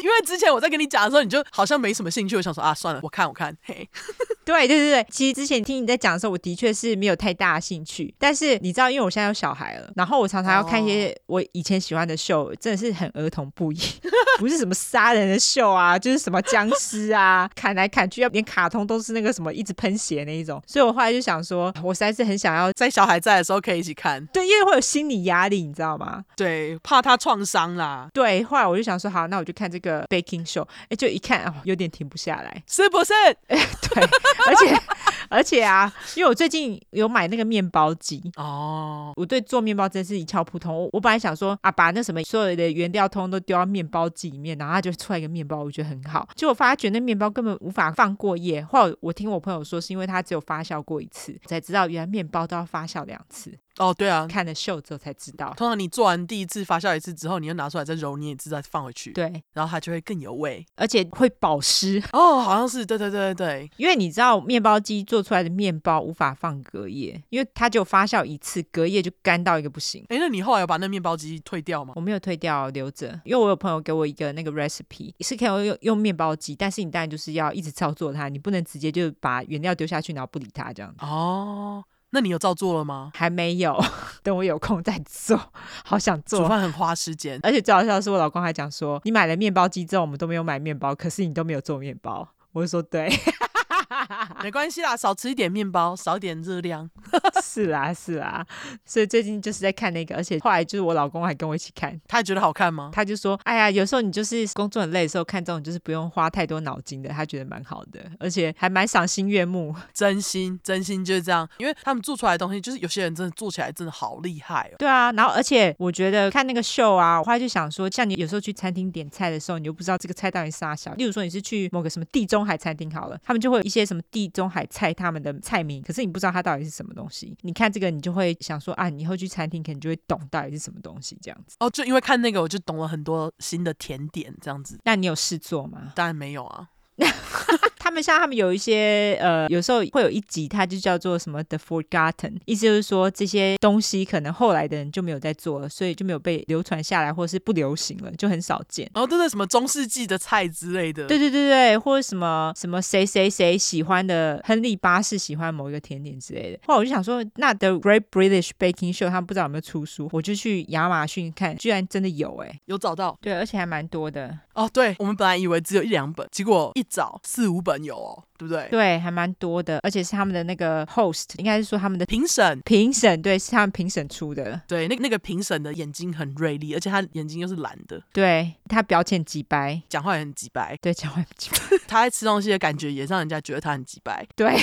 因 为之前我在跟你讲的时候，你就好像没什么兴趣。我想说啊，算了，我看我看。嘿，对对对对，其实之前听你在讲的时候，我的确是没有太大的兴趣。但是你知道，因为我现在有小孩了，然后我常常要看一些我以前喜欢的秀，真的是很儿童不宜，不是什么杀人的秀啊，就是什么僵尸啊，砍来砍去，要连卡通都是那个什么一直喷血那一种。所以我后来就想说，我实在是很想要在小孩在的时候可以一起看。对。因为会有心理压力，你知道吗？对，怕他创伤啦。对，后来我就想说，好，那我就看这个 baking show。哎，就一看哦，有点停不下来，是不是？哎，对，而且而且啊，因为我最近有买那个面包机哦，我对做面包真是一窍不通。我我本来想说啊，把那什么所有的原料通都丢到面包机里面，然后它就出来一个面包，我觉得很好。结果发觉那面包根本无法放过夜。后来我听我朋友说，是因为它只有发酵过一次，才知道原来面包都要发酵两次。哦，对啊，看了秀之后才知道。通常你做完第一次发酵一次之后，你又拿出来再揉捏一次再放回去，对，然后它就会更有味，而且会保湿。哦，好像是，对对对对对，因为你知道面包机做出来的面包无法放隔夜，因为它就发酵一次，隔夜就干到一个不行。哎，那你后来有把那面包机退掉吗？我没有退掉，留着，因为我有朋友给我一个那个 recipe，是可以用用面包机，但是你当然就是要一直操作它，你不能直接就把原料丢下去然后不理它这样子。哦。那你有照做了吗？还没有，等我有空再做。好想做，煮饭很花时间，而且最好笑的是，我老公还讲说，你买了面包机之后，我们都没有买面包，可是你都没有做面包。我就说对。没关系啦，少吃一点面包，少点热量。是啊，是啊。所以最近就是在看那个，而且后来就是我老公还跟我一起看，他还觉得好看吗？他就说：“哎呀，有时候你就是工作很累的时候看这种，就是不用花太多脑筋的，他觉得蛮好的，而且还蛮赏心悦目。”真心，真心就是这样，因为他们做出来的东西，就是有些人真的做起来真的好厉害哦。对啊，然后而且我觉得看那个秀啊，我后来就想说，像你有时候去餐厅点菜的时候，你又不知道这个菜到底是啥小。例如说你是去某个什么地中海餐厅好了，他们就会有一些什么地中海菜，他们的菜名，可是你不知道它到底是什么东西。你看这个，你就会想说啊，你以后去餐厅可能就会懂到底是什么东西这样子。哦，就因为看那个，我就懂了很多新的甜点这样子。那你有试做吗？当然没有啊。他们像他们有一些呃，有时候会有一集，它就叫做什么 The Forgotten，意思就是说这些东西可能后来的人就没有在做了，所以就没有被流传下来，或者是不流行了，就很少见。然后都是什么中世纪的菜之类的。对对对对，或者什么什么谁谁谁喜欢的亨利八世喜欢某一个甜点之类的。后来我就想说，那 The Great British Baking Show 他们不知道有没有出书，我就去亚马逊看，居然真的有哎、欸，有找到。对，而且还蛮多的。哦，对，我们本来以为只有一两本，结果一找四五本有哦，对不对？对，还蛮多的，而且是他们的那个 host，应该是说他们的评审，评审，对，是他们评审出的。对，那那个评审的眼睛很锐利，而且他眼睛又是蓝的。对，他表情几白，讲话也很几白。对，讲话很几白。他在吃东西的感觉也让人家觉得他很几白。对。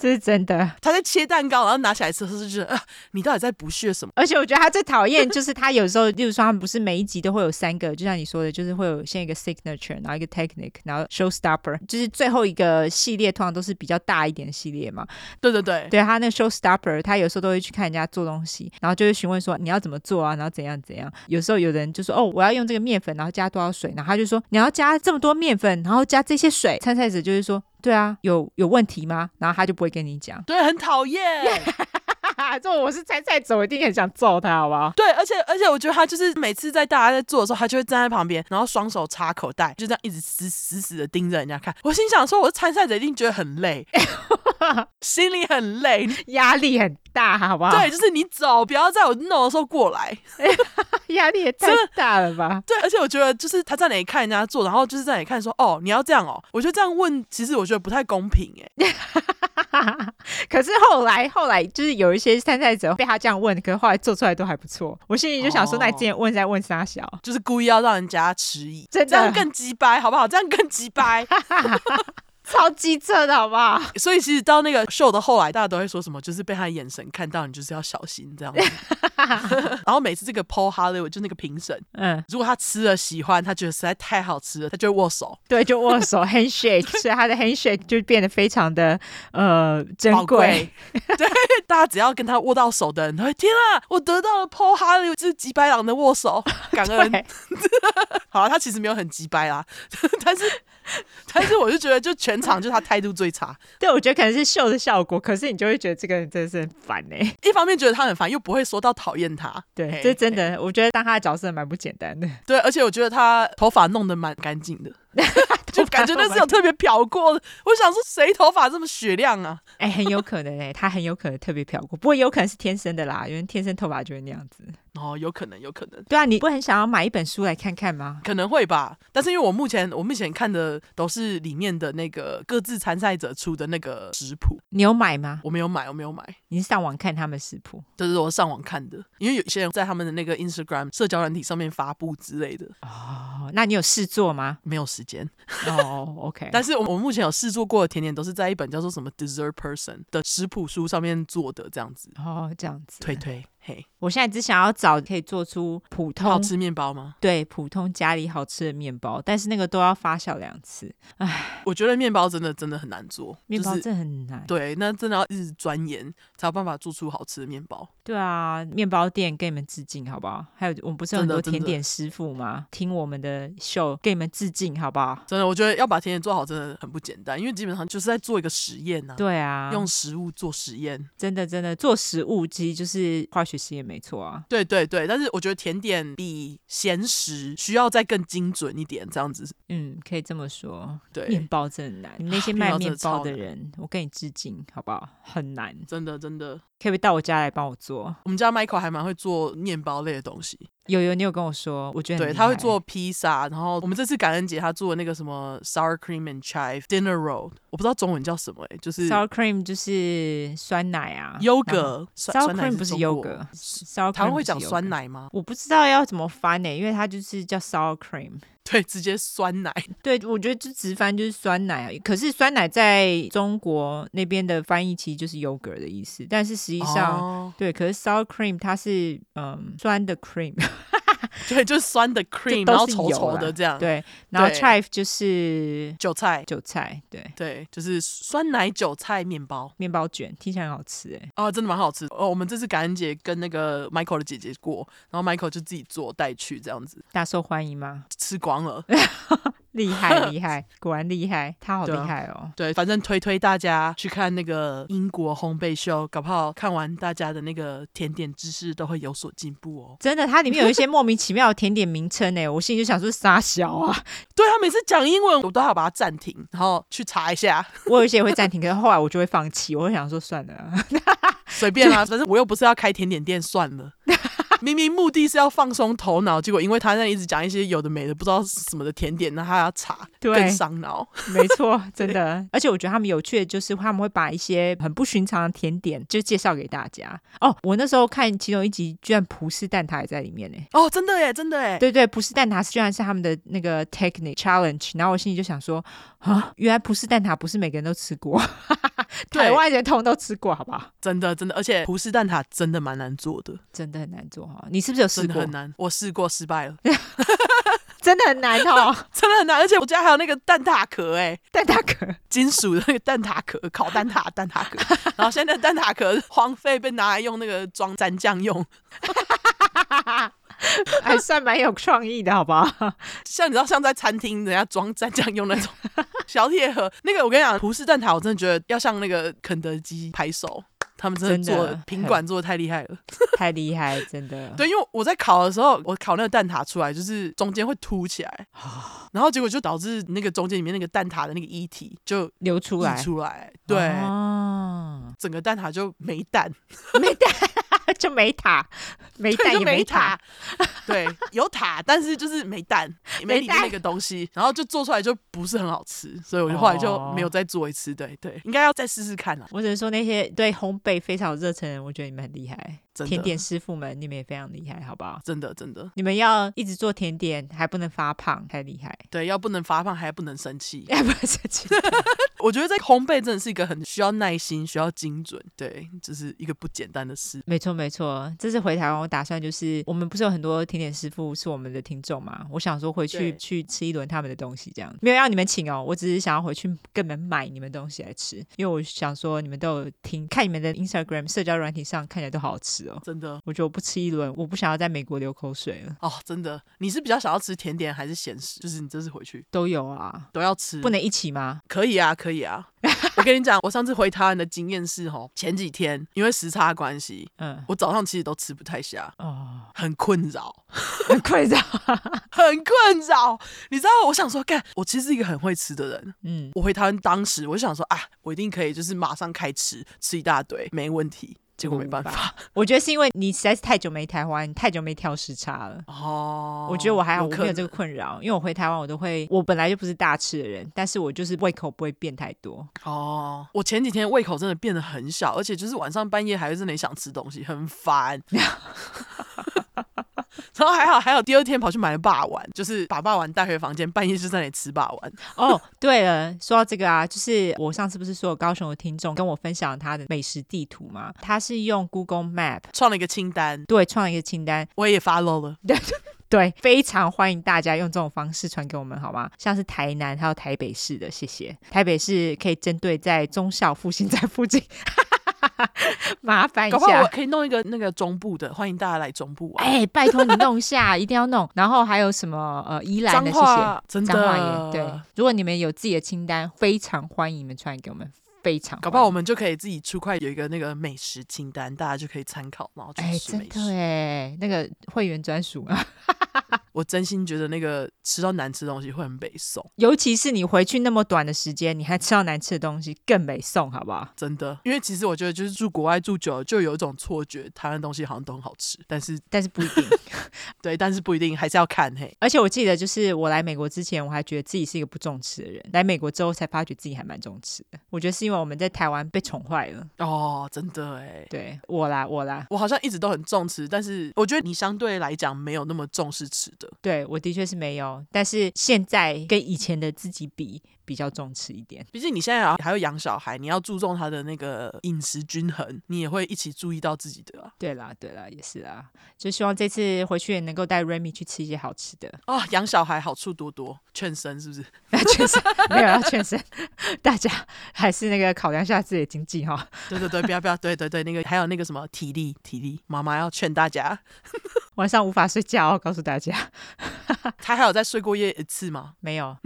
这是真的。他在切蛋糕，然后拿起来吃，是觉得啊，你到底在不屑什么？而且我觉得他最讨厌就是他有时候，例如说他们不是每一集都会有三个，就像你说的，就是会有先一个 signature，然后一个 technique，然后 showstopper，就是最后一个系列通常都是比较大一点的系列嘛。对对对，对他那 showstopper，他有时候都会去看人家做东西，然后就会询问说你要怎么做啊，然后怎样怎样。有时候有人就说哦，我要用这个面粉，然后加多少水，然后他就说你要加这么多面粉，然后加这些水。参赛者就是说，对啊，有有问题吗？然后他就不会跟你讲。对，很讨厌。这我是参赛者，我一定很想揍他，好不好？对，而且而且我觉得他就是每次在大家在做的时候，他就会站在旁边，然后双手插口袋，就这样一直死死死的盯着人家看。我心想说，我是参赛者，一定觉得很累，心里很累，压力很大，好不好？对，就是你走，不要在我弄的时候过来，压力也太大了吧？对，而且我觉得就是他在哪里看人家做，然后就是在哪里看说，哦，你要这样哦。我觉得这样问，其实我觉得不太公平，哎。可是后来后来就是有一些参赛者被他这样问，可是后来做出来都还不错。我心里就想说，那你之前问在问啥小？就是故意要让人家迟疑，这样更鸡掰，好不好？这样更鸡掰。超机车的好不好？所以其实到那个秀的后来，大家都会说什么？就是被他的眼神看到你，就是要小心这样子。然后每次这个 Paul Hollywood 就那个评审，嗯，如果他吃了喜欢，他觉得实在太好吃了，他就会握手，对，就握手 handshake，所以他的 handshake 就变得非常的呃珍贵。对，大家只要跟他握到手的人，他会天啊，我得到了 Paul Hollywood 这几百郎的握手，感恩。对好，他其实没有很鸡掰啦，但是 但是我就觉得就全。场就他态度最差，对，我觉得可能是秀的效果，可是你就会觉得这个人真的是很烦呢、欸。一方面觉得他很烦，又不会说到讨厌他，对，这真的，我觉得当他的角色蛮不简单的。对，而且我觉得他头发弄得蛮干净的。就感觉那是有特别漂过的，我想说谁头发这么雪亮啊？哎、欸，很有可能哎、欸，他很有可能特别漂过，不过有可能是天生的啦，因为天生头发就会那样子。哦，有可能，有可能。对啊，你不很想要买一本书来看看吗？可能会吧，但是因为我目前我目前看的都是里面的那个各自参赛者出的那个食谱。你有买吗？我没有买，我没有买。你是上网看他们食谱？这是我上网看的，因为有些人在他们的那个 Instagram 社交软体上面发布之类的。哦，那你有试做吗？没有时间。哦、oh，OK，但是我我目前有试做过的甜点都是在一本叫做什么 Dessert Person 的食谱书上面做的，这样子。哦，oh, 这样子。推推。嘿，我现在只想要找可以做出普通好吃面包吗？对，普通家里好吃的面包，但是那个都要发酵两次。唉，我觉得面包真的真的很难做，面包真的很难。对，那真的要一直钻研才有办法做出好吃的面包。对啊，面包店给你们致敬，好不好？还有我们不是有很多甜点师傅吗？听我们的秀，给你们致敬，好不好？真的，我觉得要把甜点做好真的很不简单，因为基本上就是在做一个实验呐。对啊，用食物做实验，真的真的做食物其实就是化学实也，没错啊。对对对，但是我觉得甜点比咸食需要再更精准一点，这样子。嗯，可以这么说。对，面包真的难，你那些 卖面包的人，我跟你致敬，好不好？很难，真的真的。可不可以到我家来帮我做？我们家 Michael 还蛮会做面包类的东西。有有，你有跟我说，我觉得对，他会做披萨，然后我们这次感恩节他做的那个什么 sour cream and chive dinner roll，我不知道中文叫什么哎，就是 sour cream 就是酸奶啊，优格 sour cream 不是优格，sour 他们会讲酸奶吗？我不知道要怎么翻呢，因为它就是叫 sour cream。对，直接酸奶。对，我觉得这直翻就是酸奶啊。可是酸奶在中国那边的翻译其实就是 yogurt 的意思，但是实际上，哦、对，可是 sour cream 它是嗯酸的 cream。对，就是酸的 cream，然后稠稠的这样。对，然后 chive 就是韭菜，韭菜。对对，就是酸奶韭菜面包，面包卷，听起来很好吃哎。哦，真的蛮好吃哦。我们这次感恩节跟那个 Michael 的姐姐过，然后 Michael 就自己做带去这样子。大受欢迎吗？吃光了。厉害厉害，果然厉害，他好厉害哦对。对，反正推推大家去看那个英国烘焙秀，搞不好看完大家的那个甜点知识都会有所进步哦。真的，它里面有一些莫名其妙的甜点名称呢，我心里就想说傻小啊。对，他每次讲英文，我都要把它暂停，然后去查一下。我有一些也会暂停，可是后来我就会放弃，我会想说算了，随便 啦，反正我又不是要开甜点店，算了。明明目的是要放松头脑，结果因为他那一直讲一些有的没的，不知道什么的甜点，那他要查，对更伤脑。没错，真的。而且我觉得他们有趣的就是他们会把一些很不寻常的甜点就介绍给大家。哦，我那时候看其中一集，居然葡式蛋挞也在里面呢。哦，真的耶，真的耶。对对，葡式蛋挞居然是他们的那个 technique challenge。然后我心里就想说，啊，原来葡式蛋挞不是每个人都吃过，台湾人通通都吃过，好不好？真的真的，而且葡式蛋挞真的蛮难做的，真的很难做哈。你是不是有试过？很难，我试过失败了。真的很难哦，真的很难，而且我家还有那个蛋挞壳，哎，蛋挞壳，金属的那个蛋挞壳，烤蛋挞蛋挞壳，然后现在蛋挞壳荒废，被拿来用那个装蘸酱用，还算蛮有创意的，好不好？像你知道，像在餐厅人家装蘸酱用那种小铁盒，那个我跟你讲，葡式蛋挞，我真的觉得要向那个肯德基拍手。他们真的做的品管做的太厉害了，太厉害，真的。对，因为我在烤的时候，我烤那个蛋挞出来，就是中间会凸起来，然后结果就导致那个中间里面那个蛋挞的那个液体就流出来，出来，对，整个蛋挞就没蛋，没蛋。就没塔，没蛋也没塔，对，有塔，但是就是没蛋，没里面那个东西，然后就做出来就不是很好吃，所以我就后来就没有再做一次。对对，应该要再试试看了。我只能说那些对烘焙非常有热忱的人，我觉得你们很厉害。甜点师傅们，你们也非常厉害，好不好？真的真的，你们要一直做甜点，还不能发胖，太厉害。对，要不能发胖，还不能生气，还 不能生气。我觉得在烘焙真的是一个很需要耐心、需要精准，对，这是一个不简单的事。没错没错，这次回台湾，我打算就是我们不是有很多甜点师傅是我们的听众嘛？我想说回去去吃一轮他们的东西，这样没有让你们请哦，我只是想要回去跟你们买你们东西来吃，因为我想说你们都有听，看你们的 Instagram 社交软体上看起来都好好真的，我觉得我。不吃一轮，我不想要在美国流口水了。哦，真的，你是比较想要吃甜点还是咸食？就是你这次回去都有啊，都要吃，不能一起吗？可以啊，可以啊。我跟你讲，我上次回台湾的经验是，吼，前几天因为时差关系，嗯，我早上其实都吃不太下，哦，很困扰，很困扰，很困扰。你知道，我想说，干，我其实是一个很会吃的人，嗯，我回台湾当时，我就想说，啊，我一定可以，就是马上开吃，吃一大堆，没问题。结果没办法，我觉得是因为你实在是太久没台湾，你太久没调时差了。哦，我觉得我还好，我没有这个困扰，因为我回台湾我都会，我本来就不是大吃的人，但是我就是胃口不会变太多。哦，我前几天胃口真的变得很小，而且就是晚上半夜还是真的想吃东西，很烦。然后还好，还有第二天跑去买了霸丸，就是把霸丸带回房间，半夜就在那里吃霸丸。哦，对了，说到这个啊，就是我上次不是说有高雄的听众跟我分享他的美食地图吗？他是用 Google Map 创了一个清单，对，创了一个清单，我也 follow 了。对 对，非常欢迎大家用这种方式传给我们，好吗？像是台南还有台北市的，谢谢。台北市可以针对在中孝复兴站附近。麻烦一下，我可以弄一个那个中部的，欢迎大家来中部玩。哎、欸，拜托你弄一下，一定要弄。然后还有什么呃，宜兰的谢谢，真的，对。如果你们有自己的清单，非常欢迎你们传给我们，非常。搞不好我们就可以自己出块有一个那个美食清单，大家就可以参考，然后去吃美食。对、欸，那个会员专属啊。我真心觉得那个吃到难吃的东西会很北宋，尤其是你回去那么短的时间，你还吃到难吃的东西，更北宋，好不好？真的，因为其实我觉得就是住国外住久了，就有一种错觉，台湾东西好像都很好吃，但是但是不一定，对，但是不一定，还是要看嘿。而且我记得，就是我来美国之前，我还觉得自己是一个不重吃的人，来美国之后才发觉自己还蛮重吃的。我觉得是因为我们在台湾被宠坏了哦，真的哎，对我啦，我啦，我好像一直都很重吃，但是我觉得你相对来讲没有那么重视吃对，我的确是没有，但是现在跟以前的自己比，比较重吃一点。毕竟你现在还要养小孩，你要注重他的那个饮食均衡，你也会一起注意到自己的啊。对啦，对啦，也是啊。就希望这次回去也能够带 Remy 去吃一些好吃的哦。养小孩好处多多，劝生是不是？劝生没有要劝生，大家还是那个考量一下自己的经济哈。对对对，不要不要，对对对，那个还有那个什么体力体力，妈妈要劝大家。晚上无法睡觉哦，告诉大家。他还有再睡过夜一次吗？没有。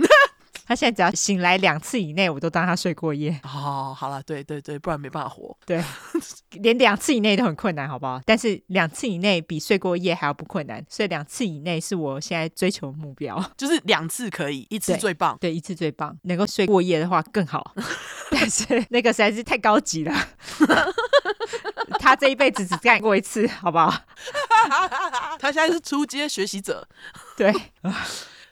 他现在只要醒来两次以内，我都当他睡过夜。哦，好了，对对对，不然没办法活。对，连两次以内都很困难，好不好？但是两次以内比睡过夜还要不困难，所以两次以内是我现在追求的目标。就是两次可以，一次最棒。对，对，一次最棒。能够睡过夜的话更好，但是那个实在是太高级了。他这一辈子只干过一次，好不好？他现在是初阶学习者，对，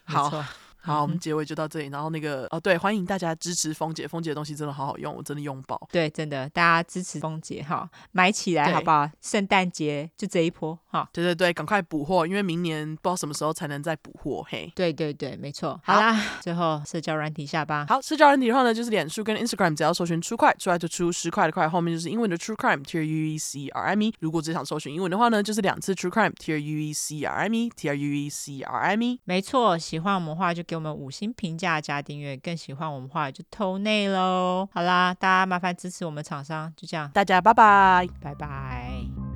好。好，我们结尾就到这里。然后那个哦，对，欢迎大家支持风姐，风姐的东西真的好好用，我真的用爆。对，真的，大家支持风姐哈，买起来好不好？圣诞节就这一波哈。对对对，赶快补货，因为明年不知道什么时候才能再补货。嘿，对对对，没错。好啦，最后社交软体下吧。好，社交软体的话呢，就是脸书跟 Instagram，只要搜寻 True Crime，出来就出十块的块，后面就是英文的 True Crime，T R U E C R M E。如果只想搜寻英文的话呢，就是两次 True Crime，T R U E C R M E，T R U E C R M E。没错，喜欢我们的话就给我们五星评。价加订阅，更喜欢我们的话就投内喽。好啦，大家麻烦支持我们厂商，就这样，大家拜拜，拜拜。